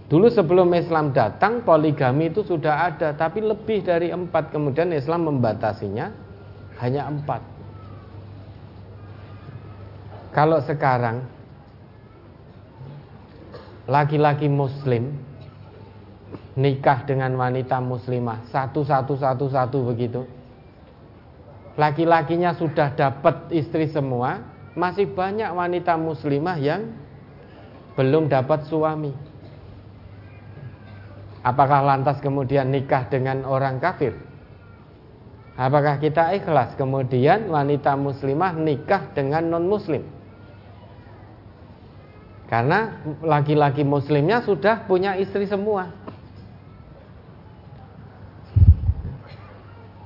Dulu sebelum Islam datang poligami itu sudah ada Tapi lebih dari empat. Kemudian Islam membatasinya Hanya empat. Kalau sekarang Laki-laki muslim Nikah dengan wanita muslimah Satu, satu, satu, satu begitu. Laki-lakinya sudah dapat istri semua, masih banyak wanita muslimah yang belum dapat suami. Apakah lantas kemudian nikah dengan orang kafir? Apakah kita ikhlas kemudian wanita muslimah nikah dengan non-muslim? Karena laki-laki muslimnya sudah punya istri semua.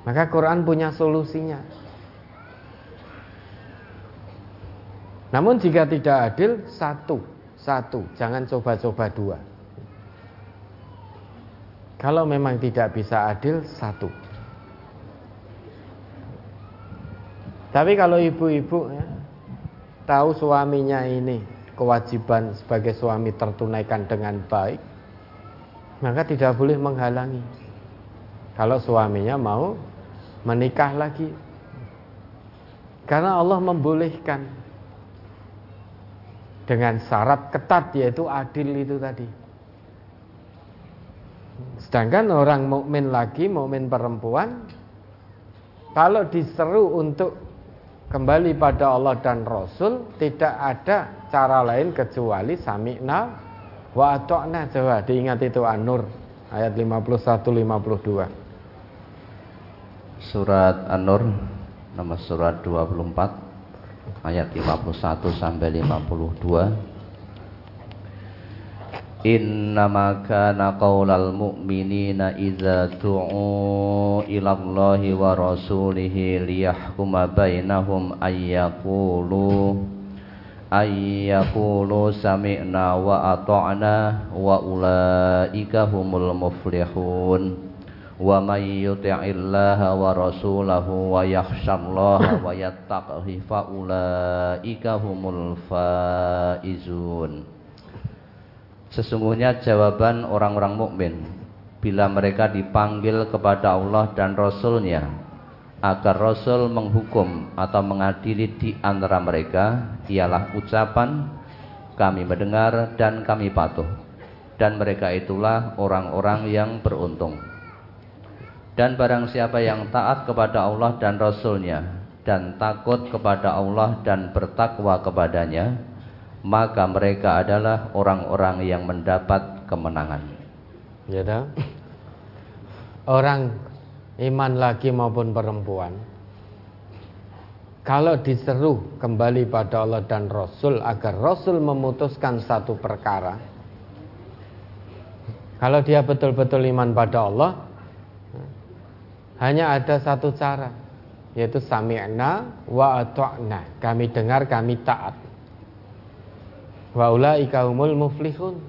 Maka Quran punya solusinya. Namun jika tidak adil, satu, satu, jangan coba-coba dua. Kalau memang tidak bisa adil, satu. Tapi kalau ibu-ibu ya, tahu suaminya ini kewajiban sebagai suami tertunaikan dengan baik, maka tidak boleh menghalangi. Kalau suaminya mau menikah lagi. Karena Allah membolehkan dengan syarat ketat yaitu adil itu tadi. Sedangkan orang mukmin lagi, mukmin perempuan kalau diseru untuk kembali pada Allah dan Rasul tidak ada cara lain kecuali sami'na wa ata'na. Coba diingat itu An-Nur ayat 51 52 surat An-Nur nomor surat 24 ayat 51 sampai 52 Innama kana qaulal mu'minina idza du'u ila Allahi wa rasulihi liyahkuma bainahum ayyaqulu ayyaqulu sami'na wa ata'na wa ulaika humul muflihun. Wa may yuti'illaha wa rasulahu wa yakhshallaha wa yattaqihi fa ulaika humul faizun Sesungguhnya jawaban orang-orang mukmin bila mereka dipanggil kepada Allah dan Rasulnya agar Rasul menghukum atau mengadili di antara mereka ialah ucapan kami mendengar dan kami patuh. Dan mereka itulah orang-orang yang beruntung. Dan barang siapa yang taat kepada Allah dan Rasulnya Dan takut kepada Allah dan bertakwa kepadanya Maka mereka adalah orang-orang yang mendapat kemenangan. Ya dah. Orang iman laki maupun perempuan kalau diseru kembali pada Allah dan Rasul agar Rasul memutuskan satu perkara kalau dia betul-betul iman pada Allah hanya ada satu cara yaitu sami'na wa ata'na. Kami dengar kami taat wa ulaika muflihun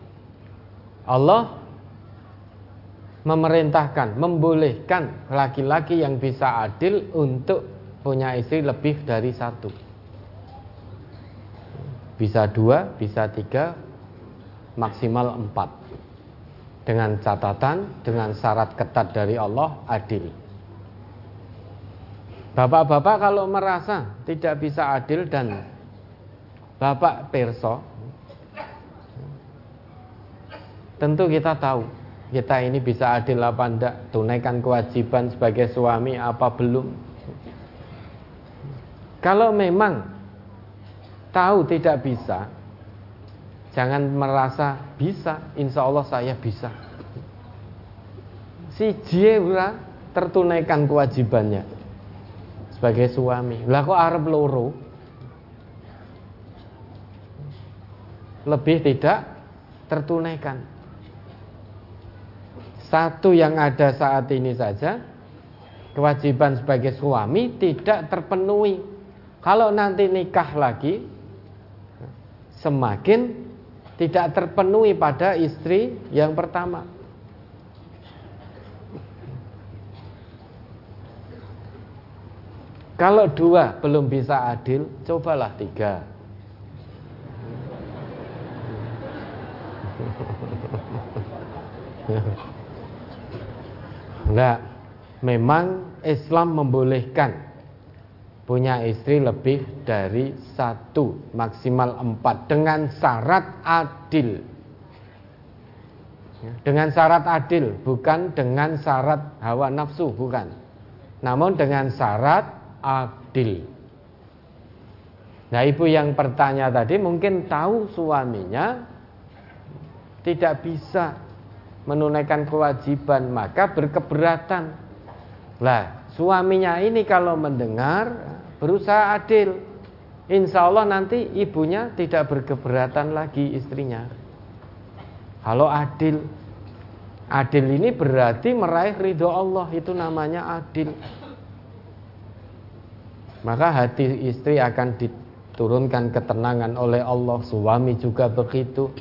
Allah memerintahkan, membolehkan laki-laki yang bisa adil untuk punya istri lebih dari satu. Bisa dua, bisa tiga, maksimal empat. Dengan catatan, dengan syarat ketat dari Allah, adil. Bapak-bapak kalau merasa tidak bisa adil dan bapak perso, tentu kita tahu kita ini bisa adil apa enggak, tunaikan kewajiban sebagai suami apa belum. Kalau memang tahu tidak bisa, jangan merasa bisa, insya Allah saya bisa. Si jiwa tertunaikan kewajibannya sebagai suami. Lah kok Arab loro? Lebih tidak tertunaikan. Satu yang ada saat ini saja kewajiban sebagai suami tidak terpenuhi. Kalau nanti nikah lagi semakin tidak terpenuhi pada istri yang pertama. Kalau dua belum bisa adil, cobalah tiga. Enggak. Memang Islam membolehkan punya istri lebih dari satu, maksimal empat, dengan syarat adil. Dengan syarat adil, bukan dengan syarat hawa nafsu, bukan. Namun dengan syarat adil. Nah, ibu yang bertanya tadi mungkin tahu suaminya tidak bisa menunaikan kewajiban maka berkeberatan. Lah, suaminya ini kalau mendengar berusaha adil. Insya Allah nanti ibunya tidak berkeberatan lagi istrinya. Kalau adil, adil ini berarti meraih ridho Allah itu namanya adil. Maka hati istri akan diturunkan ketenangan oleh Allah, suami juga begitu,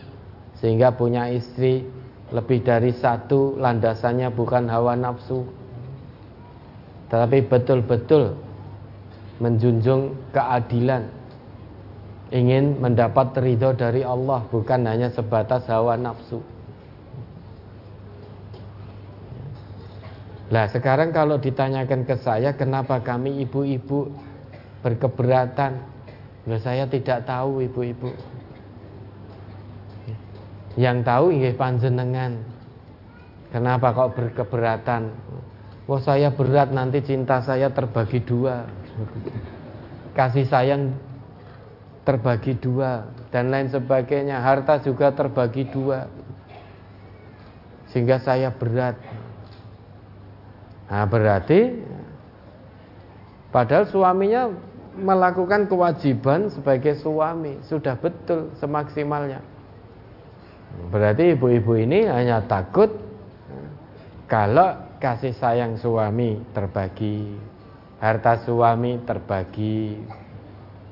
sehingga punya istri lebih dari satu landasannya bukan hawa nafsu. Tetapi betul-betul menjunjung keadilan. Ingin mendapat ridho dari Allah bukan hanya sebatas hawa nafsu. Nah sekarang kalau ditanyakan ke saya kenapa kami ibu-ibu berkeberatan? Nah saya tidak tahu ibu-ibu yang tahu inggih panjenengan. Kenapa kok berkeberatan? Wah saya berat nanti cinta saya terbagi dua. Kasih sayang terbagi dua dan lain sebagainya. Harta juga terbagi dua. Sehingga saya berat. Nah, berarti padahal suaminya melakukan kewajiban sebagai suami sudah betul semaksimalnya. Berarti ibu-ibu ini hanya takut kalau kasih sayang suami terbagi, harta suami terbagi,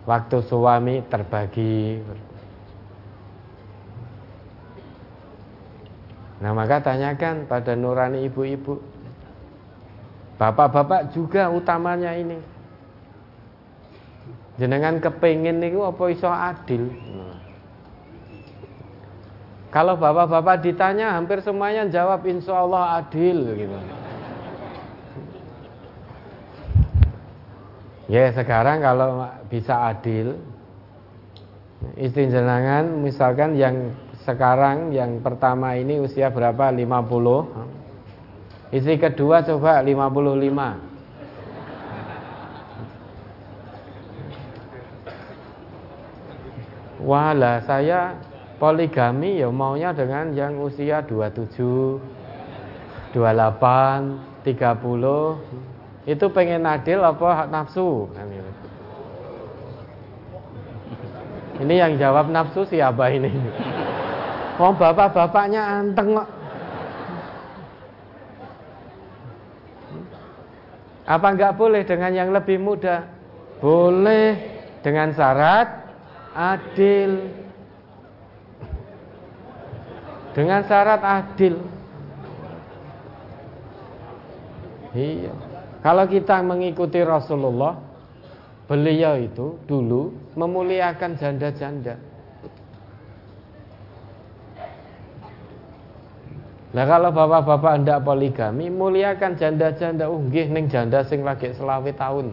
waktu suami terbagi. Nah maka tanyakan pada nurani ibu-ibu. Bapak-bapak juga utamanya ini. Jenengan kepingin niku apa iso adil kalau bapak-bapak ditanya hampir semuanya jawab insya Allah adil gitu. Ya sekarang kalau bisa adil Istri jenengan misalkan yang sekarang yang pertama ini usia berapa? 50 Istri kedua coba 55 Walah saya Poligami ya maunya dengan yang usia 27, 28, 30. Itu pengen adil apa nafsu? Ini yang jawab nafsu siapa ini? Oh bapak-bapaknya anteng kok. Apa enggak boleh dengan yang lebih muda? Boleh dengan syarat adil. Dengan syarat adil. Iya. Kalau kita mengikuti Rasulullah, beliau itu dulu memuliakan janda-janda. Nah kalau bapak-bapak hendak poligami, muliakan janda-janda. Oh nggih ning janda sing lagi selawe tahun.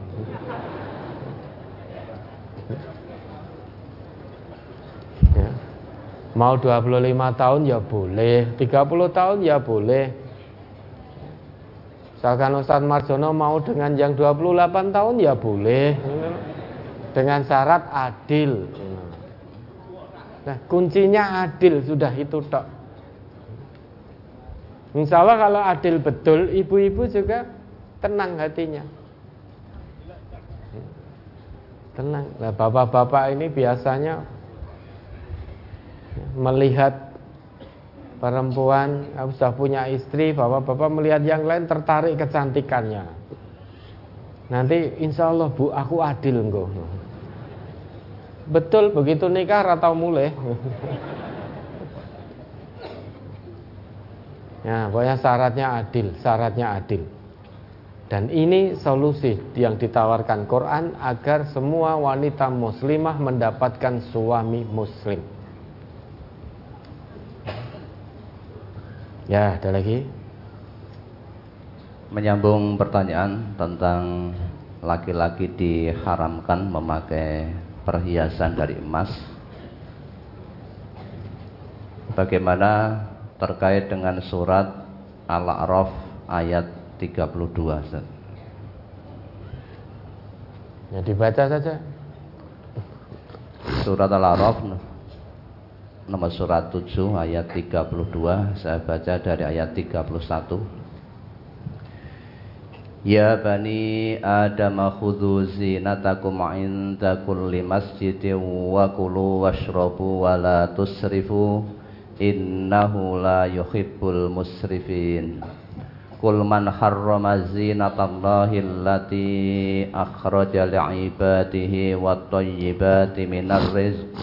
Mau 25 tahun ya boleh, 30 tahun ya boleh. Misalkan Ustaz Marjono mau dengan yang 28 tahun ya boleh. Dengan syarat adil. Nah, kuncinya adil sudah itu tok. Insya Allah kalau adil betul, ibu-ibu juga tenang hatinya. Tenang. Nah, bapak-bapak ini biasanya melihat perempuan sudah punya istri, bapak-bapak melihat yang lain tertarik kecantikannya. Nanti insya Allah bu, aku adil enggak. Betul begitu nikah atau mulai. Ya, pokoknya syaratnya adil, syaratnya adil. Dan ini solusi yang ditawarkan Quran agar semua wanita muslimah mendapatkan suami muslim. Ya, ada lagi? Menyambung pertanyaan tentang laki-laki diharamkan memakai perhiasan dari emas. Bagaimana terkait dengan surat Al-A'raf ayat 32 Ustaz. Ya dibaca saja. Surat Al-A'raf nomor surat 7 ayat 32 saya baca dari ayat 31 Ya bani Adam khudhu zinatakum inda kulli masjidin wa kulu washrabu wa la tusrifu. Innahu la yuhibbul musrifin. Qul man harrama zinatallahi allati akhraja li'ibadihi wat tayyibati minar rizq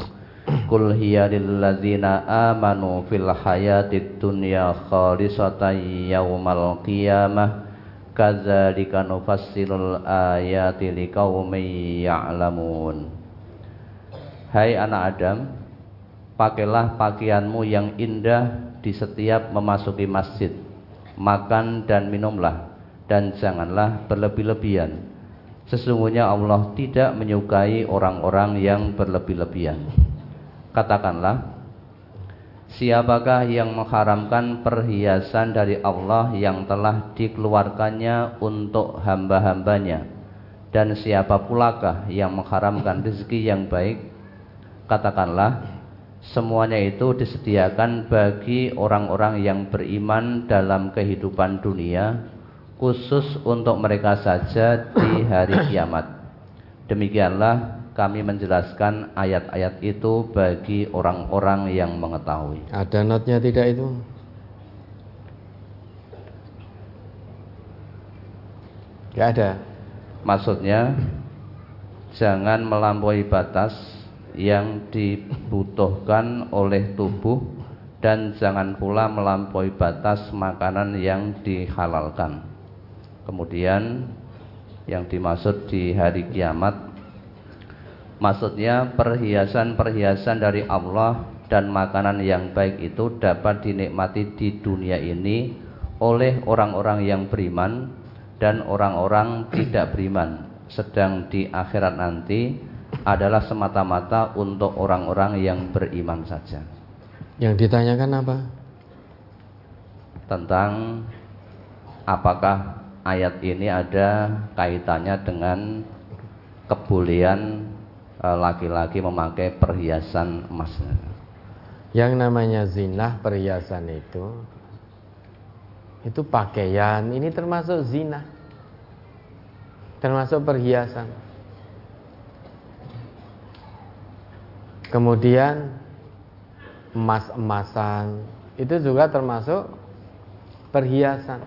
Qul hiya lilladzina amanu fil hayatid dunya khalisatan yaumal qiyamah kadzalika nufassilul ayati liqaumin ya'lamun Hai anak Adam pakailah pakaianmu yang indah di setiap memasuki masjid. Makan dan minumlah dan janganlah berlebih-lebihan. Sesungguhnya Allah tidak menyukai orang-orang yang berlebih-lebihan. Katakanlah, siapakah yang mengharamkan perhiasan dari Allah yang telah dikeluarkannya untuk hamba-hambanya? Dan siapa pulakah yang mengharamkan rezeki yang baik? Katakanlah, semuanya itu disediakan bagi orang-orang yang beriman dalam kehidupan dunia khusus untuk mereka saja di hari kiamat demikianlah kami menjelaskan ayat-ayat itu bagi orang-orang yang mengetahui. Ada notnya tidak itu? Gak ada? Maksudnya jangan melampaui batas yang dibutuhkan oleh tubuh dan jangan pula melampaui batas makanan yang dihalalkan. Kemudian yang dimaksud di hari kiamat maksudnya perhiasan-perhiasan dari Allah dan makanan yang baik itu dapat dinikmati di dunia ini oleh orang-orang yang beriman dan orang-orang tidak beriman sedang di akhirat nanti adalah semata-mata untuk orang-orang yang beriman saja. Yang ditanyakan apa? Tentang apakah ayat ini ada kaitannya dengan kebolehan e, laki-laki memakai perhiasan emas. Yang namanya zina perhiasan itu itu pakaian, ini termasuk zina. Termasuk perhiasan. Kemudian emas-emasan itu juga termasuk perhiasan.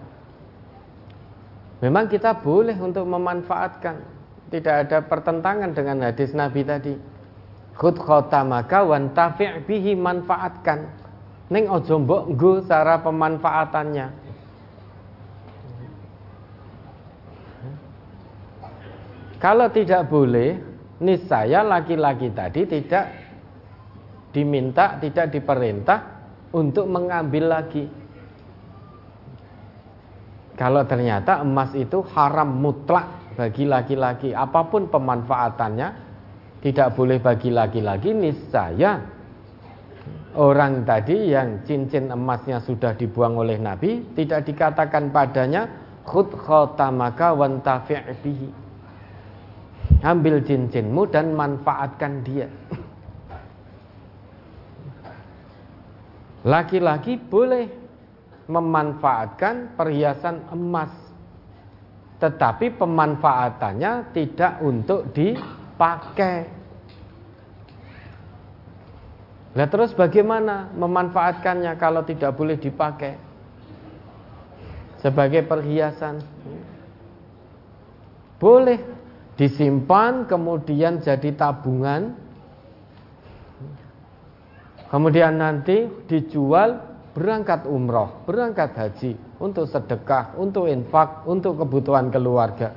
Memang kita boleh untuk memanfaatkan, tidak ada pertentangan dengan hadis Nabi tadi. Khud khotamaka wan tafi' bihi manfaatkan. Ning ojo mbok cara pemanfaatannya. Kalau tidak boleh, niscaya laki-laki tadi tidak diminta, tidak diperintah untuk mengambil lagi. Kalau ternyata emas itu haram mutlak bagi laki-laki, apa pun pemanfaatannya tidak boleh bagi laki-laki, niscaya orang tadi yang cincin emasnya sudah dibuang oleh Nabi tidak dikatakan padanya khud khotamaka bihi. Ambil cincinmu dan manfaatkan dia. Laki-laki boleh memanfaatkan perhiasan emas, tetapi pemanfaatannya tidak untuk dipakai. Nah terus bagaimana memanfaatkannya kalau tidak boleh dipakai sebagai perhiasan? Boleh disimpan kemudian jadi tabungan kemudian nanti dijual berangkat umroh berangkat haji untuk sedekah untuk infak untuk kebutuhan keluarga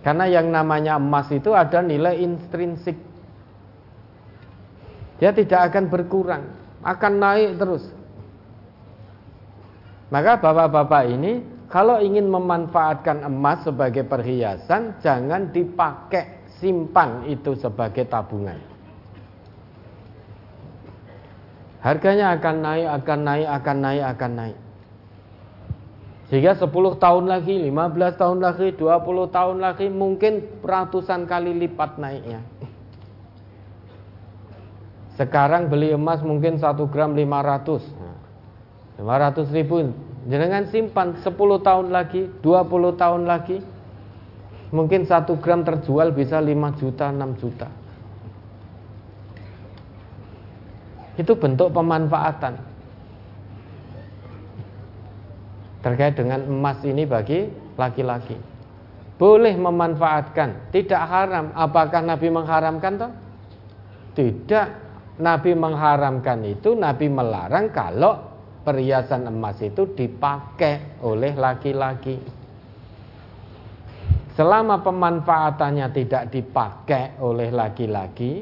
karena yang namanya emas itu ada nilai intrinsik dia tidak akan berkurang akan naik terus maka bapak-bapak ini kalau ingin memanfaatkan emas sebagai perhiasan, jangan dipakai, simpan itu sebagai tabungan. Harganya akan naik, akan naik, akan naik, akan naik. Sehingga 10 tahun lagi, 15 tahun lagi, 20 tahun lagi mungkin ratusan kali lipat naiknya. Sekarang beli emas mungkin 1 gram 500. 500 ribu Jangan simpan 10 tahun lagi, 20 tahun lagi. Mungkin 1 gram terjual bisa 5 juta, 6 juta. Itu bentuk pemanfaatan. Terkait dengan emas ini bagi laki-laki. Boleh memanfaatkan, tidak haram. Apakah Nabi mengharamkan toh? Tidak. Nabi mengharamkan itu, Nabi melarang kalau perhiasan emas itu dipakai oleh laki-laki. Selama pemanfaatannya tidak dipakai oleh laki-laki,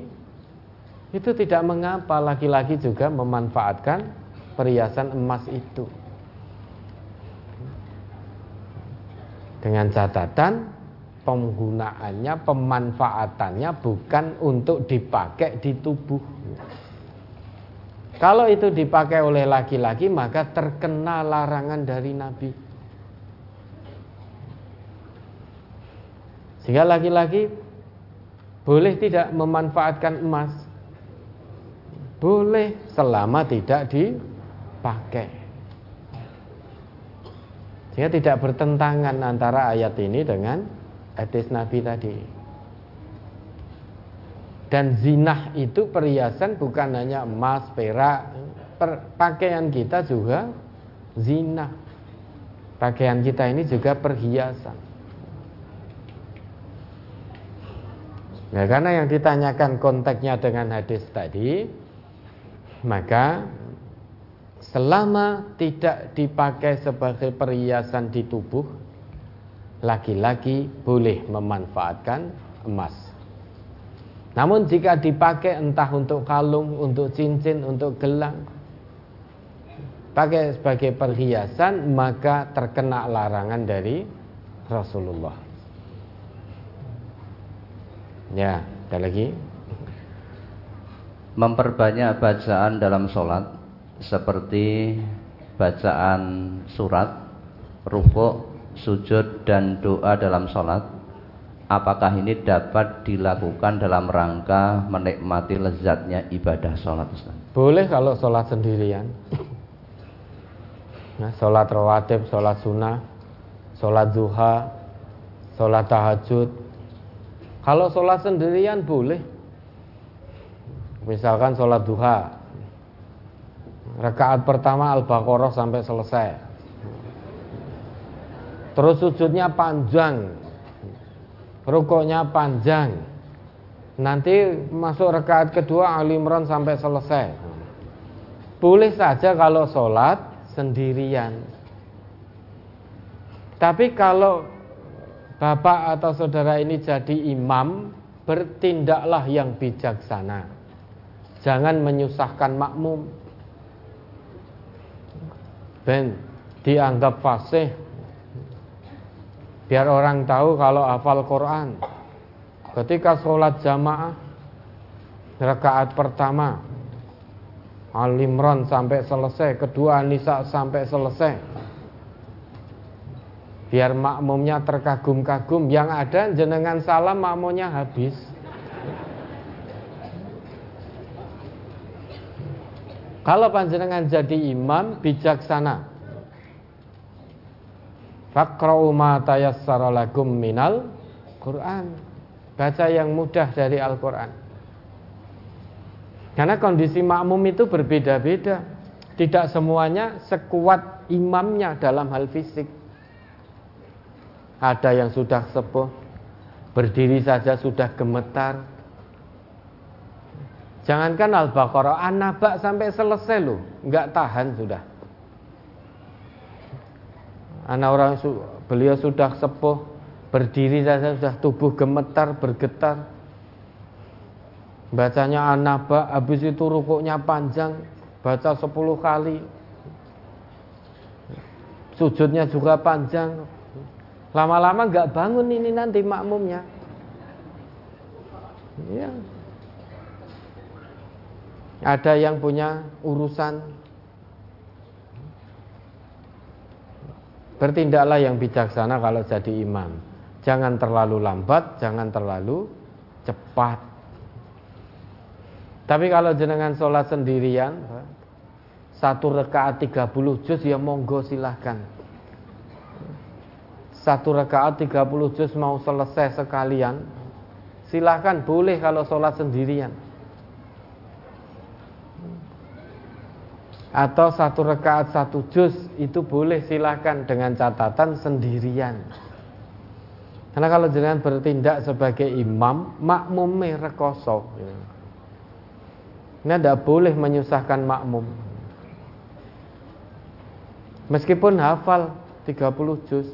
itu tidak mengapa laki-laki juga memanfaatkan perhiasan emas itu. Dengan catatan penggunaannya, pemanfaatannya bukan untuk dipakai di tubuh. Kalau itu dipakai oleh laki-laki maka terkena larangan dari Nabi. Sehingga laki-laki boleh tidak memanfaatkan emas. Boleh selama tidak dipakai. Sehingga tidak bertentangan antara ayat ini dengan hadis Nabi tadi. Dan zinah itu perhiasan bukan hanya emas, perak, per, pakaian kita juga zinah. Pakaian kita ini juga perhiasan. Nah, karena yang ditanyakan konteksnya dengan hadis tadi, maka selama tidak dipakai sebagai perhiasan di tubuh, laki-laki boleh memanfaatkan emas. Namun jika dipakai entah untuk kalung, untuk cincin, untuk gelang, pakai sebagai perhiasan, maka terkena larangan dari Rasulullah. Ya, ada lagi. Memperbanyak bacaan dalam sholat seperti bacaan surat, rukuk, sujud dan doa dalam sholat apakah ini dapat dilakukan dalam rangka menikmati lezatnya ibadah sholat? Boleh kalau sholat sendirian. Nah, Sholat rawatib, sholat sunnah Sholat duha Sholat tahajud. Kalau sholat sendirian boleh. Misalkan sholat duha, rakaat pertama al-baqarah sampai selesai. Terus sujudnya panjang, rukuknya panjang. Nanti masuk rakaat kedua Ali Imran sampai selesai. Boleh saja kalau sholat sendirian. Tapi kalau bapak atau saudara ini jadi imam, bertindaklah yang bijaksana. Jangan menyusahkan makmum. Ben dianggap fasih. Biar orang tahu kalau hafal Quran. Ketika sholat jamaah rakaat pertama Al Imran sampai selesai, kedua Nisa sampai selesai. Biar makmumnya terkagum-kagum, yang ada jenengan salam makmumnya habis. Kalau panjenengan jadi imam bijaksana. Faqra'u ma tayassara lakum minal Quran. Baca yang mudah dari Al-Qur'an. Karena kondisi makmum itu berbeda-beda. Tidak semuanya sekuat imamnya dalam hal fisik. Ada yang sudah sepuh, berdiri saja sudah gemetar, Jangankan Al-Baqarah, An-Naba sampai selesai loh, nggak tahan sudah. Anak orang beliau sudah sepuh, berdiri saja sudah tubuh gemetar, bergetar. Bacanya An-Naba, habis itu rukuknya panjang, baca 10 kali. Sujudnya juga panjang. Lama-lama nggak bangun ini nanti makmumnya. Ya, ada yang punya urusan. Bertindaklah yang bijaksana kalau jadi imam. Jangan terlalu lambat, jangan terlalu cepat. Tapi kalau jenengan sholat sendirian Satu rekaat 30 juz ya monggo silahkan. Satu rekaat 30 juz mau selesai sekalian Silahkan boleh kalau sholat sendirian atau satu rekaat satu juz itu boleh silahkan dengan catatan sendirian. Karena kalau jangan bertindak sebagai imam, makmum rekoso. Ini tidak boleh menyusahkan makmum. Meskipun hafal 30 juz.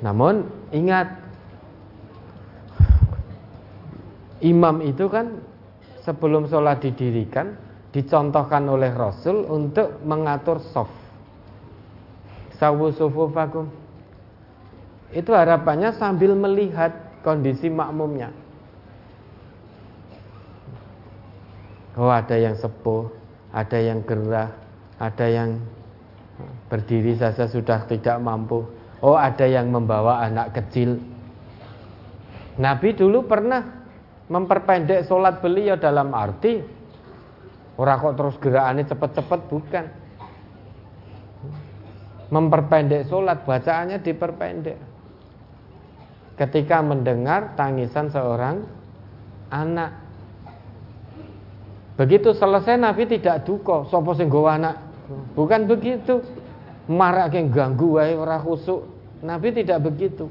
Namun ingat imam itu kan sebelum sholat didirikan dicontohkan oleh Rasul untuk mengatur soft. Sawu sufufakum. Itu harapannya sambil melihat kondisi makmumnya. Oh ada yang sepuh, ada yang gerah, ada yang berdiri saja sudah tidak mampu. Oh ada yang membawa anak kecil. Nabi dulu pernah memperpendek sholat beliau dalam arti orang kok terus gerakannya cepet-cepet bukan. Memperpendek sholat bacaannya diperpendek. Ketika mendengar tangisan seorang anak. Begitu selesai Nabi tidak duko sopo sing anak? Bukan begitu. Marah yang ganggu wae orang khusuk. Nabi tidak begitu.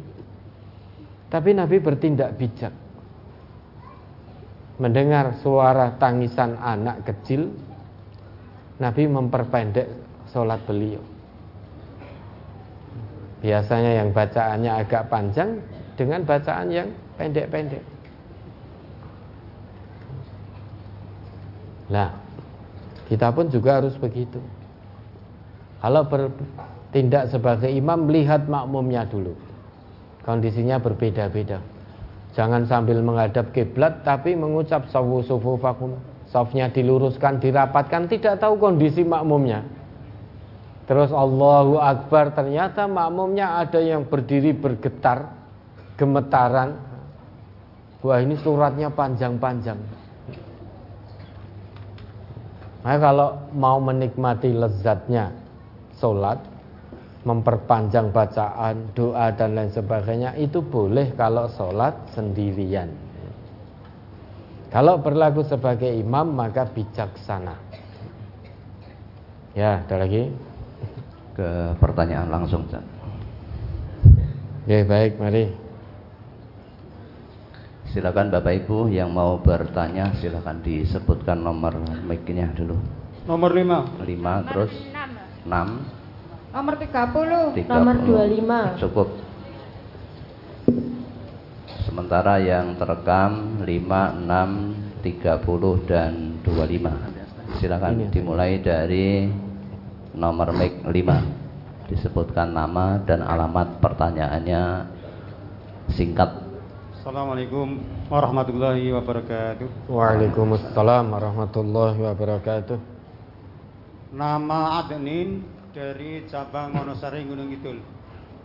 Tapi Nabi bertindak bijak mendengar suara tangisan anak kecil, Nabi memperpendek sholat beliau. Biasanya yang bacaannya agak panjang dengan bacaan yang pendek-pendek. Nah, kita pun juga harus begitu. Kalau bertindak sebagai imam, melihat makmumnya dulu. Kondisinya berbeda-beda. Jangan sambil menghadap kiblat tapi mengucap sawu sufufakum. Safnya diluruskan, dirapatkan, tidak tahu kondisi makmumnya. Terus Allahu Akbar ternyata makmumnya ada yang berdiri bergetar, gemetaran. Wah ini suratnya panjang-panjang. Nah kalau mau menikmati lezatnya sholat memperpanjang bacaan, doa dan lain sebagainya itu boleh kalau sholat sendirian. Kalau berlaku sebagai imam maka bijaksana. Ya, ada lagi? Ke pertanyaan langsung, Ustaz. Ya, baik, mari. Silakan Bapak Ibu yang mau bertanya silakan disebutkan nomor mic-nya dulu. Nomor 5. 5 terus 6 Nomor 30. 30. Nomor 25. Cukup. Sementara yang terekam 5, 6, 30 dan 25. Silakan dimulai dari nomor mic 5. Disebutkan nama dan alamat pertanyaannya singkat. Assalamualaikum warahmatullahi wabarakatuh. Waalaikumsalam warahmatullahi wabarakatuh. Nama Adnin dari cabang Wonosari Gunung Kidul.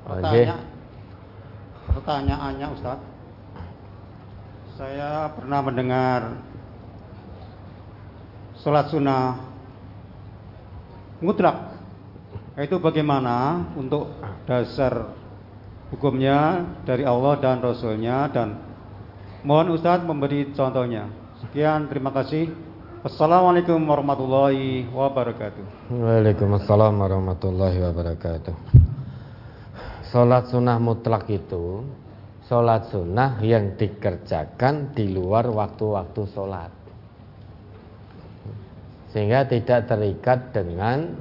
Oh, Pertanya- pertanyaannya Ustaz. Saya pernah mendengar sholat sunnah mutlak. Itu bagaimana untuk dasar hukumnya dari Allah dan Rasulnya dan mohon Ustadz memberi contohnya. Sekian, terima kasih. Assalamualaikum warahmatullahi wabarakatuh. Waalaikumsalam warahmatullahi wabarakatuh. Sholat sunnah mutlak itu Sholat sunnah yang dikerjakan di luar waktu-waktu sholat Sehingga tidak terikat dengan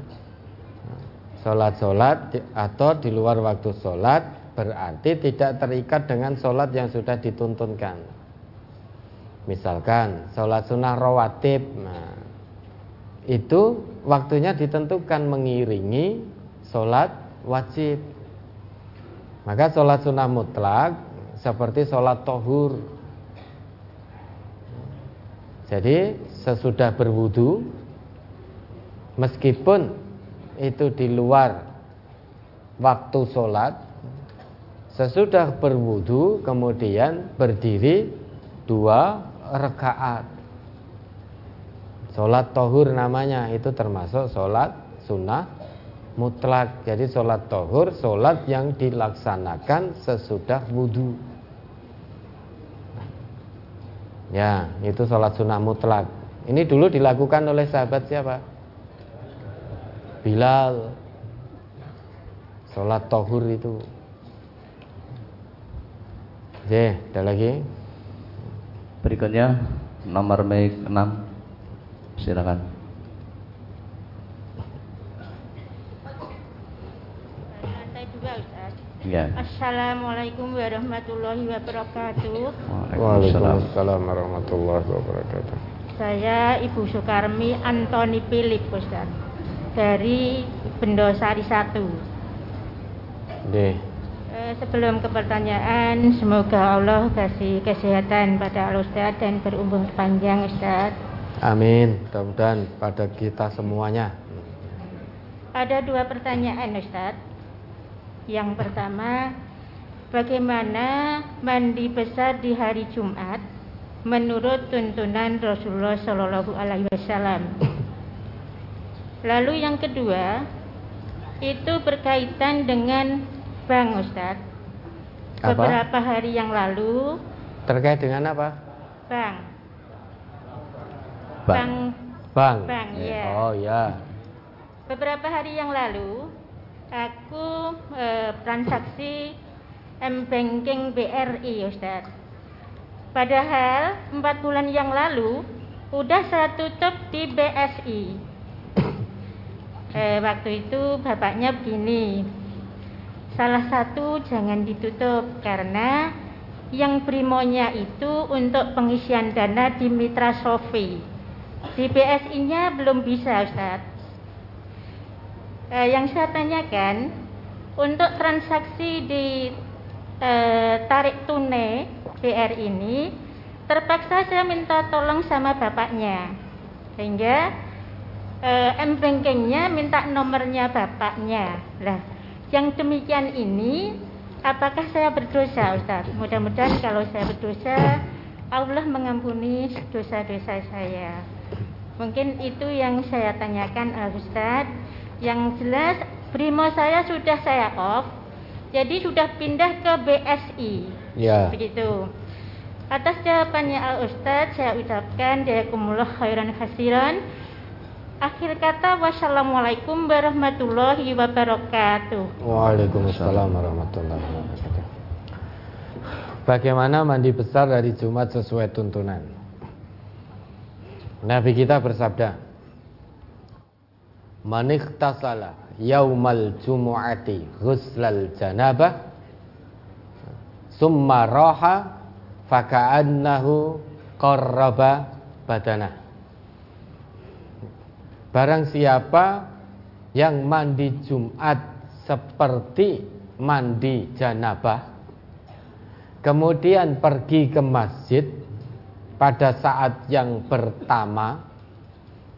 Sholat-sholat atau di luar waktu sholat Berarti tidak terikat dengan sholat yang sudah dituntunkan Misalkan sholat sunnah rawatib nah, Itu waktunya ditentukan mengiringi sholat wajib. Maka sholat sunnah mutlak Seperti sholat tohur. Jadi sesudah berwudu Meskipun itu di luar waktu sholat Sesudah berwudu kemudian berdiri dua rekaat. Sholat tohur namanya itu termasuk sholat sunnah mutlak. Jadi sholat tohur sholat yang dilaksanakan sesudah wudhu Ya itu sholat sunnah mutlak. Ini dulu dilakukan oleh sahabat siapa? Bilal. Sholat tohur itu. Oke, ada lagi? Berikutnya nomor mic 6. Silakan. Ustaz. Ya. Assalamualaikum warahmatullahi wabarakatuh. Waalaikumsalam warahmatullahi wabarakatuh Saya Ibu Sukarmi Antoni Philip Ustaz. Dari Bendosari 1. Deh, Eh, sebelum ke pertanyaan, semoga Allah kasih kesehatan pada Al Ustaz dan berumur panjang Ustaz. amin Mudah-mudahan pada kita semuanya Ada dua pertanyaan Ustaz. Yang pertama, bagaimana mandi besar di hari Jumat menurut tuntunan Rasulullah Shallallahu Alaihi Wasallam? Lalu yang kedua, itu berkaitan dengan Bang Ustaz. Apa? Beberapa hari yang lalu, Terkait dengan apa? Bang, Bang. Bang Bang, ya. Oh ya Beberapa hari yang lalu aku eh, transaksi M-Banking BRI Ustaz. Padahal empat bulan yang lalu udah saya tutup di BSI. Eh, waktu itu bapaknya begini, salah satu jangan ditutup karena yang primonya itu untuk pengisian dana di Mitra Sofi. Di BSI-nya belum bisa Ustaz. Eh, yang saya tanyakan untuk transaksi di eh, tarik tunai BR ini terpaksa saya minta tolong sama bapaknya sehingga eh, m bankingnya minta nomornya bapaknya lah yang demikian ini apakah saya berdosa Ustaz? Mudah-mudahan kalau saya berdosa Allah mengampuni dosa-dosa saya. Mungkin itu yang saya tanyakan eh, Ustaz. Yang jelas Brimo saya sudah saya off jadi sudah pindah ke BSI Ya. Begitu. Atas jawabannya Al Ustadz saya ucapkan jazakumullah khairan khasiran. Akhir kata wassalamualaikum warahmatullahi wabarakatuh. Waalaikumsalam warahmatullahi wabarakatuh. Bagaimana mandi besar dari Jumat sesuai tuntunan? Nabi kita bersabda, "Maniktasala yaumal jumu'ati ghuslal janabah summa roha faka'annahu qarraba badana." Barang siapa yang mandi Jumat seperti mandi janabah kemudian pergi ke masjid pada saat yang pertama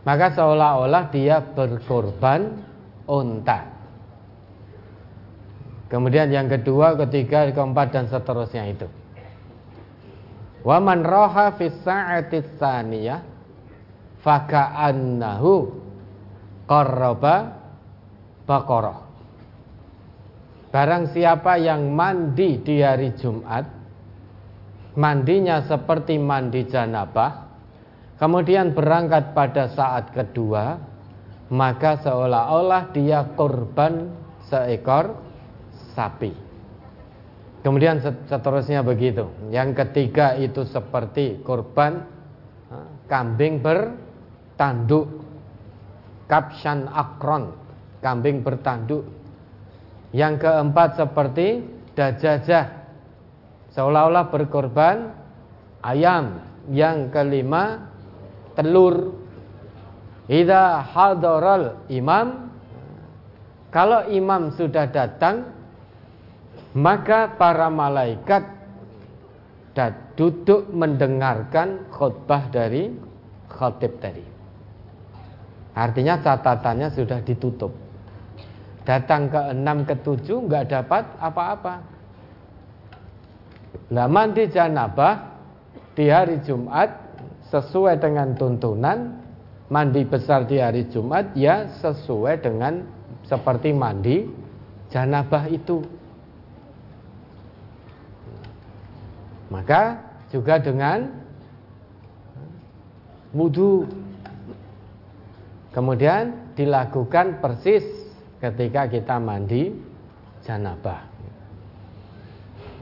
maka seolah-olah dia berkorban unta. Kemudian yang kedua ketiga keempat dan seterusnya itu. Waman roha tsaniyah faka'annahu qarraba baqarah. Barang siapa yang mandi di hari Jumat Mandinya seperti mandi janabah Kemudian berangkat pada saat kedua Maka seolah-olah dia korban seekor sapi. Kemudian seterusnya begitu. Yang ketiga itu seperti korban Kambing bertanduk Kapshan akron Kambing bertanduk yang keempat seperti dajajah seolah-olah berkorban ayam. Yang kelima telur. Idza hadaral imam kalau imam sudah datang maka para malaikat duduk mendengarkan khutbah dari khotib tadi. Artinya catatannya sudah ditutup. Datang ke enam ke tujuh nggak dapat apa-apa. Lah mandi janabah di hari Jumat sesuai dengan tuntunan mandi besar di hari Jumat ya sesuai dengan seperti mandi janabah itu. Maka juga dengan wudhu Kemudian dilakukan persis ketika kita mandi janabah.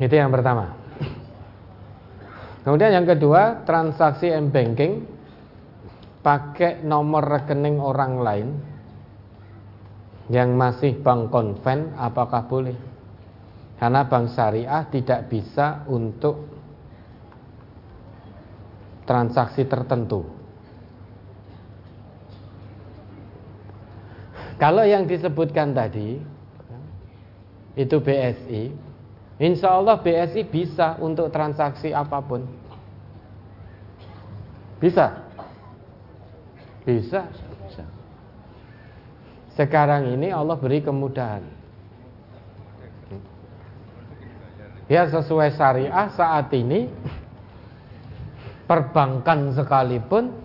Itu yang pertama. Kemudian yang kedua, transaksi m-banking pakai nomor rekening orang lain yang masih bank konven apakah boleh? Karena bank syariah tidak bisa untuk transaksi tertentu. Kalau yang disebutkan tadi itu BSI, insya Allah BSI bisa untuk transaksi apa pun. Bisa? Bisa. bisa. Sekarang ini Allah beri kemudahan. Ya sesuai syariah saat ini perbankan sekalipun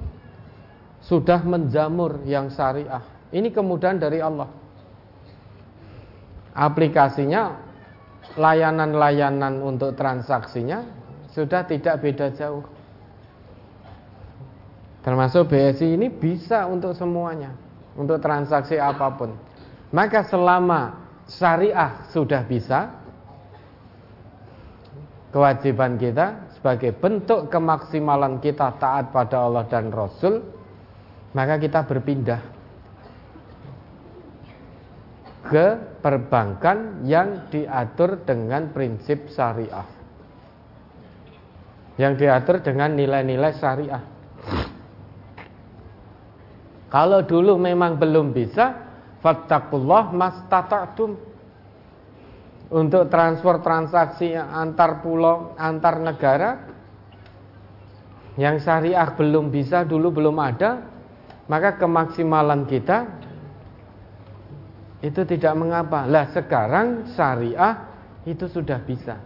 sudah menjamur yang syariah. Ini kemudahan dari Allah. Aplikasinya, layanan-layanan untuk transaksinya sudah tidak beda jauh. Termasuk BSI ini bisa untuk semuanya, untuk transaksi apa pun. Maka selama syariah sudah bisa, kewajiban kita sebagai bentuk kemaksimalan kita taat pada Allah dan Rasul, maka kita berpindah ke perbankan yang diatur dengan prinsip syariah. Yang diatur dengan nilai-nilai syariah. Kalau dulu memang belum bisa, fattakullah mastata'tum. Untuk transfer transaksi antar pulau, antar negara yang syariah belum bisa dulu belum ada, maka kemaksimalan kita itu tidak mengapa. Lah sekarang syariah itu sudah bisa.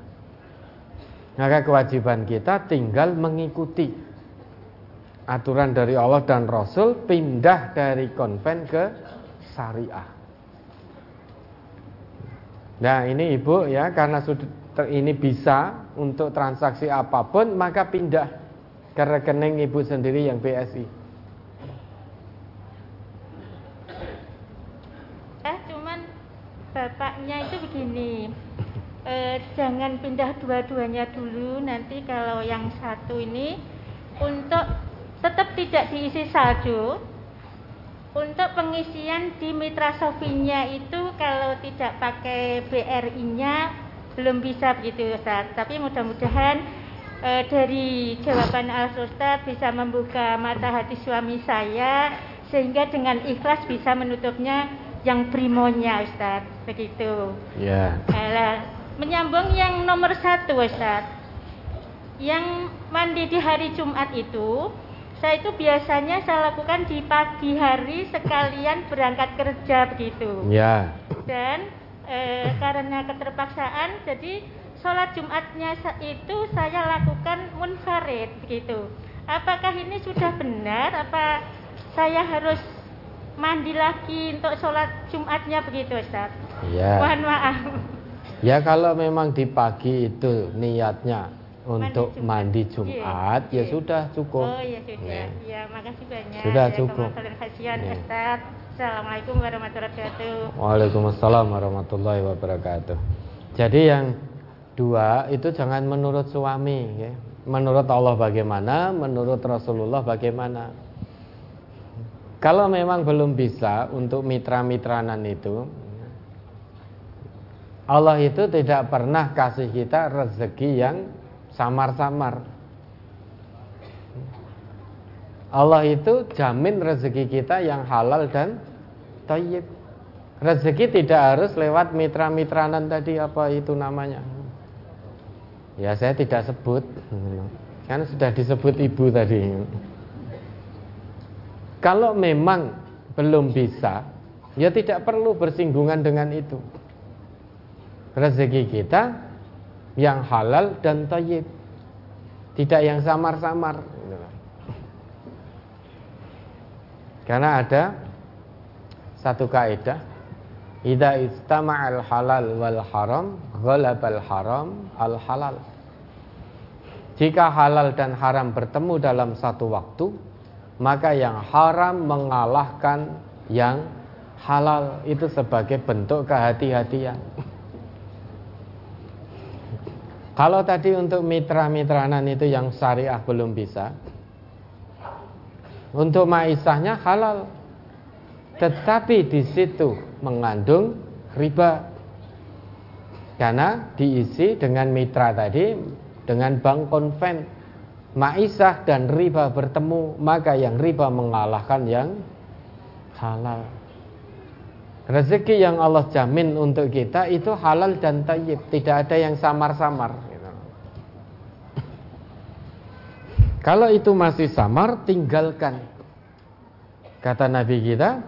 Maka kewajiban kita tinggal mengikuti aturan dari Allah dan Rasul pindah dari konven ke syariah. Nah ini ibu ya karena sudah ini bisa untuk transaksi apa pun, maka pindah ke rekening ibu sendiri yang BSI. Eh, cuman bapaknya itu begini. Eh, jangan pindah dua-duanya dulu. Nanti kalau yang satu ini untuk tetap tidak diisi saldo. Untuk pengisian di Mitra Sofinya itu kalau tidak pakai BRI-nya belum bisa begitu Ustaz. Tapi mudah-mudahan eh, dari jawaban Al Ustaz bisa membuka mata hati suami saya sehingga dengan ikhlas bisa menutupnya yang primonya Ustaz. Begitu. Ya. Alah, menyambung yang nomor satu Ustaz Yang mandi di hari Jumat itu Saya itu biasanya saya lakukan di pagi hari sekalian berangkat kerja begitu Ya. Dan eh, karena keterpaksaan jadi sholat Jumatnya itu saya lakukan munfarid begitu Apakah ini sudah benar? Apa saya harus mandi lagi untuk sholat Jumatnya begitu Ustaz? Ya. Mohon maaf. Ya kalau memang di pagi itu niatnya untuk Jumat. mandi Jumat, Iya, ya iya. sudah cukup. Oh iya sudah. Ya. Ya, makasih banyak. Sudah Ya, cukup. khasian Ya. Ustaz. Assalamualaikum warahmatullahi wabarakatuh. Waalaikumsalam warahmatullahi wabarakatuh. Jadi yang dua itu jangan menurut suami, ya. menurut Allah bagaimana, menurut Rasulullah bagaimana. Kalau memang belum bisa untuk mitra-mitranan itu, Allah itu tidak pernah kasih kita rezeki yang samar-samar. Allah itu jamin rezeki kita yang halal dan Tayyib. Rezeki tidak harus lewat mitra-mitranan tadi apa itu namanya. Ya saya tidak sebut. Kan sudah disebut ibu tadi. Kalau memang belum bisa, ya tidak perlu bersinggungan dengan itu. Rezeki kita yang halal dan tayyib. Tidak yang samar-samar. Karena ada satu kaidah Idza istama'al halal wal haram ghalabal haram al halal Jika halal dan haram bertemu dalam satu waktu maka yang haram mengalahkan yang halal. Itu sebagai bentuk kehati-hatian. Kalau tadi untuk mitra-mitranan itu yang syariah belum bisa. Untuk maisahnya halal. Tetapi di situ mengandung riba. Karena diisi dengan mitra tadi dengan bank konven maisah dan riba bertemu maka yang riba mengalahkan yang halal. Rezeki yang Allah jamin untuk kita itu halal dan tayyib. Tidak ada yang samar-samar gitu. kalau itu masih samar tinggalkan. Kata Nabi kita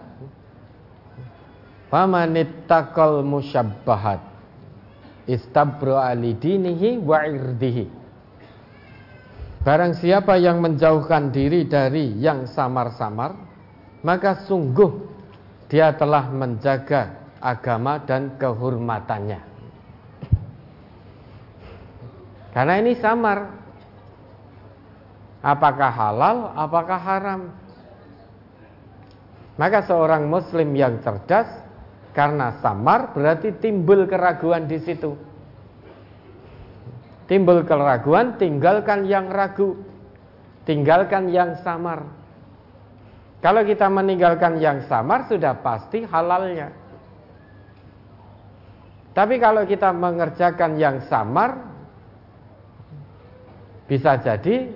Famanittaqal musyabbahat istabra alidinihi wa irdihi Barang siapa yang menjauhkan diri dari yang samar-samar Maka sungguh dia telah menjaga agama dan kehormatannya. Karena ini samar. Apakah halal, apakah haram? Maka seorang muslim yang cerdas karena samar berarti timbul keraguan di situ. Timbul keraguan, tinggalkan yang ragu. Tinggalkan yang samar. Kalau kita meninggalkan yang samar sudah pasti halalnya. Tapi kalau kita mengerjakan yang samar bisa jadi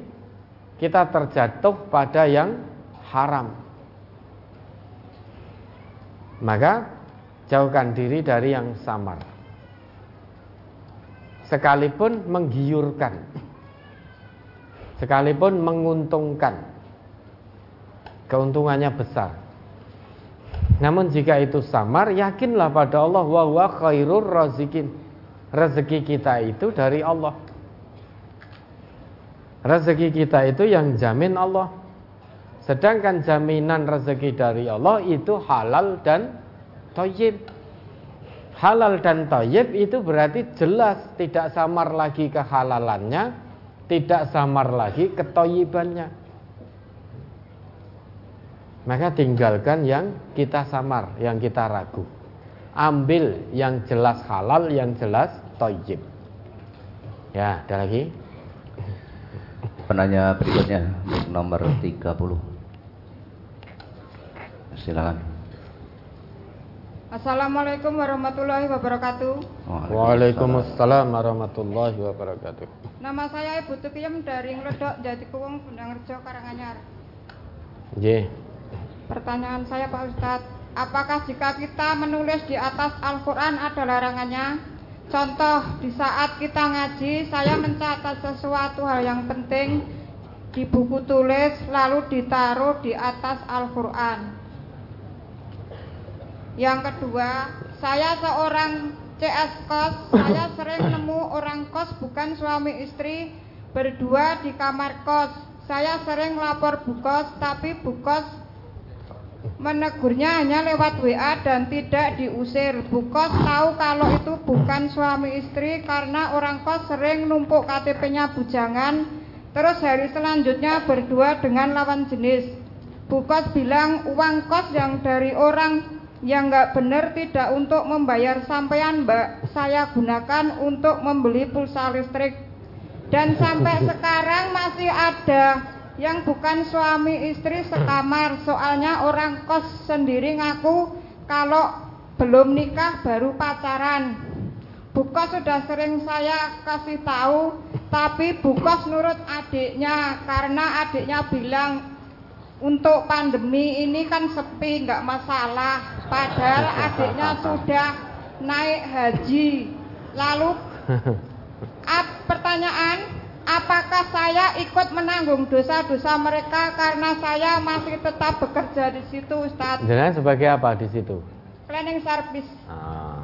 kita terjatuh pada yang haram. Maka jauhkan diri dari yang samar. Sekalipun menggiurkan, sekalipun menguntungkan, keuntungannya besar. Namun jika itu samar, yakinlah pada Allah wa huwa khairur razikin. Rezeki kita itu dari Allah. Rezeki kita itu yang jamin Allah. Sedangkan jaminan rezeki dari Allah itu halal dan toyib Halal dan toyib itu berarti jelas tidak samar lagi kehalalannya, tidak samar lagi ketoyibannya. Maka tinggalkan yang kita samar, yang kita ragu. Ambil yang jelas halal, yang jelas toyib. Ya, ada lagi? Penanya berikutnya nomor 30. Silakan. Assalamualaikum warahmatullahi wabarakatuh. Waalaikumsalam warahmatullahi wabarakatuh. Nama saya Ibu Tukiyem dari Ngledok Jati Kuwung Bundangrejo Karanganyar. Nggih. Pertanyaan saya Pak Ustadz, apakah jika kita menulis di atas Al-Quran ada larangannya? Contoh, di saat kita ngaji, saya mencatat sesuatu hal yang penting di buku tulis, lalu ditaruh di atas Al-Quran. Yang kedua, saya seorang CS kos, saya sering nemu orang kos bukan suami istri berdua di kamar kos. Saya sering lapor bukos, tapi bukos Menegurnya hanya lewat WA dan tidak diusir. Bukos tahu kalau itu bukan suami istri karena orang kos sering numpuk KTP-nya bujangan. Terus hari selanjutnya berdua dengan lawan jenis. Bukos bilang uang kos yang dari orang yang nggak benar tidak untuk membayar sampean mbak. Saya gunakan untuk membeli pulsa listrik. Dan sampai sekarang masih ada yang bukan suami istri sekamar soalnya orang kos sendiri ngaku kalau belum nikah baru pacaran Bukos sudah sering saya kasih tahu tapi Bukos nurut adiknya karena adiknya bilang untuk pandemi ini kan sepi nggak masalah padahal adiknya sudah naik haji lalu pertanyaan Apakah saya ikut menanggung dosa-dosa mereka karena saya masih tetap bekerja di situ, Ustaz? Jangan sebagai apa di situ? Planning service. Ah.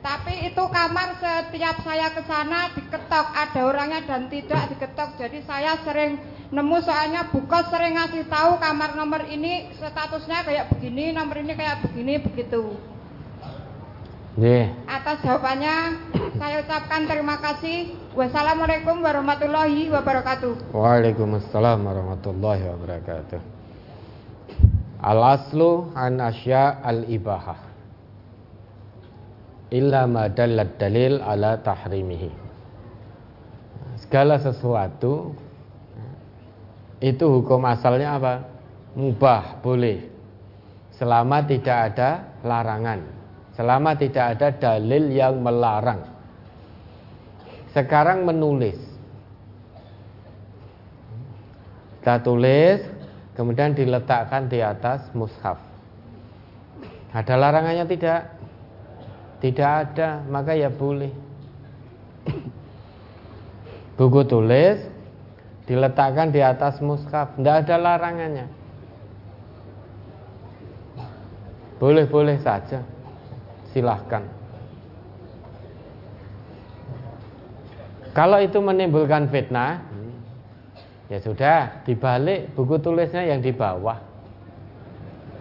Tapi itu kamar setiap saya ke sana diketok, ada orangnya dan tidak diketok. Jadi saya sering nemu soalnya buka sering ngasih tahu kamar nomor ini statusnya kayak begini, nomor ini kayak begini, begitu. Yeah. Atas jawabannya saya ucapkan terima kasih. Wassalamualaikum warahmatullahi wabarakatuh. Waalaikumsalam warahmatullahi wabarakatuh. Al aslu an asya al ibahah illa ma dalil ala tahrimihi. Segala sesuatu itu hukum asalnya apa? Mubah, boleh. Selama tidak ada larangan selama tidak ada dalil yang melarang. Sekarang menulis. Kita tulis, kemudian diletakkan di atas mushaf. Ada larangannya tidak? Tidak ada, maka ya boleh. Buku tulis diletakkan di atas mushaf, tidak ada larangannya. Boleh-boleh saja silahkan. Kalau itu menimbulkan fitnah, ya sudah dibalik buku tulisnya yang di bawah,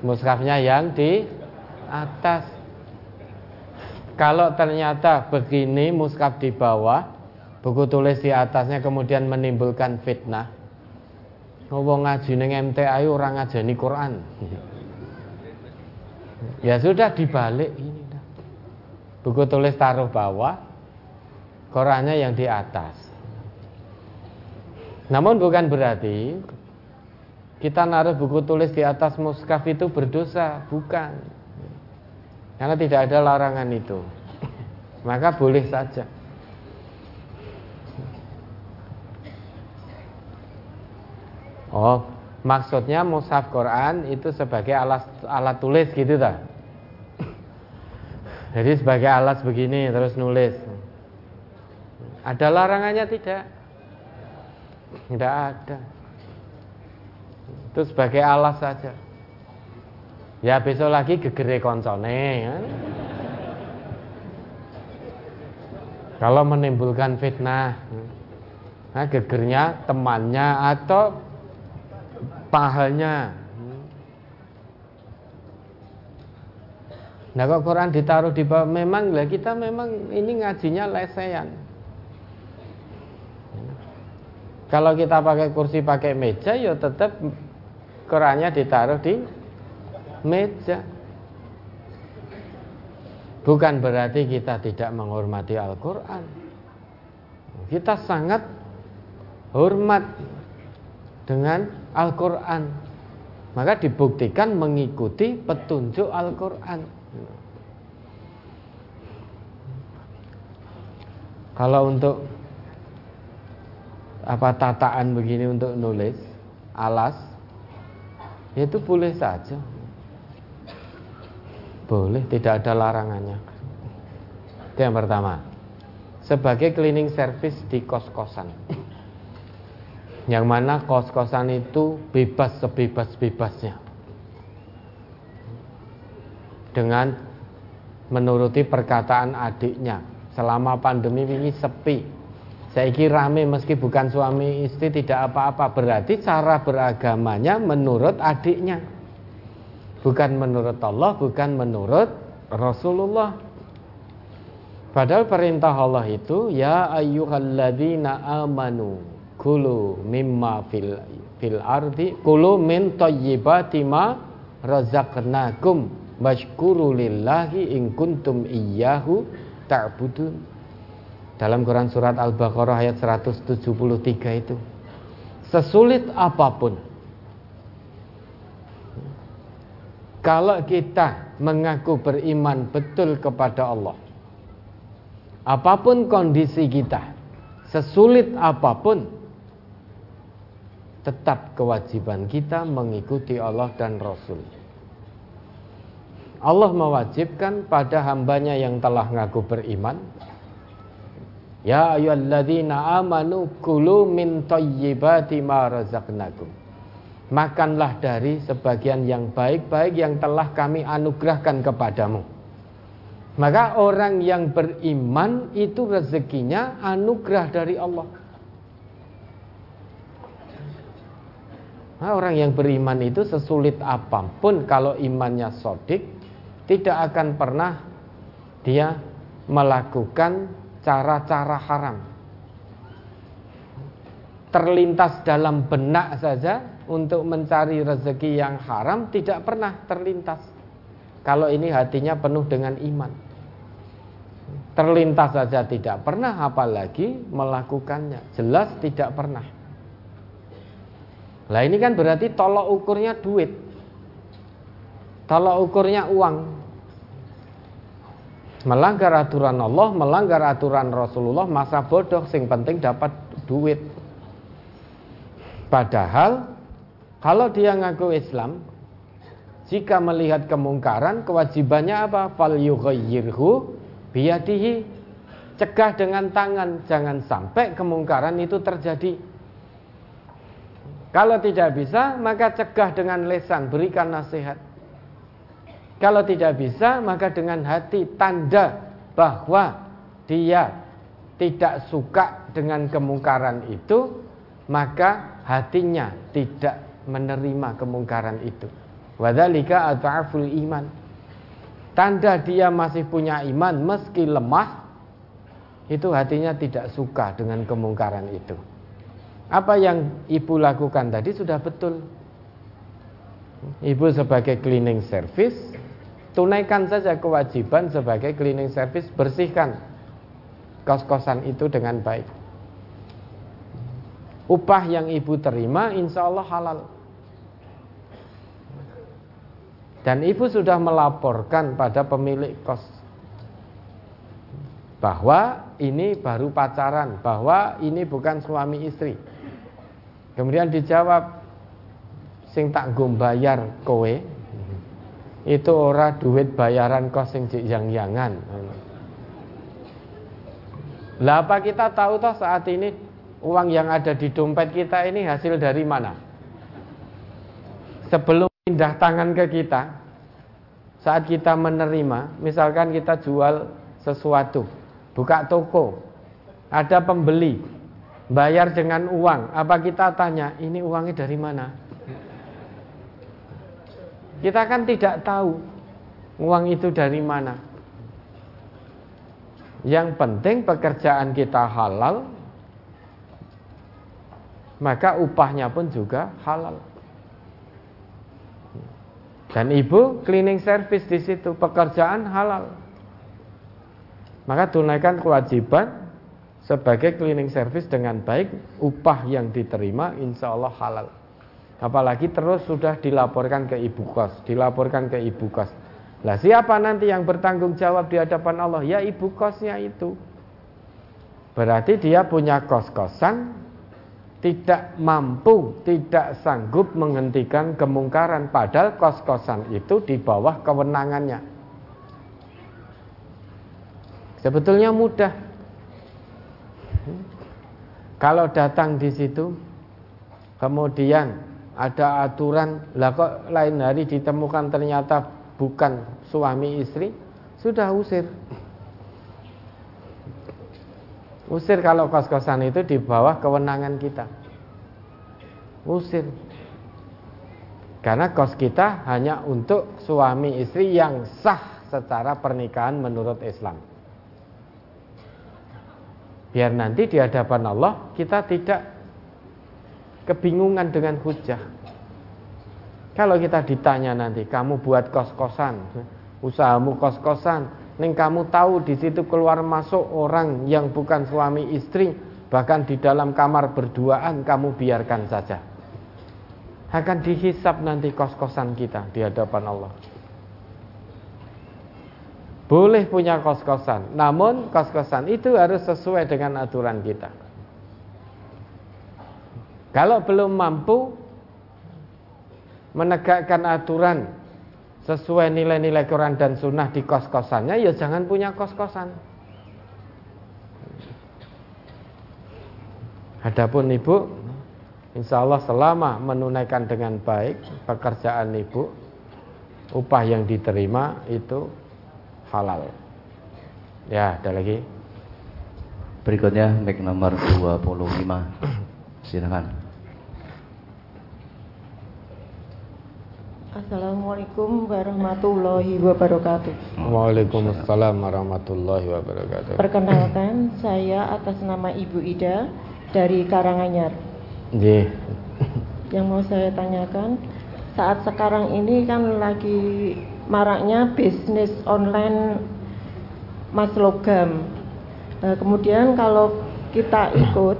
mushafnya yang di atas. Kalau ternyata begini mushaf di bawah, buku tulis di atasnya kemudian menimbulkan fitnah. Ngomong ngaji neng MTA orang ngajeni Quran. Ya sudah dibalik ini. Buku tulis taruh bawah, korannya yang di atas. Namun bukan berarti kita naruh buku tulis di atas muskaf itu berdosa, bukan. Karena tidak ada larangan itu. Maka boleh saja. Oh, maksudnya mushaf Quran itu sebagai alat alat tulis gitu tak? Jadi sebagai alas begini terus nulis. Ada larangannya tidak? Tidak ada. Itu sebagai alas saja. Ya besok lagi gegere koncone ya. Kalau menimbulkan fitnah, nah gegernya temannya atau pahanya Nah kok Quran ditaruh di bawah memang lah kita memang ini ngajinya lesehan. Kalau kita pakai kursi pakai meja ya tetap Qurannya ditaruh di meja. Bukan berarti kita tidak menghormati Al-Quran. Kita sangat hormat dengan Al-Quran. Maka dibuktikan mengikuti petunjuk Al-Quran. Kalau untuk apa tataan begini untuk nulis alas itu boleh saja. Boleh, tidak ada larangannya. Itu yang pertama. Sebagai cleaning service di kos-kosan. Yang mana kos-kosan itu bebas sebebas-bebasnya. Dengan menuruti perkataan adiknya selama pandemi ini sepi. Saya kira rame meski bukan suami istri tidak apa-apa. Berarti cara beragamanya menurut adiknya. Bukan menurut Allah, bukan menurut Rasulullah. Padahal perintah Allah itu ya ayyuhalladzina amanu kulu mimma fil fil ardi kulu min thayyibati ma razaqnakum washkuru lillahi in kuntum iyyahu ta'budun. Dalam Quran surat Al-Baqarah ayat 173 itu. Sesulit apa pun kalau kita mengaku beriman betul kepada Allah. Apa pun kondisi kita, sesulit apa pun tetap kewajiban kita mengikuti Allah dan Rasul. Allah mewajibkan pada hambanya yang telah ngaku beriman. Ya ayyuhalladzina amanu kulu min thayyibati ma razaqnakum. Makanlah dari sebagian yang baik-baik yang telah kami anugerahkan kepadamu. Maka orang yang beriman itu rezekinya anugerah dari Allah Nah, orang yang beriman itu sesulit apa pun kalau imannya sodik tidak akan pernah dia melakukan cara-cara haram. Terlintas dalam benak saja untuk mencari rezeki yang haram tidak pernah terlintas. Kalau ini hatinya penuh dengan iman. Terlintas saja tidak pernah apalagi melakukannya. Jelas tidak pernah. Lah ini kan berarti tolok ukurnya duit. Tolak ukurnya uang. Melanggar aturan Allah, melanggar aturan Rasulullah, masa bodoh sing penting dapat duit. Padahal kalau dia ngaku Islam, jika melihat kemungkaran, kewajibannya apa? Fal yughayyirhu biyadihi. Cegah dengan tangan, jangan sampai kemungkaran itu terjadi. Kalau tidak bisa, maka cegah dengan lesan, berikan nasihat. Kalau tidak bisa, maka dengan hati tanda bahwa dia tidak suka dengan kemungkaran itu, maka hatinya tidak menerima kemungkaran itu. Wadzalika adhaful iman. Tanda dia masih punya iman meski lemah, itu hatinya tidak suka dengan kemungkaran itu. Apa yang ibu lakukan tadi sudah betul. Ibu sebagai cleaning service tunaikan saja kewajiban sebagai cleaning service bersihkan kos-kosan itu dengan baik. Upah yang ibu terima insya Allah halal. Dan ibu sudah melaporkan pada pemilik kos bahwa ini baru pacaran bahwa ini bukan suami istri kemudian dijawab sing tak gombayar kowe itu ora duit bayaran kos sing yang-yangan. Lah apa kita tahu toh saat ini uang yang ada di dompet kita ini hasil dari mana? Sebelum pindah tangan ke kita, saat kita menerima, misalkan kita jual sesuatu, buka toko, ada pembeli, bayar dengan uang, apa kita tanya, ini uangnya dari mana? Kita kan tidak tahu uang itu dari mana. Yang penting pekerjaan kita halal, maka upahnya pun juga halal. Dan ibu cleaning service di situ pekerjaan halal. Maka tunaikan kewajiban sebagai cleaning service dengan baik, upah yang diterima insya Allah halal. Apalagi terus sudah dilaporkan ke ibu kos, dilaporkan ke ibu kos. Lah siapa nanti yang bertanggung jawab di hadapan Allah? Ya ibu kosnya itu. Berarti dia punya kos-kosan, tidak mampu, tidak sanggup menghentikan kemungkaran. Padahal kos-kosan itu di bawah kewenangannya. Sebetulnya mudah. Kalau datang di situ, kemudian ada aturan, lah kok lain hari ditemukan ternyata bukan suami istri, sudah usir. Usir kalau kos-kosan itu di bawah kewenangan kita. Usir. Karena kos kita hanya untuk suami istri yang sah secara pernikahan menurut Islam biar nanti di hadapan Allah kita tidak kebingungan dengan hujah. Kalau kita ditanya nanti, kamu buat kos-kosan, usahamu kos-kosan, neng kamu tahu di situ keluar masuk orang yang bukan suami istri, bahkan di dalam kamar berduaan kamu biarkan saja. Akan dihisap nanti kos-kosan kita di hadapan Allah. Boleh punya kos-kosan, namun kos-kosan itu harus sesuai dengan aturan kita. Kalau belum mampu menegakkan aturan sesuai nilai-nilai Quran dan Sunnah di kos-kosannya, ya jangan punya kos-kosan. Adapun ibu, insya Allah selama menunaikan dengan baik pekerjaan ibu, upah yang diterima itu halal. Ya, ada lagi. Berikutnya mic nomor 25. Silakan. Assalamualaikum warahmatullahi wabarakatuh. Waalaikumsalam warahmatullahi wabarakatuh. Perkenalkan, saya atas nama Ibu Ida dari Karanganyar. Nggih. Yang mau saya tanyakan, saat sekarang ini kan lagi maraknya bisnis online mas logam. Nah, kemudian kalau kita ikut,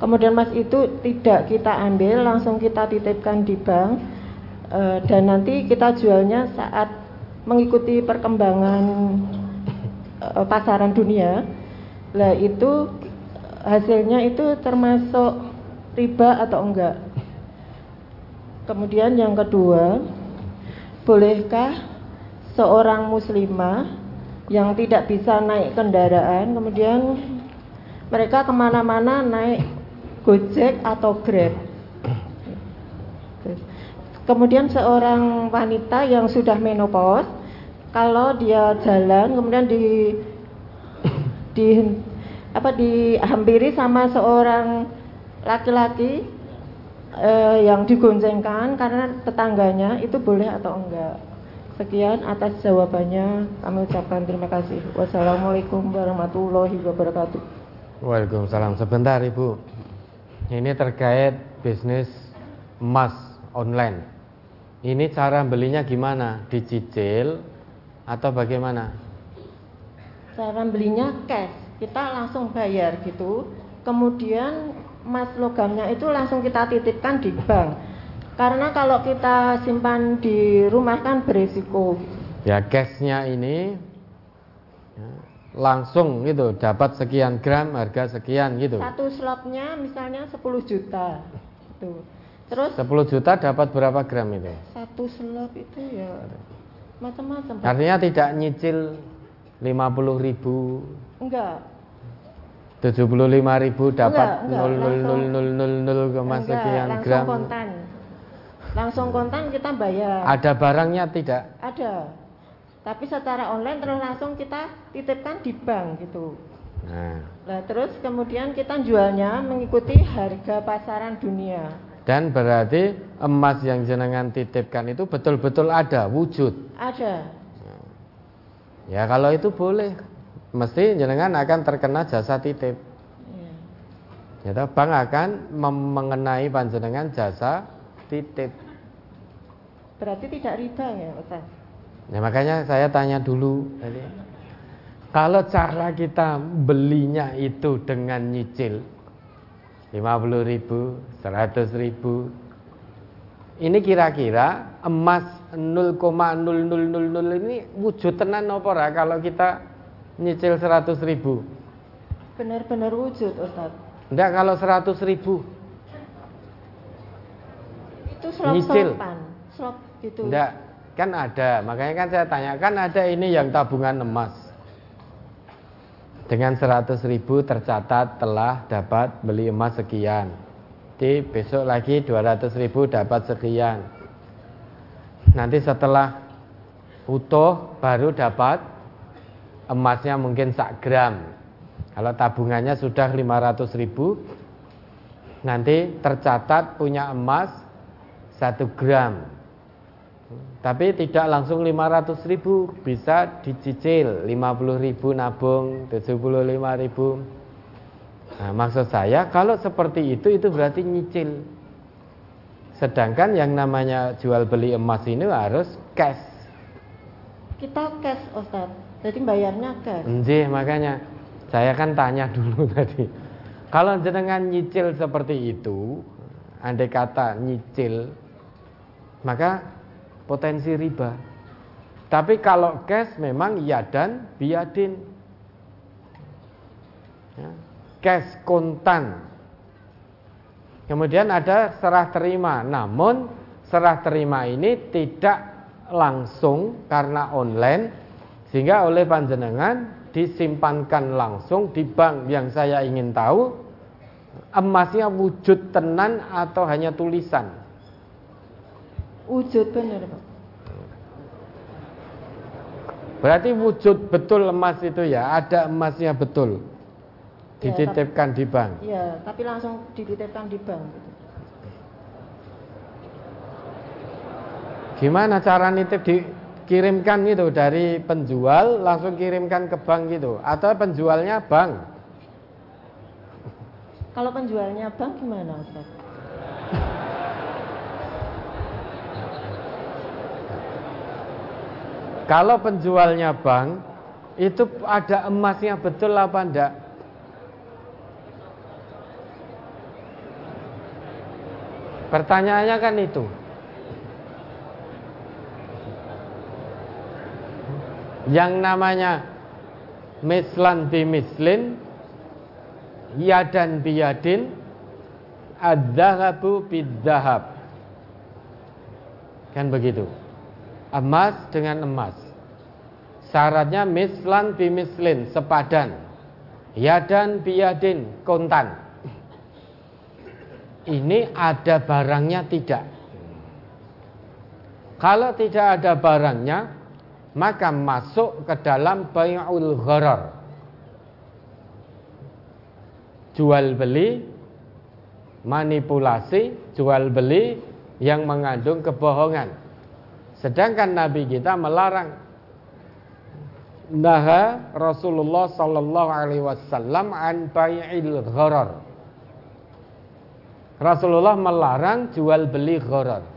kemudian mas itu tidak kita ambil, langsung kita titipkan di bank, e, dan nanti kita jualnya saat mengikuti perkembangan e, pasaran dunia. Lah itu hasilnya itu termasuk riba atau enggak? Kemudian yang kedua, bolehkah seorang muslimah yang tidak bisa naik kendaraan kemudian mereka ke mana-mana naik gojek atau grab? Kemudian seorang wanita yang sudah menopause kalau dia jalan kemudian di di apa dihampiri sama seorang laki-laki eh, yang digoncengkan karena tetangganya itu boleh atau enggak? Sekian atas jawabannya kami ucapkan terima kasih. Wassalamualaikum warahmatullahi wabarakatuh. Waalaikumsalam. Sebentar Ibu. Ini terkait bisnis emas online. Ini cara belinya gimana? Dicicil atau bagaimana? Cara belinya cash. Kita langsung bayar gitu. Kemudian emas logamnya itu langsung kita titipkan di bank. Karena kalau kita simpan di rumah kan berisiko. Ya cashnya ini ya, langsung gitu dapat sekian gram harga sekian gitu. Satu slotnya misalnya 10 juta. Itu. Terus 10 juta dapat berapa gram itu? Satu slot itu ya macam-macam. Artinya tidak nyicil 50 ribu? Enggak. 75 ribu dapat nol nol nol nol nol nol koma sekian langsung gram. kontan. Langsung kontan kita bayar. Ada barangnya tidak? Ada. Tapi secara online terus langsung kita titipkan di bank gitu. Nah. Nah, terus kemudian kita jualnya mengikuti harga pasaran dunia. Dan berarti emas yang jenengan titipkan itu betul-betul ada wujud. Ada. Ya kalau itu boleh. Mesti jenengan akan terkena jasa titip. Iya. Ya toh, bank akan mengenai panjenengan jasa titip. Berarti tidak riba ya, Ustaz? Ya makanya saya tanya dulu tadi. Kalau cara kita belinya itu dengan nyicil 50 ribu, 100 ribu Ini kira-kira emas 0,0000 ini wujud tenan apa kalau kita nyicil 100 ribu Benar-benar wujud, Ustaz. Enggak kalau 100 ribu Itu Nyicil. slop-slopan. Slop gitu. Enggak kan ada makanya kan saya tanya kan ada ini yang tabungan emas dengan 100 ribu tercatat telah dapat beli emas sekian di besok lagi 200 ribu dapat sekian nanti setelah utuh baru dapat emasnya mungkin sak gram. Kalau tabungannya sudah 500 ribu nanti tercatat punya emas satu gram. Tapi tidak langsung 500 ribu bisa dicicil 50 ribu nabung 75 ribu. Nah, maksud saya kalau seperti itu itu berarti nyicil. Sedangkan yang namanya jual beli emas ini harus cash. Kita cash, Ustaz. Jadi bayarnya cash. Nggih, makanya saya kan tanya dulu tadi. Kalau jenengan nyicil seperti itu, andai kata nyicil, maka potensi riba. Tapi kalau cash memang iya dan biadin. Ya, cash kontan. Kemudian ada serah terima, namun serah terima ini tidak langsung karena online sehingga oleh panjenengan disimpankan langsung di bank. Yang saya ingin tahu emasnya wujud tenan atau hanya tulisan? Wujud benar, Pak. berarti wujud betul emas itu ya? Ada emasnya betul? Ya, dititipkan di bank? Iya, tapi langsung dititipkan di bank. gimana cara nitip dikirimkan gitu dari penjual langsung kirimkan ke bank gitu atau penjualnya bank Kalau penjualnya bank gimana, Ustaz? Kalau penjualnya bank itu ada emasnya betul apa enggak? Pertanyaannya kan itu. Yang namanya mislan bimislin yadan biyadin adzahabu bidzahab. Kan begitu emas dengan emas. Syaratnya mislan bimislin, sepadan. Yadan biyadin, kontan. Ini ada barangnya tidak. Kalau tidak ada barangnya, maka masuk ke dalam bay'ul gharar. Jual beli, manipulasi, jual beli yang mengandung kebohongan. Sedangkan Nabi kita melarang. Naha Rasulullah sallallahu alaihi wasallam an bai'il gharar. Rasulullah melarang jual beli gharar.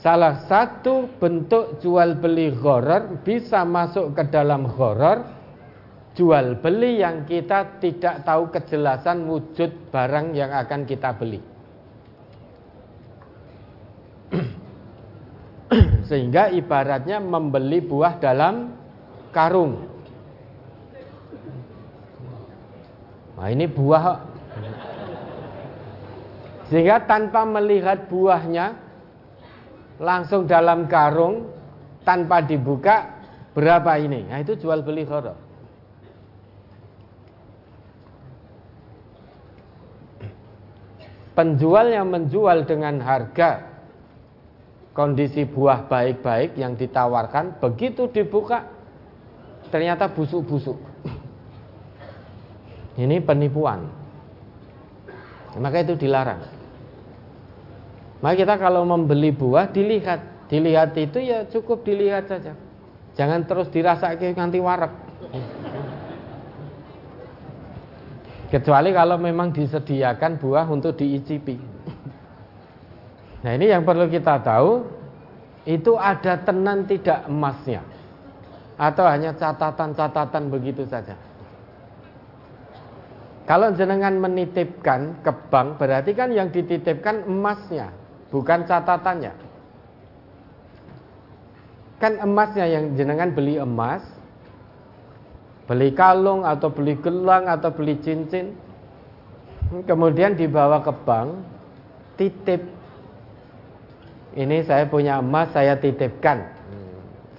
Salah satu bentuk jual beli gharar bisa masuk ke dalam gharar jual beli yang kita tidak tahu kejelasan wujud barang yang akan kita beli. Sehingga ibaratnya membeli buah dalam karung. Nah ini buah Sehingga tanpa melihat buahnya Langsung dalam karung Tanpa dibuka Berapa ini? Nah itu jual beli gharar Penjual yang menjual dengan harga kondisi buah baik-baik yang ditawarkan begitu dibuka ternyata busuk-busuk. Ini penipuan. Maka itu dilarang. Maka kita kalau membeli buah dilihat, dilihat itu ya cukup dilihat saja. Jangan terus dirasake nganti warak. Kecuali kalau memang disediakan buah untuk diicipi. Nah ini yang perlu kita tahu Itu ada tenan tidak emasnya Atau hanya catatan-catatan begitu saja Kalau jenengan menitipkan ke bank Berarti kan yang dititipkan emasnya Bukan catatannya. Kan emasnya yang jenengan beli emas Beli kalung atau beli gelang atau beli cincin Kemudian dibawa ke bank Titip. Ini saya punya emas saya titipkan.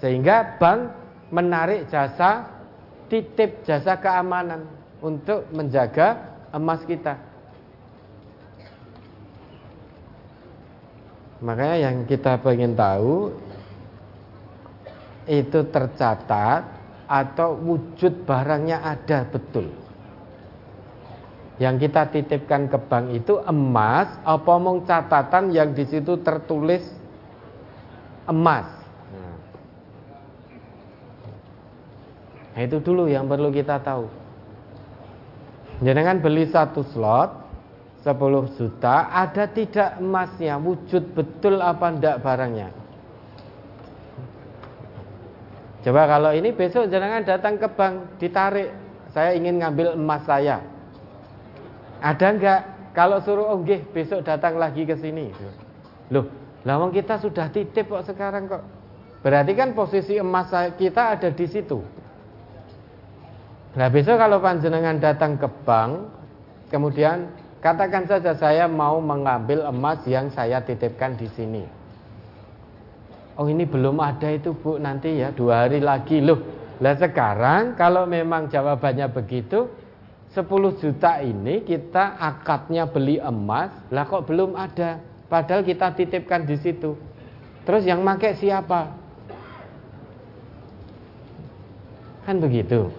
Sehingga bank menarik jasa titip jasa keamanan untuk menjaga emas kita makanya yang kita ingin tahu itu tercatat atau wujud barangnya ada betul yang kita titipkan ke bank itu emas apa mong catatan yang di situ tertulis emas. Nah, itu dulu yang perlu kita tahu. Jangan beli satu slot 10 juta, ada tidak emasnya, wujud betul apa ndak barangnya. Coba kalau ini besok jangan datang ke bank, ditarik. Saya ingin ngambil emas saya. Ada enggak? Kalau suruh oh besok datang lagi ke sini. Loh, lawang kita sudah titip kok sekarang kok. Berarti kan posisi emas kita ada di situ. Nah besok kalau panjenengan datang ke bank, kemudian katakan saja saya mau mengambil emas yang saya titipkan di sini. Oh ini belum ada itu bu, nanti ya dua hari lagi loh. Lah sekarang kalau memang jawabannya begitu, 10 juta ini kita akadnya beli emas, lah kok belum ada? Padahal kita titipkan di situ. Terus yang make siapa? Kan begitu.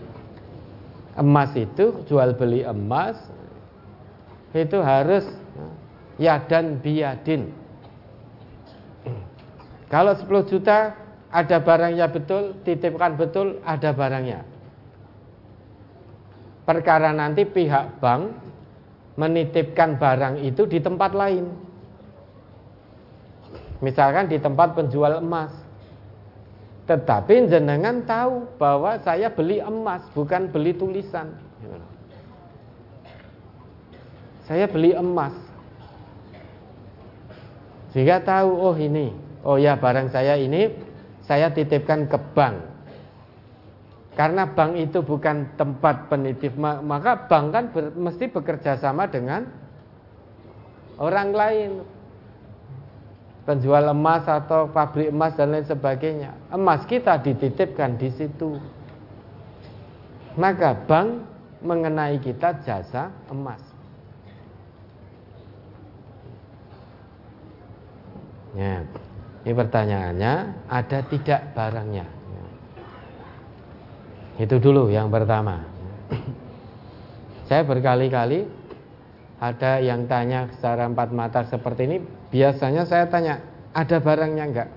Emas itu jual beli emas itu harus ya dan biadin. Kalau 10 juta ada barangnya betul, titipkan betul, ada barangnya perkara nanti pihak bank menitipkan barang itu di tempat lain. Misalkan di tempat penjual emas. Tetapi jenengan tahu bahwa saya beli emas bukan beli tulisan. Saya beli emas. Sehingga tahu oh ini, oh ya barang saya ini saya titipkan ke bank. Karena bank itu bukan tempat penitip, maka bank kan ber, mesti bekerja sama dengan orang lain. Penjual emas atau pabrik emas dan lain sebagainya. Emas kita dititipkan di situ. Maka bank mengenai kita jasa emas. Ya, ini pertanyaannya, ada tidak barangnya? Itu dulu yang pertama. Saya berkali-kali ada yang tanya secara empat mata seperti ini, biasanya saya tanya, ada barangnya enggak?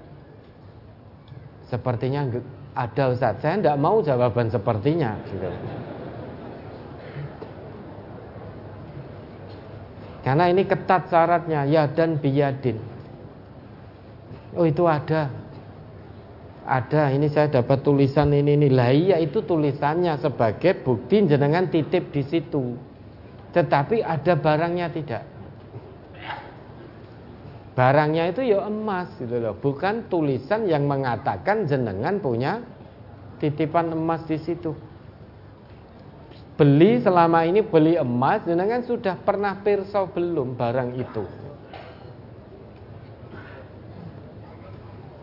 Sepertinya ada Ustaz. Saya enggak mau jawaban sepertinya gitu. Karena ini ketat syaratnya ya dan biyadin. Oh itu ada. Ada. Ini saya dapat tulisan ini lah iya itu tulisannya sebagai bukti jenengan titip di situ. Tetapi ada barangnya tidak? Barangnya itu ya emas gitu loh. Bukan tulisan yang mengatakan jenengan punya titipan emas di situ. Beli selama ini beli emas jenengan sudah pernah perso belum barang itu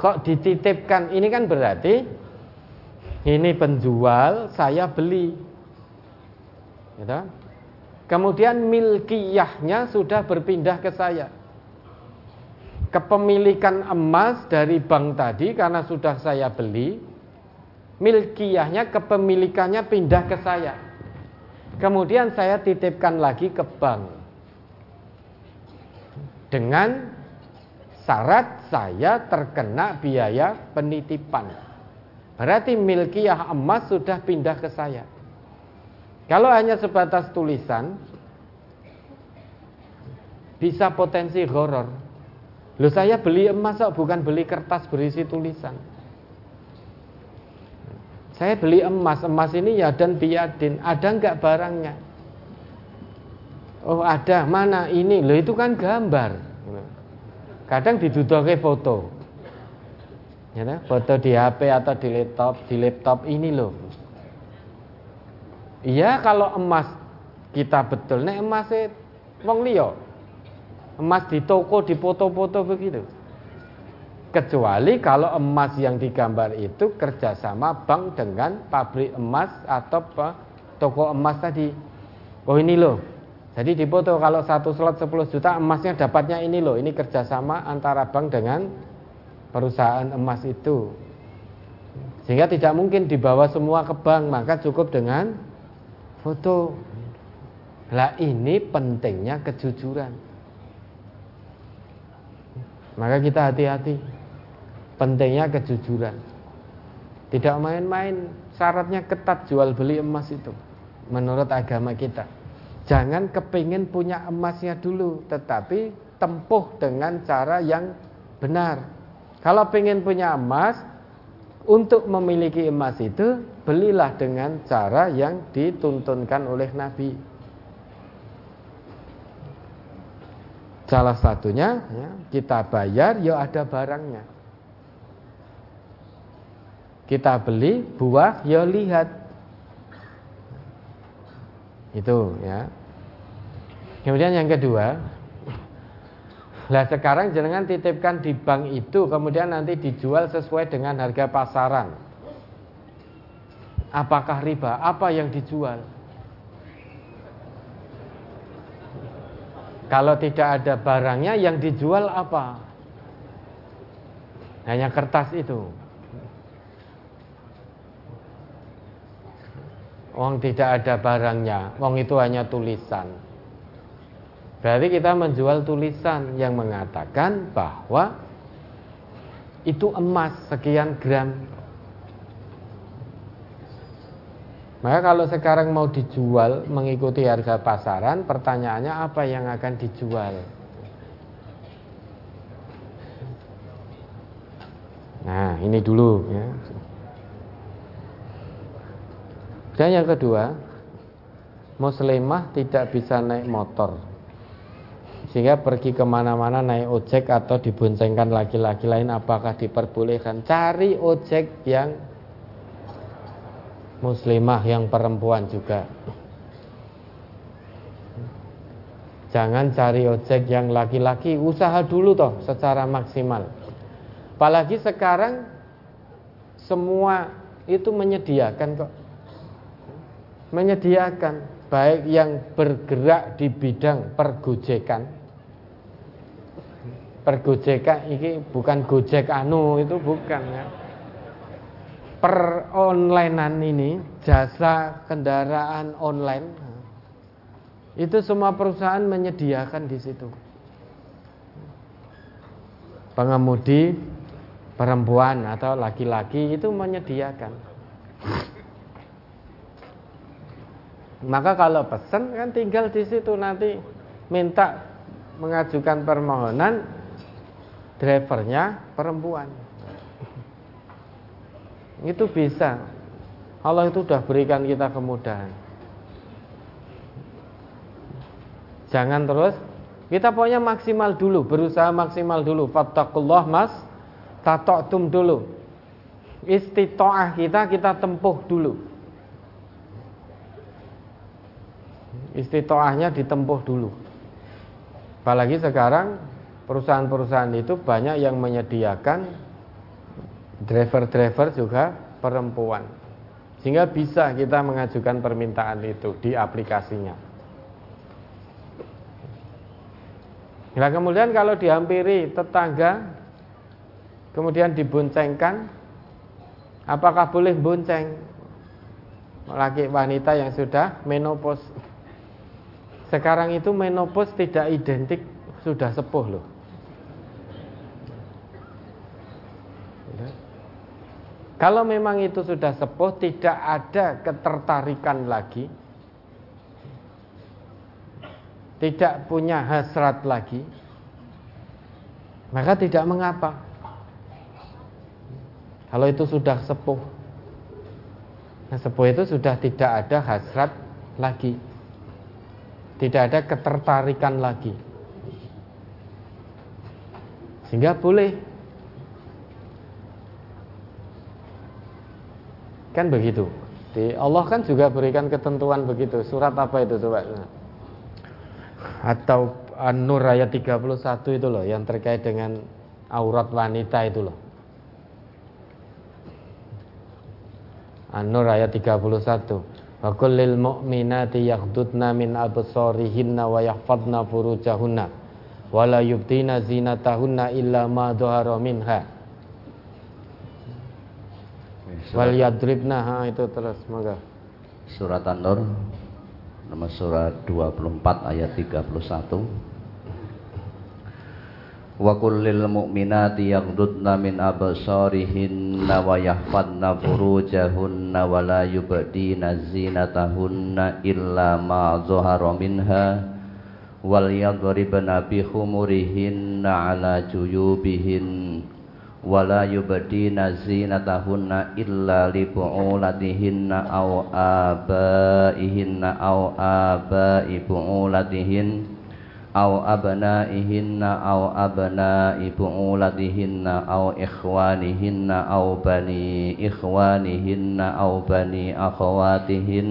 Kok dititipkan? Ini kan berarti ini penjual, saya beli. Gitu. Kemudian milkiyahnya sudah berpindah ke saya. Kepemilikan emas dari bank tadi karena sudah saya beli, milkiyahnya kepemilikannya pindah ke saya. Kemudian saya titipkan lagi ke bank. Dengan syarat saya terkena biaya penitipan. Berarti milkiyah emas sudah pindah ke saya. Kalau hanya sebatas tulisan, bisa potensi horor. Loh saya beli emas kok bukan beli kertas berisi tulisan. Saya beli emas, emas ini ya dan biadin, ada nggak barangnya? Oh ada, mana ini? Loh itu kan gambar. Kadang didudoke foto. Ya, foto di HP atau di laptop, di laptop ini loh. Iya kalau emas kita betul nek emas wong liya. Emas di toko di foto-foto begitu. Kecuali kalau emas yang digambar itu kerjasama bank dengan pabrik emas atau toko emas tadi. Oh ini loh, jadi di foto kalau satu slot 10 juta emasnya dapatnya ini loh. Ini kerjasama antara bank dengan perusahaan emas itu. Sehingga tidak mungkin dibawa semua ke bank, maka cukup dengan foto. Lah ini pentingnya kejujuran. Maka kita hati-hati. Pentingnya kejujuran. Tidak main-main, syaratnya ketat jual beli emas itu menurut agama kita. Jangan kepingin punya emasnya dulu, tetapi tempuh dengan cara yang benar. Kalau pengen punya emas, untuk memiliki emas itu belilah dengan cara yang dituntunkan oleh Nabi. Salah satunya ya, kita bayar, ya ada barangnya. Kita beli buah, ya lihat itu ya. Kemudian yang kedua, lah sekarang jangan titipkan di bank itu kemudian nanti dijual sesuai dengan harga pasaran. Apakah riba? Apa yang dijual? Kalau tidak ada barangnya yang dijual apa? Hanya kertas itu. Wong tidak ada barangnya, wong itu hanya tulisan. Berarti kita menjual tulisan yang mengatakan bahwa itu emas sekian gram. Maka kalau sekarang mau dijual mengikuti harga pasaran, pertanyaannya apa yang akan dijual? Nah, ini dulu ya. Dan yang kedua, muslimah tidak bisa naik motor. Sehingga pergi ke mana-mana naik ojek atau diboncengkan laki-laki lain apakah diperbolehkan? Cari ojek yang muslimah yang perempuan juga. Jangan cari ojek yang laki-laki usaha dulu toh secara maksimal. Apalagi sekarang semua itu menyediakan kok menyediakan baik yang bergerak di bidang pergojekan. Pergojekan ini bukan gojek anu itu bukan ya. Per onlinean ini jasa kendaraan online itu semua perusahaan menyediakan di situ. Pengemudi perempuan atau laki-laki itu menyediakan Maka kalau pesan kan tinggal di situ nanti minta mengajukan permohonan drivernya perempuan. Itu bisa. Allah itu sudah berikan kita kemudahan. Jangan terus kita pokoknya maksimal dulu, berusaha maksimal dulu. Fattakullah mas, tatoktum dulu. Istitoah kita kita tempuh dulu. Istitoahnya ditempuh dulu. Apalagi sekarang perusahaan-perusahaan itu banyak yang menyediakan driver-driver juga perempuan. Sehingga bisa kita mengajukan permintaan itu di aplikasinya. Nah kemudian kalau dihampiri tetangga Kemudian diboncengkan Apakah boleh bonceng Laki wanita yang sudah menopause sekarang itu menopause tidak identik sudah sepuh loh. Kalau memang itu sudah sepuh, tidak ada ketertarikan lagi, tidak punya hasrat lagi, maka tidak mengapa. Kalau itu sudah sepuh, nah, sepuh itu sudah tidak ada hasrat lagi, tidak ada ketertarikan lagi, sehingga boleh. Kan begitu. Di Allah kan juga berikan ketentuan begitu. Surat apa itu coba? Atau An-Nur ayat 31 itu loh yang terkait dengan aurat wanita itu loh. An-Nur ayat 31. Wa kullil mu'minati yaghdudna min absarihinna wa yahfadna furujahunna wa la yubdina zinatahunna illa ma dhahara minha. Wal yadribna ha itu terus semoga. Surat An-Nur nomor surat 24 ayat 31 wa kullil mu'minati yaghdudna min absarihinna wa yahfadna furujahunna wa la yubdina zinatahunna illa ma zahara minha wal yadribna bi khumurihinna ala juyubihin wa la yubdina zinatahunna illa li bu'ulatihinna aw abaihinna aw abai bu'ulatihinna أو أبنائهن أو أبناء بعولتهن أو إخوانهن أو بني إخوانهن أو بني أخواتهن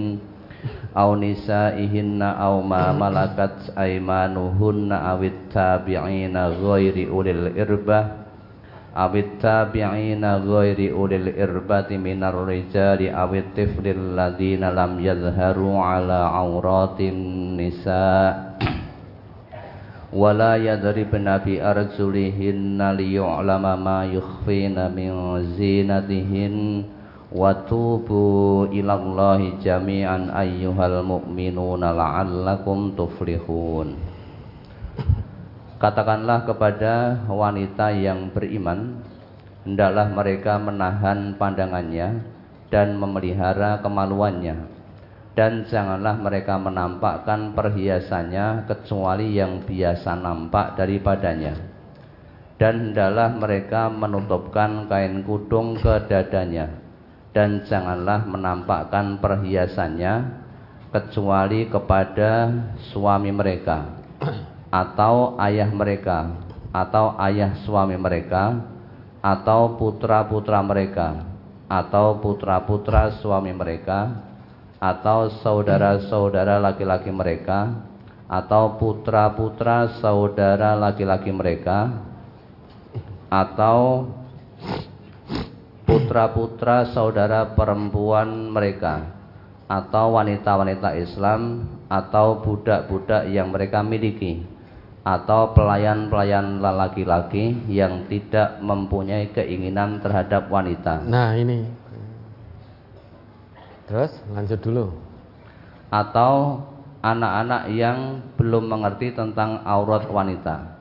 أو نسائهن أو ما ملكت أيمانهن أو التابعين غير أولي الإربة أو التابعين غير أولي الإربة من الرجال أو الطفل الذين لم يظهروا على عورات النساء wala yadribna bi arjulihinna liyu'lama ma yukhfina min zinatihin. Wa tubu ilallahi jami'an ayyuhal mu'minuna la'allakum tuflihun. Katakanlah kepada wanita yang beriman hendaklah mereka menahan pandangannya dan memelihara kemaluannya dan janganlah mereka menampakkan perhiasannya kecuali yang biasa nampak daripadanya. Dan hendaklah mereka menutupkan kain kudung ke dadanya. Dan janganlah menampakkan perhiasannya kecuali kepada suami mereka atau ayah mereka atau ayah suami mereka atau putra-putra mereka atau putra-putra suami mereka atau saudara-saudara laki-laki mereka. Atau putra-putra saudara laki-laki mereka. Atau putra-putra saudara perempuan mereka. Atau wanita-wanita Islam. Atau budak-budak yang mereka miliki. Atau pelayan-pelayan laki-laki yang tidak mempunyai keinginan terhadap wanita. Nah, ini Terus lanjut dulu. Atau anak-anak yang belum mengerti tentang aurat wanita.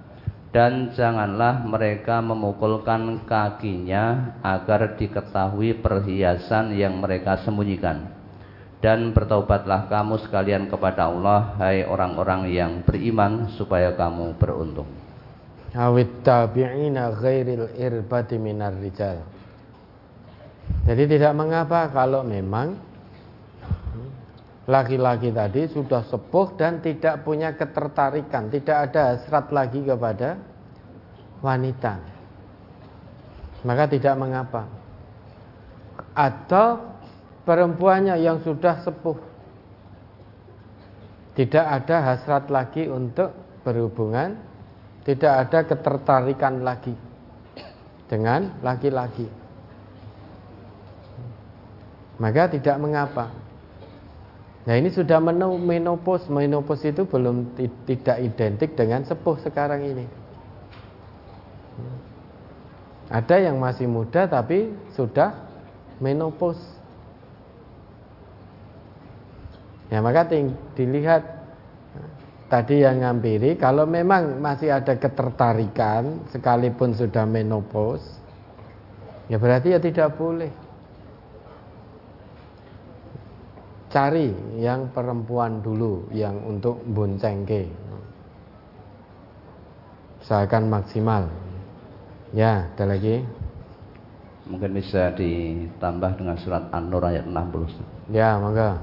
Dan janganlah mereka memukulkan kakinya agar diketahui perhiasan yang mereka sembunyikan. Dan bertaubatlah kamu sekalian kepada Allah, hai orang-orang yang beriman, supaya kamu beruntung. Awit tabi'ina ghairil irbati minar rijal. Jadi tidak mengapa kalau memang laki-laki tadi sudah sepuh dan tidak punya ketertarikan, tidak ada hasrat lagi kepada wanita. Maka tidak mengapa. Atau perempuannya yang sudah sepuh tidak ada hasrat lagi untuk berhubungan, tidak ada ketertarikan lagi dengan laki-laki. Maka tidak mengapa Nah ini sudah menopause, menopause itu belum tidak identik dengan sepuh sekarang ini. Ada yang masih muda tapi sudah menopause. Ya maka dilihat tadi yang ngampiri kalau memang masih ada ketertarikan sekalipun sudah menopause ya berarti ya tidak boleh cari yang perempuan dulu yang untuk boncengke. Usahakan maksimal. Ya, ada lagi. Mungkin bisa ditambah dengan surat An-Nur ayat 60. Ya, mangga.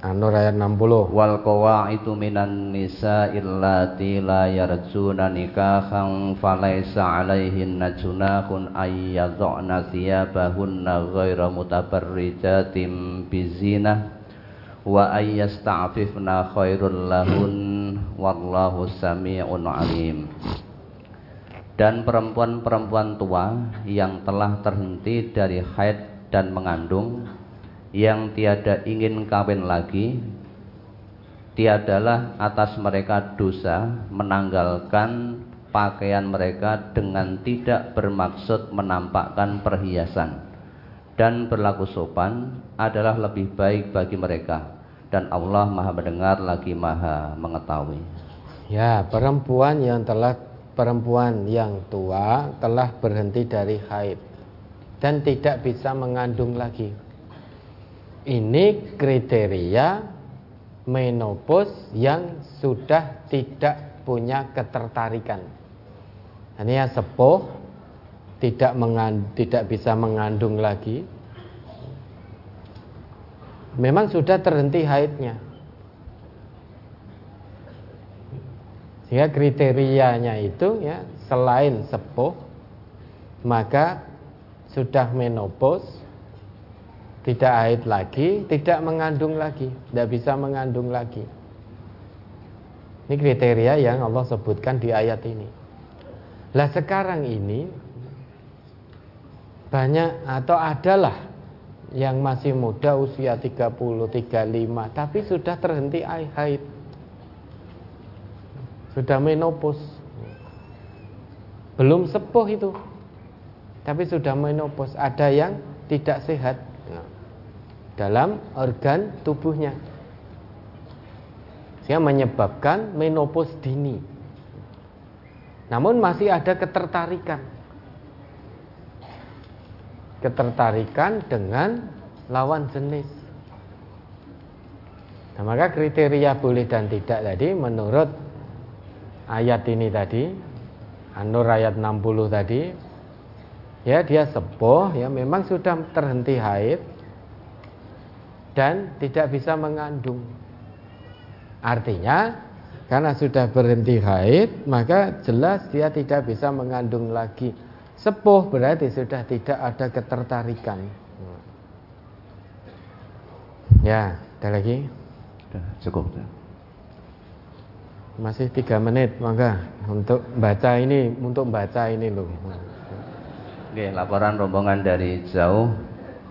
An-Nur ayat 60. Wal qawaitu minan nisa illati la yarjuna nikahan falaysa alaihinna junahun ay yadh'na thiyabahunna ghaira mutabarrijatin bizinah wa ay yasta'fifna khairul lahun wallahu sami'un alim dan perempuan-perempuan tua yang telah terhenti dari haid dan mengandung yang tiada ingin kawin lagi tiadalah atas mereka dosa menanggalkan pakaian mereka dengan tidak bermaksud menampakkan perhiasan. Dan berlaku sopan adalah lebih baik bagi mereka. Dan Allah Maha mendengar lagi Maha mengetahui. Ya, perempuan yang telah perempuan yang tua telah berhenti dari haid dan tidak bisa mengandung lagi ini kriteria menopause yang sudah tidak punya ketertarikan. Ini ya sepuh, tidak tidak bisa mengandung lagi. Memang sudah terhenti haidnya. Sehingga kriterianya itu ya selain sepuh maka sudah menopause tidak haid lagi, tidak mengandung lagi, tidak bisa mengandung lagi. Ini kriteria yang Allah sebutkan di ayat ini. Lah sekarang ini banyak atau adalah yang masih muda usia 30, 35 tapi sudah terhenti haid. Sudah menopause. Belum sepuh itu. Tapi sudah menopause. Ada yang tidak sehat dalam organ tubuhnya. Sehingga menyebabkan menopause dini. Namun masih ada ketertarikan. Ketertarikan dengan lawan jenis. Nah, maka kriteria boleh dan tidak tadi menurut ayat ini tadi An-Nur ayat 60 tadi ya dia sepuh ya memang sudah terhenti haid dan tidak bisa mengandung. Artinya karena sudah berhenti haid maka jelas dia tidak bisa mengandung lagi. Sepuh berarti sudah tidak ada ketertarikan. Ya, ada lagi? Sudah cukup. Masih tiga menit, maka untuk baca ini, untuk baca ini loh. Oke, laporan rombongan dari jauh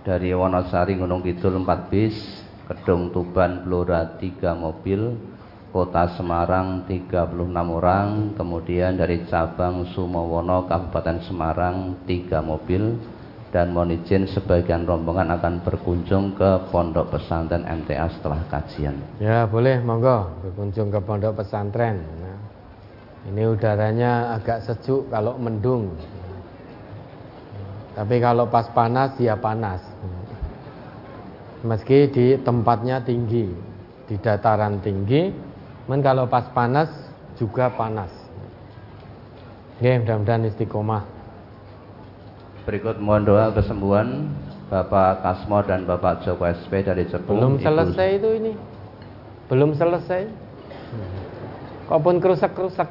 dari Wonosari Gunung Kidul 4 bis Kedung Tuban Blora 3 mobil Kota Semarang 36 orang kemudian dari cabang Sumowono Kabupaten Semarang 3 mobil dan mohon izin sebagian rombongan akan berkunjung ke pondok pesantren MTA setelah kajian. Ya boleh, monggo berkunjung ke pondok pesantren. Ini udaranya agak sejuk kalau mendung. Tapi kalau pas panas ya panas. Meski di tempatnya tinggi, di dataran tinggi, men kalau pas panas juga panas. Oke, mudah-mudahan istiqomah. Berikut mohon doa kesembuhan Bapak Kasmo dan Bapak Joko SP dari Cepu. Belum selesai itu ini. Belum selesai. Kok pun kerusak-kerusak.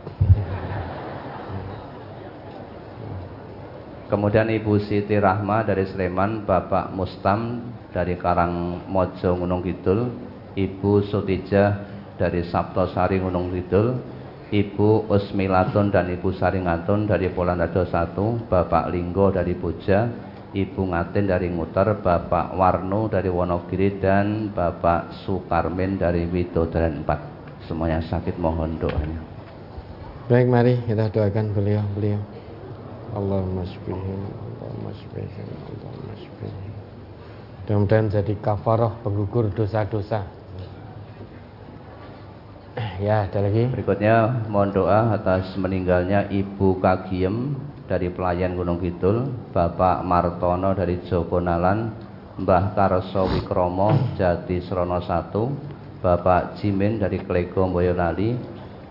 Kemudian Ibu Siti Rahma dari Sleman, Bapak Mustam dari Karangmojo Gunung Kidul, Ibu Sutijah dari Sabtosari Gunung Kidul, Ibu Usmilatun dan Ibu Saringatun dari Polanado 1, Bapak Linggo dari Puja, Ibu Ngatin dari Nguter, Bapak Warno dari Wonogiri dan Bapak Sukarmin dari Widodaren 4. Semuanya sakit mohon doanya. Baik, mari kita doakan beliau-beliau. Allahumma shfihim Allahumma shfihim Allahumma shfihim mudah-mudahan jadi kafarah penggugur dosa-dosa. Ya ada lagi? Berikutnya mohon doa atas meninggalnya Ibu Kagiem dari pelayan Gunung Kidul Bapak Martono dari Jogonalan Mbah Karso Wikromo Jati Srono 1 Bapak Jimin dari Klego Boyolali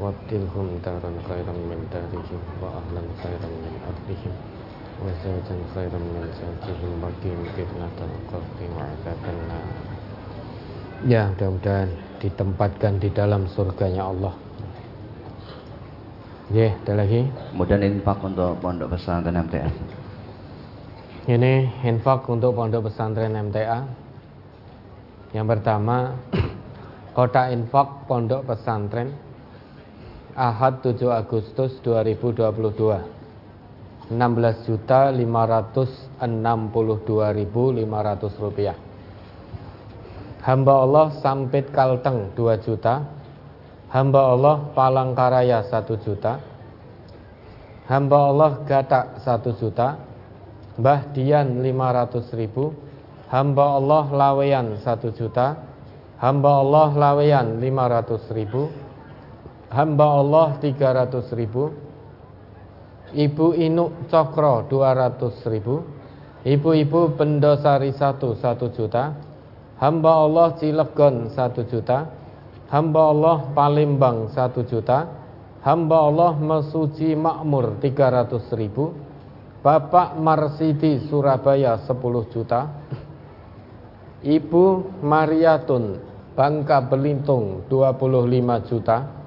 وابدلهم دارا خيرا من دارهم وأهلا خيرا من أهلهم وزوجا خيرا من زوجهم وقهم فتنة القبر وعذاب النار Ya mudah-mudahan ditempatkan di dalam surganya Allah Ya, ada lagi Kemudian infak untuk pondok pesantren MTS ini infak untuk pondok pesantren MTA. Yang pertama, kota infak pondok pesantren Ahad 7 Agustus 2022. 16 juta 562 500 rupiah. Hamba Allah Sampit Kalteng 2 juta. Hamba Allah Palangkaraya 1 juta. Hamba Allah Gatak 1 juta Mbah Dian 500 ribu Hamba Allah Laweyan 1 juta Hamba Allah Laweyan 500 ribu Hamba Allah 300 ribu. Ibu Inuk Cokro 200 ribu. Ibu-ibu Bendosari 1 1 juta. Hamba Allah Cilegon 1 juta. Hamba Allah Palembang 1 juta. Hamba Allah Mesuji Makmur 300 ribu. Bapak Marsidi Surabaya 10 juta. Ibu Mariatun Bangka Belintung 25 juta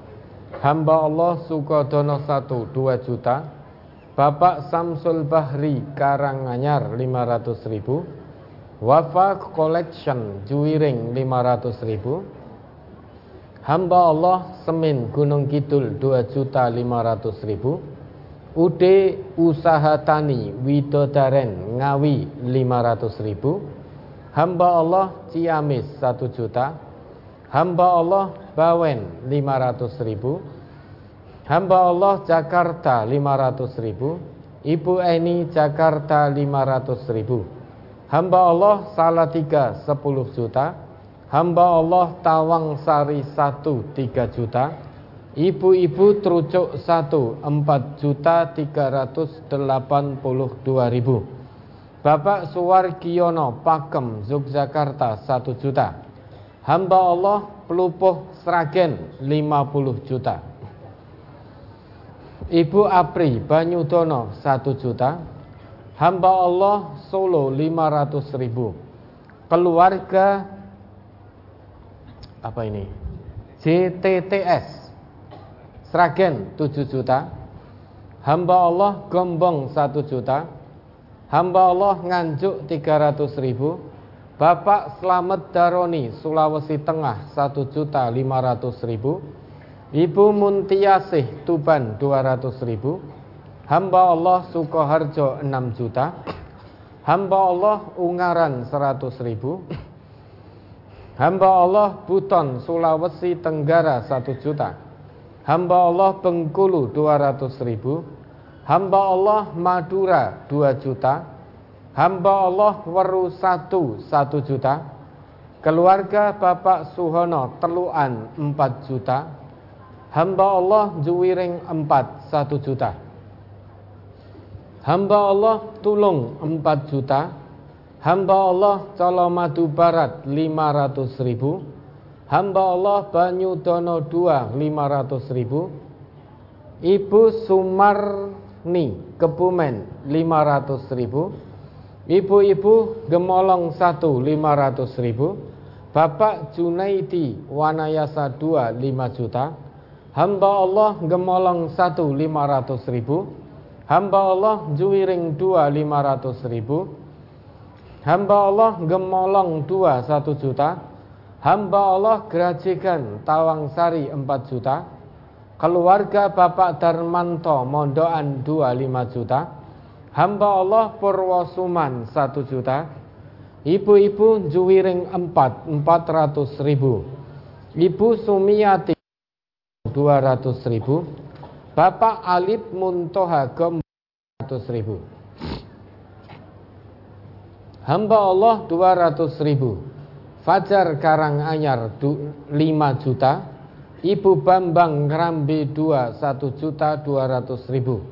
Hamba Allah Sukodono 1 2 juta. Bapak Samsul Bahri Karanganyar 500 ribu. Wafa Collection Juwiring 500 ribu. Hamba Allah Semin Gunung Kidul 2 juta 500 ribu. UD Usaha Tani Widodaren Ngawi 500 ribu. Hamba Allah Ciamis 1 juta Hamba Allah Bawen 500 ribu. Hamba Allah Jakarta 500 ribu. Ibu Eni Jakarta 500 ribu. Hamba Allah Salatiga 10 juta. Hamba Allah Tawang Sari 1 3 juta. Ibu-ibu terucuk 1 4 juta 382 ribu. Bapak Suwargiono Pakem Yogyakarta 1 juta Hamba Allah Pelupuh Sragen 50 juta. Ibu Apri Banyudono 1 juta. Hamba Allah Solo 500 ribu. Keluarga Apa ini? JTTS Sragen 7 juta. Hamba Allah Gombong 1 juta. Hamba Allah Nganjuk 300 ribu Bapak Slamet Daroni Sulawesi Tengah 1 juta 500 ribu. Ibu Muntiasih Tuban 200 ribu. Hamba Allah Sukoharjo 6 juta. Hamba Allah Ungaran 100 ribu. Hamba Allah Buton Sulawesi Tenggara 1 juta. Hamba Allah Bengkulu 200 ribu. Hamba Allah Madura 2 juta Hamba Allah Weru 1 1 juta. Keluarga Bapak Suhono Teluan 4 juta. Hamba Allah Juwiring 4 1 juta. Hamba Allah Tulung 4 juta. Hamba Allah Colomadu Barat 500 ribu. Hamba Allah Banyu Dono 2 500 ribu. Ibu Sumarni Kebumen 500 ribu Ibu-ibu Gemolong 1 500 ribu. Bapak Junaidi Wanayasa 2 5 juta. Hamba Allah Gemolong 1 500 ribu. Hamba Allah Juwiring 2 500 ribu. Hamba Allah Gemolong 2 1 juta. Hamba Allah Gerajikan Tawangsari 4 juta. Keluarga Bapak Darmanto Mondoan 25 juta Hamba Allah Purwosuman 1 juta. Ibu-ibu Juwiring 4 400 ribu. Ibu Sumiati 200 ribu. Bapak Alip Muntohagom 400 ribu. Hamba Allah 200 ribu. Fajar Karanganyar 5 juta. Ibu Bambang Rambi 2 1 juta 200 ribu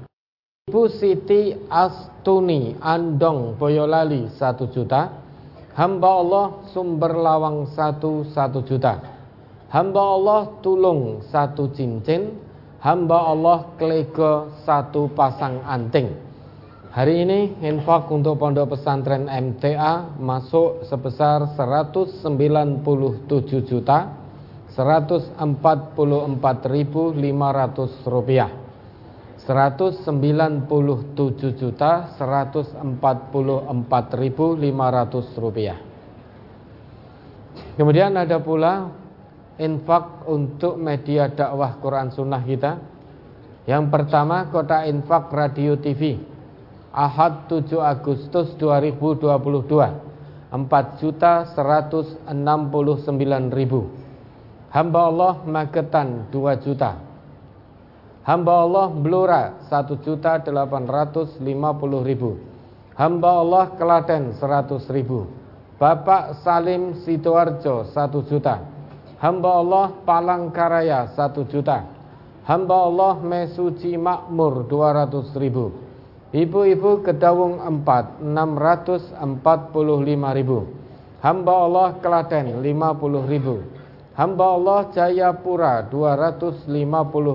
Ibu Siti Astuni Andong Boyolali 1 juta. Hamba Allah Sumber Lawang 1 1 juta. Hamba Allah Tulung 1 cincin. Hamba Allah Klego 1 pasang anting. Hari ini infak untuk pondok pesantren MTA masuk sebesar 197 juta 144.500 rupiah 197 juta 144.500 rupiah. Kemudian ada pula infak untuk media dakwah Quran Sunnah kita. Yang pertama kota infak radio TV Ahad 7 Agustus 2022 4 juta 169 ribu. Hamba Allah Magetan 2 juta Hamba Allah Blora 1 juta 850 ribu. Hamba Allah Kelaten 100 ribu. Bapak Salim Sidoarjo 1 juta. Hamba Allah Palangkaraya 1 juta. Hamba Allah Mesuci Makmur 200 ribu. Ibu-ibu Kedawung 4 645 ribu. Hamba Allah Kelaten 50 ribu. Hamba Allah Jayapura 250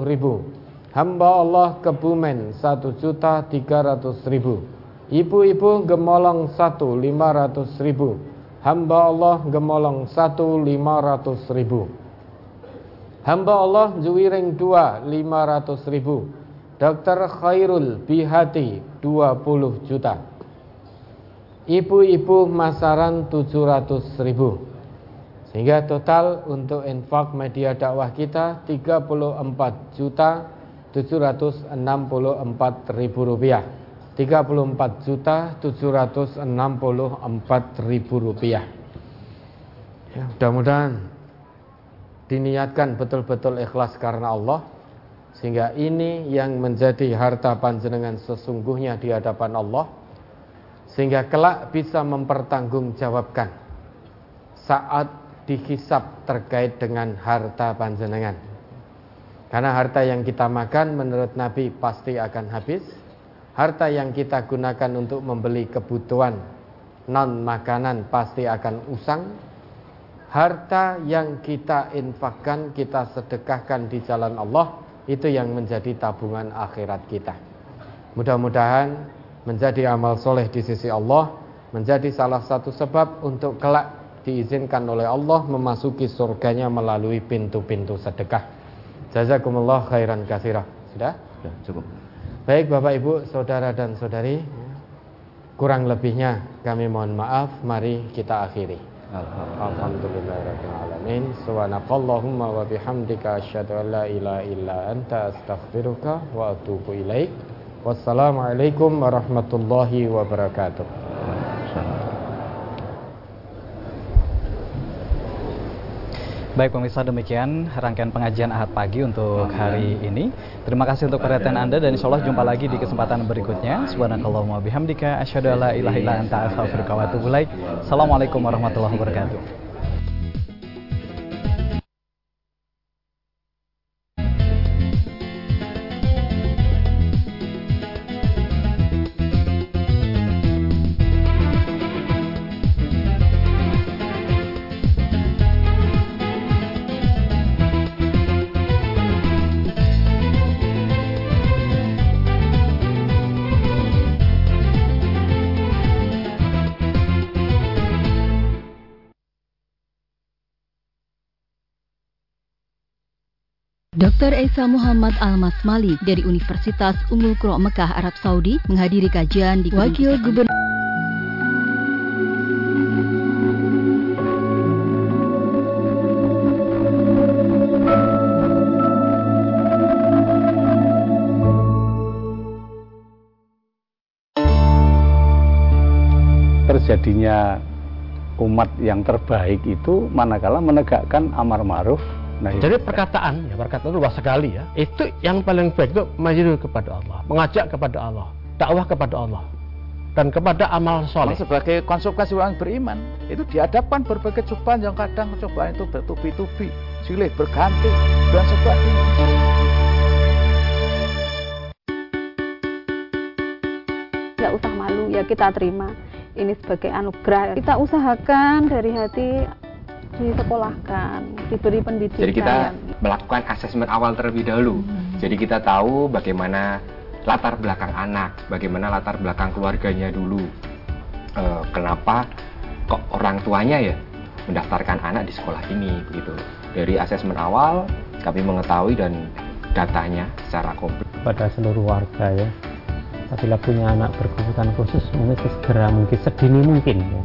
ribu Hamba Allah Kebumen 1 juta 300 ribu. Ibu-ibu Gemolong 1 500 ribu. Hamba Allah Gemolong 1 500 ribu. Hamba Allah Juwiring 2 500 ribu. Dokter Khairul Bihati 20 juta. Ibu-ibu Masaran 700 ribu. Sehingga total untuk infak media dakwah kita 34 juta 764 ribu rupiah 34 juta 764 ribu rupiah ya, mudah-mudahan diniatkan betul-betul ikhlas karena Allah sehingga ini yang menjadi harta panjenengan sesungguhnya di hadapan Allah sehingga kelak bisa mempertanggungjawabkan saat dihisap terkait dengan harta panjenengan. Karena harta yang kita makan menurut Nabi pasti akan habis. Harta yang kita gunakan untuk membeli kebutuhan non makanan pasti akan usang. Harta yang kita infakkan, kita sedekahkan di jalan Allah itu yang menjadi tabungan akhirat kita. Mudah-mudahan menjadi amal soleh di sisi Allah menjadi salah satu sebab untuk kelak diizinkan oleh Allah memasuki surganya melalui pintu-pintu sedekah. Jazakumullah khairan kasirah. Sudah? Sudah, cukup. Baik Bapak Ibu, Saudara dan Saudari, kurang lebihnya kami mohon maaf, mari kita akhiri. Alhamdulillahirrahmanirrahim Subhanakallahumma wa bihamdika asyhadu an la ilaha illa anta astaghfiruka wa atubu ilaik. Wassalamualaikum warahmatullahi wabarakatuh. Baik pemirsa demikian rangkaian pengajian Ahad pagi untuk hari ini. Terima kasih untuk perhatian Anda dan insya Allah jumpa lagi di kesempatan berikutnya. Subhanakallahumma bihamdika asyhadu an la ilaha illa anta astaghfiruka wa atubu Assalamualaikum warahmatullahi wabarakatuh. Dr. Esa Muhammad Al-Masmali dari Universitas Ummul Qura Mekah, Arab Saudi menghadiri kajian di Wakil Gubernur terjadinya umat yang terbaik itu manakala menegakkan amar ma'ruf nahi Jadi perkataan, ya perkataan itu luas sekali ya. Itu yang paling baik itu majru kepada Allah, mengajak kepada Allah, dakwah kepada Allah, dan kepada amal soleh. Sebagai konsekuensi orang beriman itu dihadapkan berbagai cobaan yang kadang cobaan itu bertubi-tubi, silih berganti dan sebagainya. Tidak usah malu ya kita terima ini sebagai anugerah. Kita usahakan dari hati disekolahkan, diberi pendidikan. Jadi kita melakukan asesmen awal terlebih dahulu. Hmm. Jadi kita tahu bagaimana latar belakang anak, bagaimana latar belakang keluarganya dulu. Eh, kenapa kok orang tuanya ya mendaftarkan anak di sekolah ini begitu. Dari asesmen awal kami mengetahui dan datanya secara komplit. kepada seluruh warga ya apabila punya anak berkebutuhan khusus mungkin segera mungkin sedini mungkin ya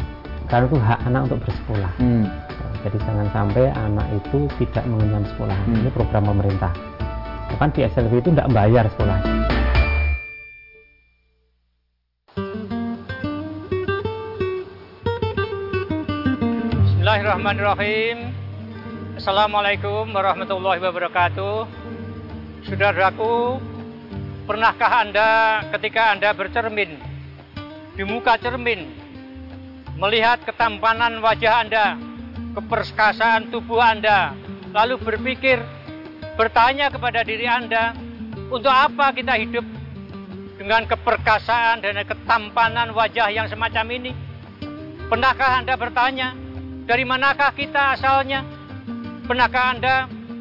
karena itu hak anak untuk bersekolah jadi jangan sampai anak itu tidak mengenyam sekolah ini program pemerintah. Kan di SLB itu tidak bayar sekolah Bismillahirrahmanirrahim. Assalamualaikum warahmatullahi wabarakatuh. Saudaraku, pernahkah Anda ketika Anda bercermin di muka cermin melihat ketampanan wajah Anda, keperkasaan tubuh Anda, lalu berpikir bertanya kepada diri Anda, untuk apa kita hidup dengan keperkasaan dan ketampanan wajah yang semacam ini? Pernahkah Anda bertanya, dari manakah kita asalnya? Pernahkah Anda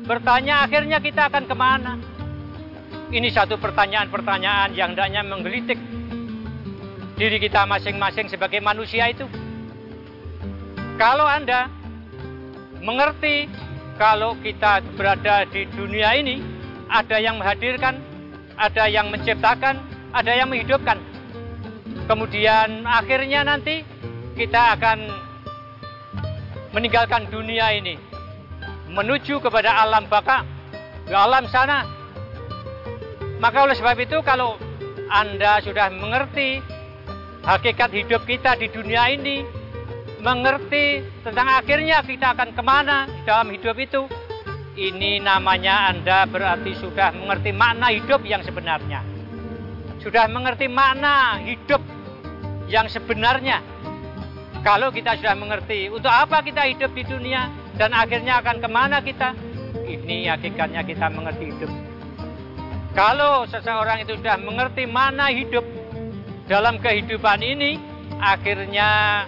bertanya akhirnya kita akan ke mana? Ini satu pertanyaan-pertanyaan yang hendaknya menggelitik diri kita masing-masing sebagai manusia itu. Kalau Anda mengerti kalau kita berada di dunia ini, ada yang menghadirkan, ada yang menciptakan, ada yang menghidupkan. Kemudian akhirnya nanti kita akan meninggalkan dunia ini menuju kepada alam baka ke alam sana maka oleh sebab itu kalau anda sudah mengerti hakikat hidup kita di dunia ini mengerti tentang akhirnya kita akan ke mana dalam hidup itu. Ini namanya anda berarti sudah mengerti makna hidup yang sebenarnya. Sudah mengerti makna hidup yang sebenarnya. Kalau kita sudah mengerti untuk apa kita hidup di dunia dan akhirnya akan ke mana kita, ini hakikatnya kita mengerti hidup. Kalau seseorang itu sudah mengerti mana hidup dalam kehidupan ini, akhirnya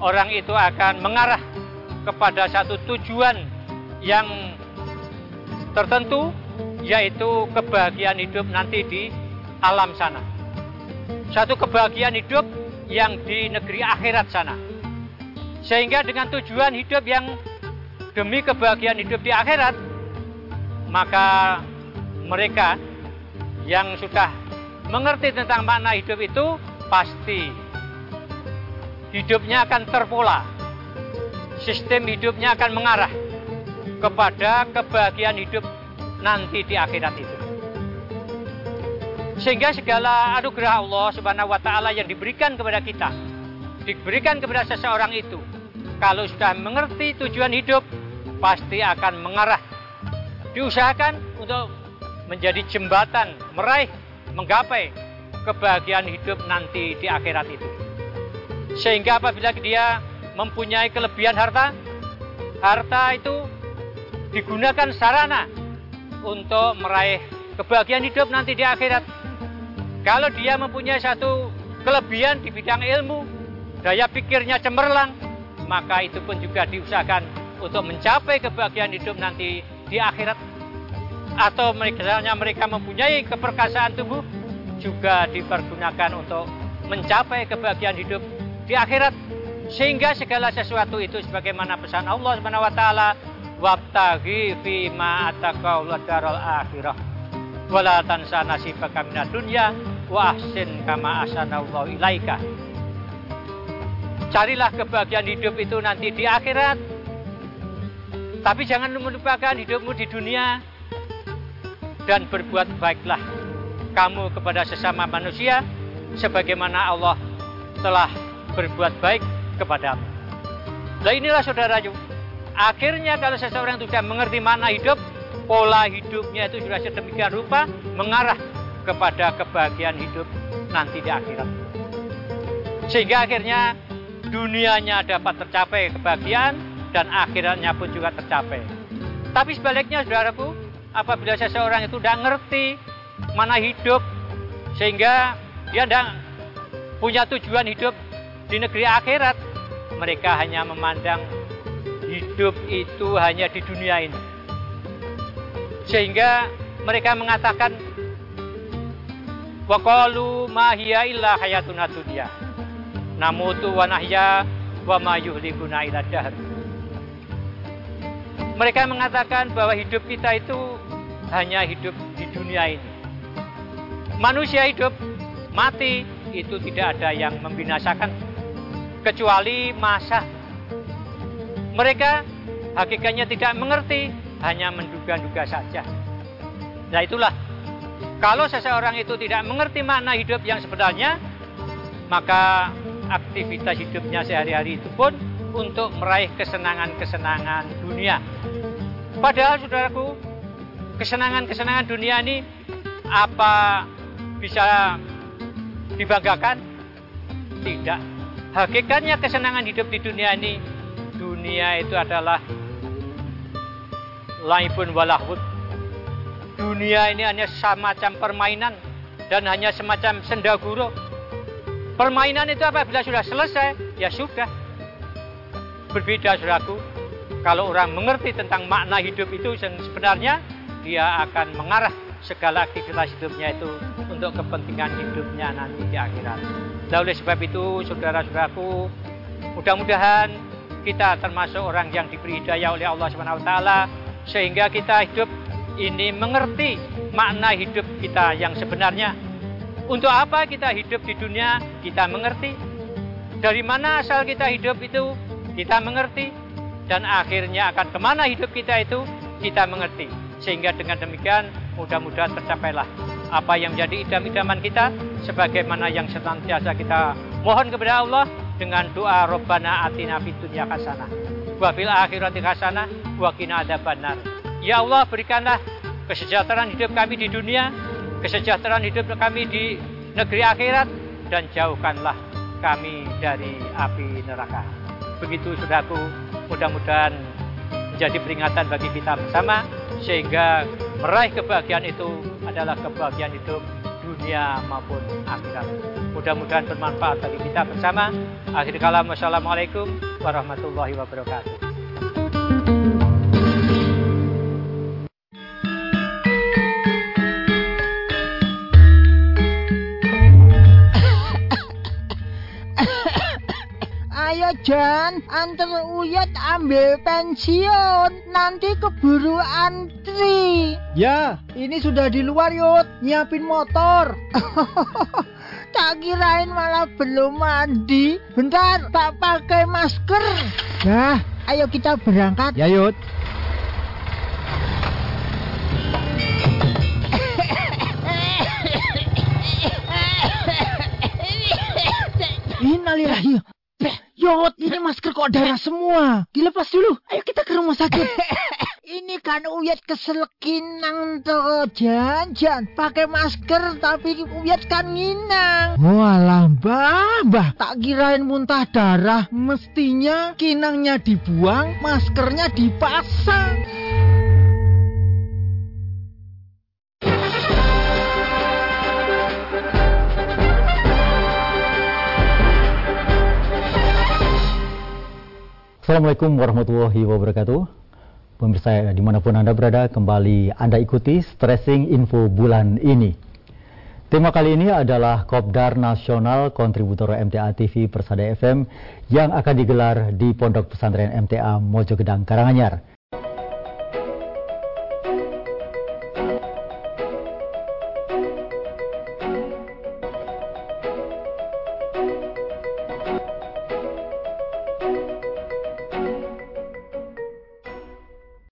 orang itu akan mengarah kepada satu tujuan yang tertentu, yaitu kebahagiaan hidup nanti di alam sana. Satu kebahagiaan hidup yang di negeri akhirat sana. Sehingga dengan tujuan hidup yang demi kebahagiaan hidup di akhirat, maka mereka yang sudah mengerti tentang makna hidup itu pasti hidupnya akan terpola. Sistem hidupnya akan mengarah kepada kebahagiaan hidup nanti di akhirat itu. Sehingga segala anugerah Allah Subhanahu wa taala yang diberikan kepada kita diberikan kepada seseorang itu kalau sudah mengerti tujuan hidup pasti akan mengarah diusahakan untuk menjadi jembatan meraih menggapai kebahagiaan hidup nanti di akhirat itu sehingga apabila dia mempunyai kelebihan harta harta itu digunakan sarana untuk meraih kebahagiaan hidup nanti di akhirat kalau dia mempunyai satu kelebihan di bidang ilmu daya pikirnya cemerlang, maka itu pun juga diusahakan untuk mencapai kebahagiaan hidup nanti di akhirat. Atau misalnya mereka mempunyai keperkasaan tubuh, juga dipergunakan untuk mencapai kebahagiaan hidup di akhirat. Sehingga segala sesuatu itu sebagaimana pesan Allah Subhanahu wa taala, "Wabtaghi fi ma ataka daral akhirah." Wala tansa nasibaka minad dunya wa ahsin kama ahsanallahu ilaika carilah kebahagiaan hidup itu nanti di akhirat. Tapi jangan melupakan hidupmu di dunia dan berbuat baiklah kamu kepada sesama manusia sebagaimana Allah telah berbuat baik kepadamu. Nah inilah saudara Akhirnya kalau seseorang itu sudah mengerti mana hidup, pola hidupnya itu sudah sedemikian rupa mengarah kepada kebahagiaan hidup nanti di akhirat. Sehingga akhirnya dunianya dapat tercapai kebahagiaan dan akhiratnya pun juga tercapai. Tapi sebaliknya saudaraku, apabila seseorang itu tidak ngerti mana hidup sehingga dia tidak punya tujuan hidup di negeri akhirat, mereka hanya memandang hidup itu hanya di dunia ini. Sehingga mereka mengatakan Waqalu ma hiya illa hayatuna dunya. Namutu wa nahya wa ma yuhlikuna ila dahr. Mereka mengatakan bahwa hidup kita itu hanya hidup di dunia ini. Manusia hidup, mati, itu tidak ada yang membinasakan kecuali masa mereka hakikatnya tidak mengerti, hanya menduga-duga saja. Nah itulah, kalau seseorang itu tidak mengerti makna hidup yang sebenarnya, maka aktivitas hidupnya sehari-hari itu pun untuk meraih kesenangan-kesenangan dunia. Padahal saudaraku, kesenangan-kesenangan dunia ini apa bisa dibanggakan? Tidak. Hakikatnya kesenangan hidup di dunia ini dunia itu adalah laibun walahud. Dunia ini hanya semacam permainan dan hanya semacam sendaguro. Permainan itu apabila sudah selesai, ya sudah. Berbeda suraku, kalau orang mengerti tentang makna hidup itu sebenarnya, dia akan mengarah segala aktivitas hidupnya itu untuk kepentingan hidupnya nanti di akhirat. Nah, oleh sebab itu, saudara-saudaraku, mudah-mudahan kita termasuk orang yang diberi hidayah oleh Allah Subhanahu wa taala sehingga kita hidup ini mengerti makna hidup kita yang sebenarnya. Untuk apa kita hidup di dunia? Kita mengerti. Dari mana asal kita hidup itu? Kita mengerti. Dan akhirnya akan ke mana hidup kita itu? Kita mengerti. Sehingga dengan demikian mudah-mudahan tercapailah apa yang menjadi idam-idaman kita sebagaimana yang senantiasa kita mohon kepada Allah dengan doa Rabbana atina fid dunya hasanah wa fil akhirati hasanah wa qina adzabannar. Ya Allah, berikanlah kesejahteraan hidup kami di dunia, kesejahteraan hidup kami di negeri akhirat dan jauhkanlah kami dari api neraka. Begitu Saudaraku, mudah-mudahan menjadi peringatan bagi kita bersama sehingga meraih kebahagiaan itu adalah kebahagiaan hidup dunia maupun akhirat. Mudah-mudahan bermanfaat bagi kita bersama. Akhir kalam, wassalamualaikum warahmatullahi wabarakatuh. Ayo Jan, antar Uyat ambil pensiun. Nanti keburu antri. Ya, ini sudah di luar Yud, nyiapin motor. tak kirain malah belum mandi. Bentar, tak pakai masker. Nah, ayo kita berangkat. Ya Yud. Innalillahi Yot, ini masker kok darah semua. Dilepas dulu. Ayo kita ke rumah sakit. ini kan Uyat keselekinan tuh. Jan, Pakai masker tapi Uyat kan nginang. Walah, mbah, mbah. Tak kirain muntah darah. Mestinya kinangnya dibuang, maskernya dipasang. Assalamualaikum warahmatullahi wabarakatuh. Pemirsa di mana pun Anda berada kembali Anda ikuti Stressing Info bulan ini. Tema kali ini adalah Kopdar Nasional Kontributor MTA TV Persada FM yang akan digelar di Pondok Pesantren MTA Mojogedang Karanganyar